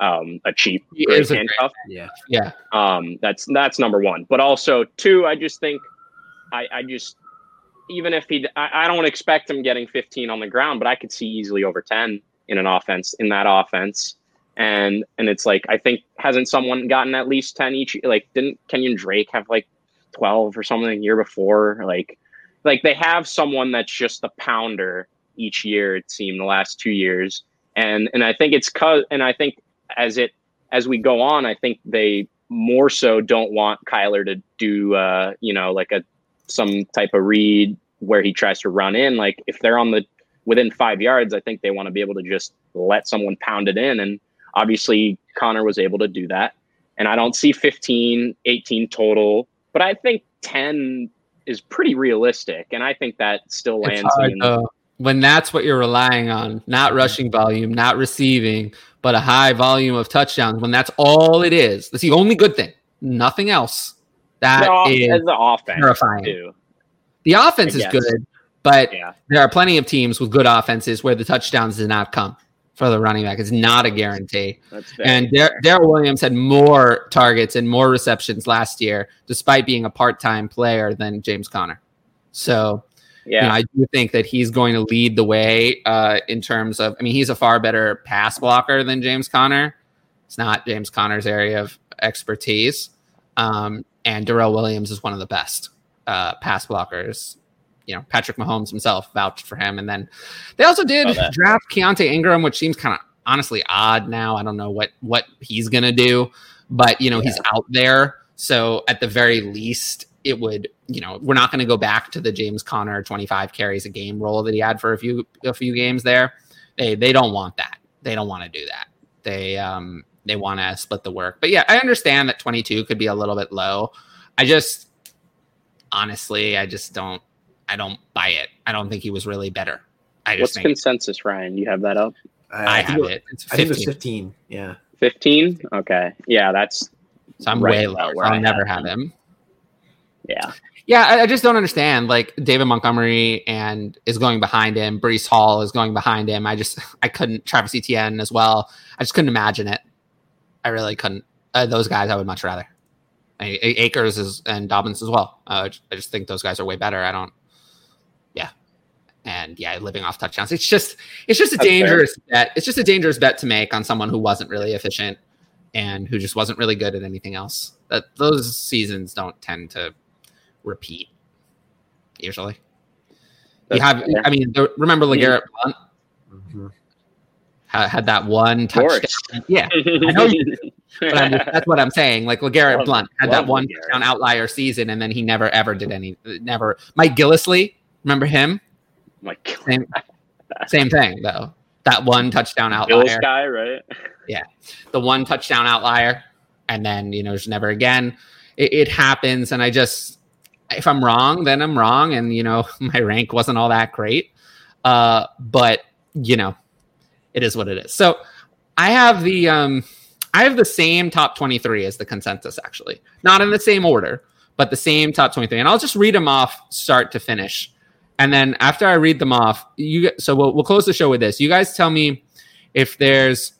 um, a cheap great handcuff. Great, yeah, yeah. Um, that's that's number one. But also two, I just think, I, I just even if he, I, I don't expect him getting 15 on the ground, but I could see easily over 10 in an offense in that offense. And and it's like I think hasn't someone gotten at least 10 each? Like didn't Kenyan Drake have like 12 or something the year before? Like like they have someone that's just a pounder each year. It seemed the last two years, and and I think it's cause, and I think as it as we go on, I think they more so don't want Kyler to do uh, you know like a some type of read where he tries to run in. Like if they're on the within five yards, I think they want to be able to just let someone pound it in. And obviously Conner was able to do that. And I don't see 15, 18 total, but I think 10 is pretty realistic. And I think that still lands in, when that's what you're relying on, not rushing volume, not receiving, but a high volume of touchdowns, when that's all it is, that's the only good thing, nothing else. That is the offense terrifying. Too. The offense is good, but yeah. there are plenty of teams with good offenses where the touchdowns did not come for the running back. It's not a guarantee. and Darrel Williams had more targets and more receptions last year, despite being a part-time player than James Conner. So yeah, you know, I do think that he's going to lead the way uh, in terms of. I mean, he's a far better pass blocker than James Conner. It's not James Conner's area of expertise, um, and Darrel Williams is one of the best uh, pass blockers. You know, Patrick Mahomes himself vouched for him, and then they also did oh, draft Keaontay Ingram, which seems kind of honestly odd now. I don't know what what he's gonna do, but you know, yeah. he's out there. So at the very least, it would, you know, we're not going to go back to the James Conner 25 carries a game role that he had for a few a few games there. They they don't want that. They don't want to do that. They um they want to split the work. But yeah, I understand that 22 could be a little bit low. I just honestly, I just don't I don't buy it. I don't think he was really better. I just What's think, consensus, Ryan? You have that up? I, I have it. It's 15. I think it's 15. Yeah. 15? Okay. Yeah, that's so I'm right way lower. I'll never have him. Yeah. Yeah, I, I, just don't understand. Like David Montgomery and is going behind him. Breece Hall is going behind him. I just I couldn't. Travis Etienne as well. I just couldn't imagine it. I really couldn't. Uh, those guys, I would much rather. I, Akers is and Dobbins as well. Uh, I just think those guys are way better. I don't. Yeah, and yeah, living off touchdowns. It's just it's just a That's dangerous fair. bet. It's just a dangerous bet to make on someone who wasn't really efficient and who just wasn't really good at anything else. That those seasons don't tend to repeat usually. That's you have, fair. I mean, remember LeGarrette Blunt mm-hmm. Had, had, that one touchdown. Yeah, I know you, but just, that's what I'm saying. Like LeGarrette love, Blunt had that one touchdown outlier season, and then he never ever did any. Never. Mike Gillislee, remember him? Mike. Same, same thing though. That one touchdown outlier. Gillis guy, right? Yeah, the one touchdown outlier, and then you know, there's never again. It, it happens, and I just if I'm wrong, then I'm wrong, and you know, my rank wasn't all that great. Uh, but you know, it is what it is. So I have the um I have the same top 23 as the consensus, actually. Not in the same order, but the same top 23. And I'll just read them off start to finish. And then after I read them off, you so we'll, we'll close the show with this. You guys tell me if there's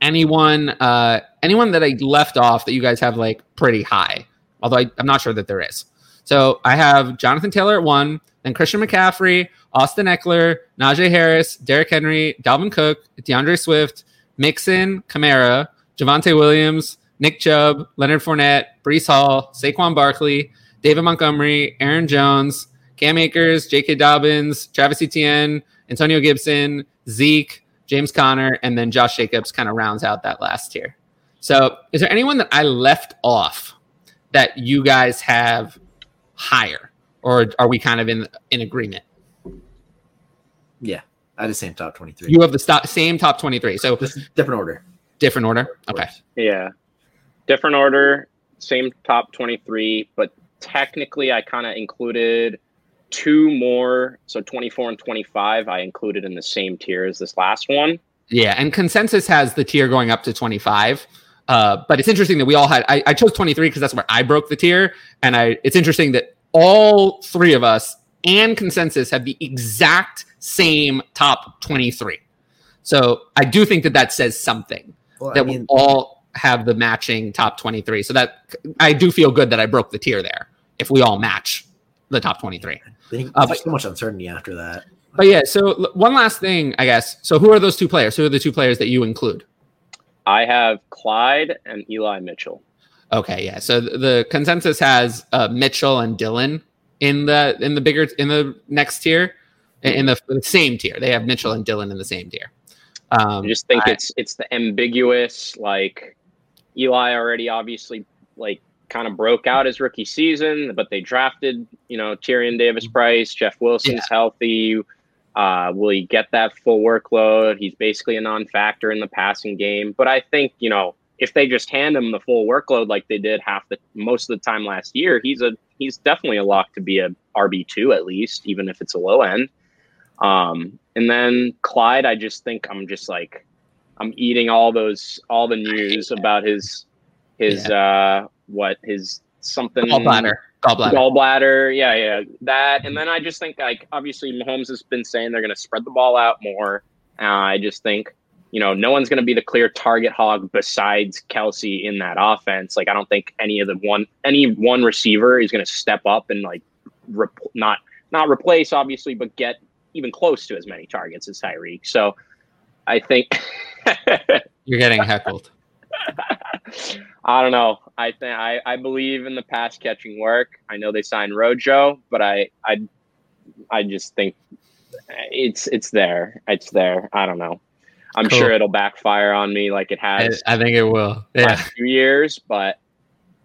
anyone uh anyone that I left off that you guys have like pretty high. Although I, I'm not sure that there is. So I have Jonathan Taylor at one, then Christian McCaffrey, Austin Ekeler, Najee Harris, Derrick Henry, Dalvin Cook, D'Andre Swift, Mixon, Kamara, Javonte Williams, Nick Chubb, Leonard Fournette, Breece Hall, Saquon Barkley, David Montgomery, Aaron Jones, Cam Akers, J.K. Dobbins, Travis Etienne, Antonio Gibson, Zeke, James Conner, and then Josh Jacobs kind of rounds out that last tier. So, is there anyone that I left off that you guys have higher, or are we kind of in in agreement? Yeah. I had the same top 23. You have the st- same top 23. So different order. Different order. Okay. Yeah. Different order, same top 23, but technically I kind of included two more. So 24 and 25, I included in the same tier as this last one. Yeah. And consensus has the tier going up to 25. Uh, but it's interesting that we all had, I, I chose 23 because that's where I broke the tier. And I, it's interesting that all three of us and consensus have the exact same top 23. So I do think that that says something well, that I mean, we all have the matching top 23. So that I do feel good that I broke the tier there if we all match the top 23. Uh, but, so much uncertainty after that. But yeah, so one last thing, I guess. So who are those two players? Who are the two players that you include? I have Clyde and Eli Mitchell. Okay, yeah. So the consensus has uh, Mitchell and Dillon in the in the bigger in the next tier in the, the same tier. They have Mitchell and Dillon in the same tier. Um, I just think I, it's it's the ambiguous like Eli already obviously like kind of broke out his rookie season, but they drafted you know Tyrion Davis Price, Jeff Wilson's yeah. healthy. Uh, will he get that full workload? He's basically a non-factor in the passing game, but I think you know if they just hand him the full workload like they did half the most of the time last year, he's a he's definitely a lock to be a RB two at least, even if it's a low end. Um, and then Clyde, I just think I'm just like I'm eating all those all the news about his his yeah. uh what his something gallbladder gallbladder gallbladder yeah yeah that and then I just think like obviously Mahomes has been saying they're going to spread the ball out more. Uh, I just think you know no one's going to be the clear target hog besides Kelce in that offense. Like I don't think any of the one any one receiver is going to step up and like rep- not not replace obviously, but get even close to as many targets as Tyreek. So I think you're getting heckled. I don't know. I think I, I believe in the pass catching work. I know they signed Rojo, but I I I just think it's it's there. It's there. I don't know. I'm cool. sure it'll backfire on me like it has. I, I think it will. Yeah. few years, but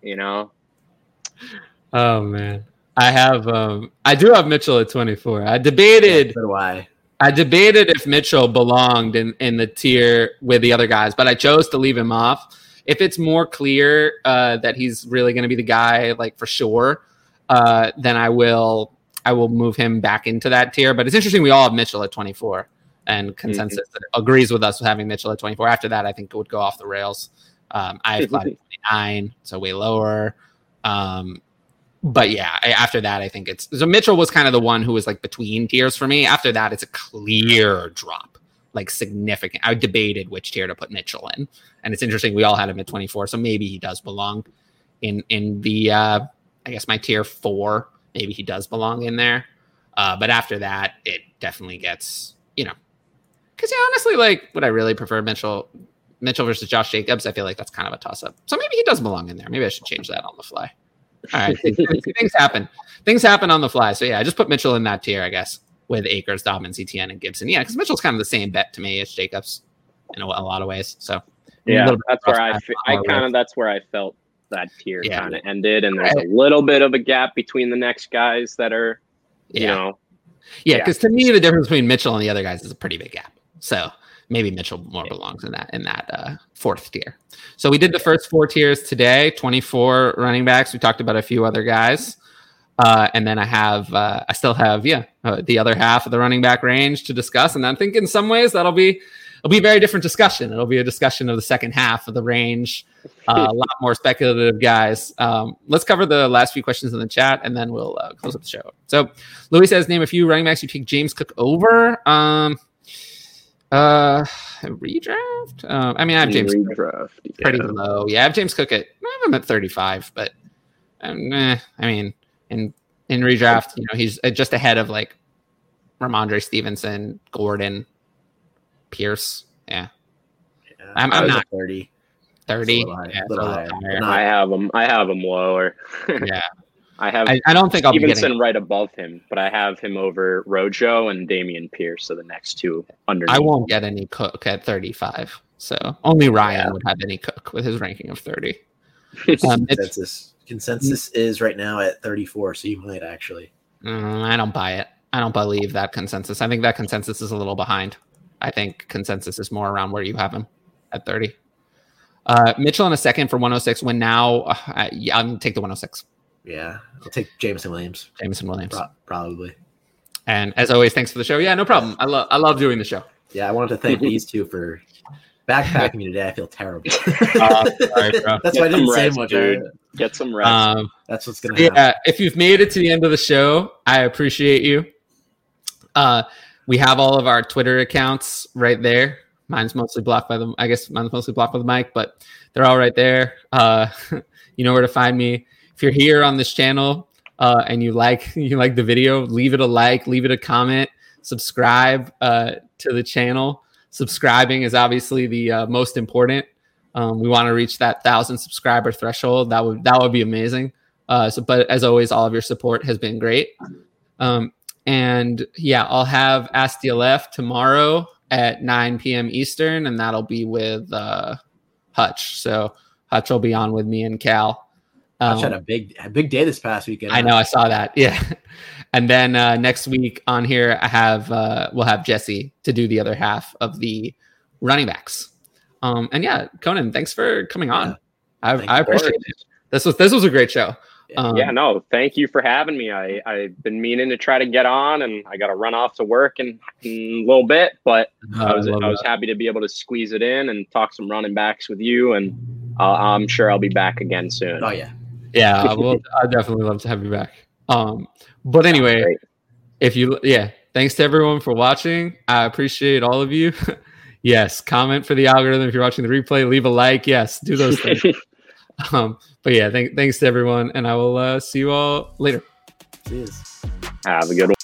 you know. Oh man. I have um I do have Mitchell at 24. I debated yeah, why. I debated if Mitchell belonged in, in the tier with the other guys, but I chose to leave him off. If it's more clear uh, that he's really going to be the guy, like for sure, uh, then I will I will move him back into that tier. But it's interesting we all have Mitchell at 24, and consensus mm-hmm. agrees with us with having Mitchell at 24. After that, I think it would go off the rails. Um, I have 29, so way lower. Um, but yeah, after that, I think it's so Mitchell was kind of the one who was like between tiers for me. After that, it's a clear drop, like significant. I debated which tier to put Mitchell in, and it's interesting. We all had him at 24, so maybe he does belong in in the uh, I guess my tier four. Maybe he does belong in there, uh, but after that, it definitely gets you know because yeah, honestly, like would I really prefer Mitchell Mitchell versus Josh Jacobs? I feel like that's kind of a toss up. So maybe he does belong in there. Maybe I should change that on the fly. All right, things happen. Things happen on the fly. So yeah, I just put Mitchell in that tier, I guess, with Akers, Dobbins, Etienne, and Gibson. Yeah, because Mitchell's kind of the same bet to me as Jacobs in a, a lot of ways. So yeah, that's where I, I kind of that's where I felt that tier yeah. kind of ended, and there's a little bit of a gap between the next guys that are, you yeah. know, yeah. Because yeah. to me, the difference between Mitchell and the other guys is a pretty big gap. So maybe Mitchell more belongs in that in that uh, fourth tier. So we did the first four tiers today. Twenty four running backs. We talked about a few other guys, uh, and then I have uh, I still have yeah uh, the other half of the running back range to discuss. And I think in some ways that'll be it'll be a very different discussion. It'll be a discussion of the second half of the range. Uh, a lot more speculative guys. Um, let's cover the last few questions in the chat, and then we'll uh, close up the show. So Louis says, name a few running backs you take James Cook over. Um, uh, redraft. Um, I mean, I have James redraft, yeah. pretty low. Yeah, I have James Cook at I have him at thirty-five, but um, eh, I mean, in in redraft, you know, he's uh, just ahead of like Rhamondre Stevenson, Gordon, Pierce. Yeah, yeah I'm, I'm not thirty. 30 yeah, I have him. I have him lower. yeah, I have. I, I don't think I'll be Stevenson right above him, but I have him over Rojo and Dameon Pierce. So the next two underneath. I won't get any Cook at 35. So only Ryan yeah. would have any Cook with his ranking of 30. Um, consensus consensus is right now at 34. So you might actually. Mm, I don't buy it. I don't believe that consensus. I think that consensus is a little behind. I think consensus is more around where you have him at 30. Uh, Mitchell in a second for 106. When now, uh, I, yeah, I'm take the 106. Yeah, I'll take Jameson Williams. Jameson Williams, Pro- probably. And as always, thanks for the show. Yeah, no problem. I love I love doing the show. Yeah, I wanted to thank these two for backpacking me today. I feel terrible. Uh, sorry, That's why I didn't say much. Dude. Get some rest. Um, That's what's gonna happen. Yeah, if you've made it to the end of the show, I appreciate you. Uh, we have all of our Twitter accounts right there. Mine's mostly blocked by the. I guess mine's mostly blocked by the mic, but they're all right there. Uh, you know where to find me if you're here on this channel uh, and you like you like the video, leave it a like, leave it a comment, subscribe uh, to the channel. Subscribing is obviously the uh, most important. Um, we want to reach that thousand subscriber threshold. That would that would be amazing. Uh, so, but as always, all of your support has been great. Um, and yeah, I'll have Ask DLF tomorrow at 9 p.m. Eastern, and that'll be with uh, Hutch. So Hutch will be on with me and Cal. Um, had a big a big day this past weekend. I know, I saw that. Yeah. And then uh, next week on here, I have uh, we'll have Jesse to do the other half of the running backs. Um, and yeah, Conan, thanks for coming on. Yeah. I, I appreciate it. This was this was a great show. Um, yeah, no, thank you for having me. I I've been meaning to try to get on, and I got to run off to work in, in, a little bit, but oh, I was I, I was happy to be able to squeeze it in and talk some running backs with you, and uh, I'm sure I'll be back again soon. Oh yeah, yeah, well, I definitely love to have you back. Um, but anyway, if you, yeah, thanks to everyone for watching. I appreciate all of you. yes, comment for the algorithm if you're watching the replay. Leave a like. Yes, do those things. um, but yeah, thank, thanks to everyone, and I will uh, see you all later. Cheers. Have a good one.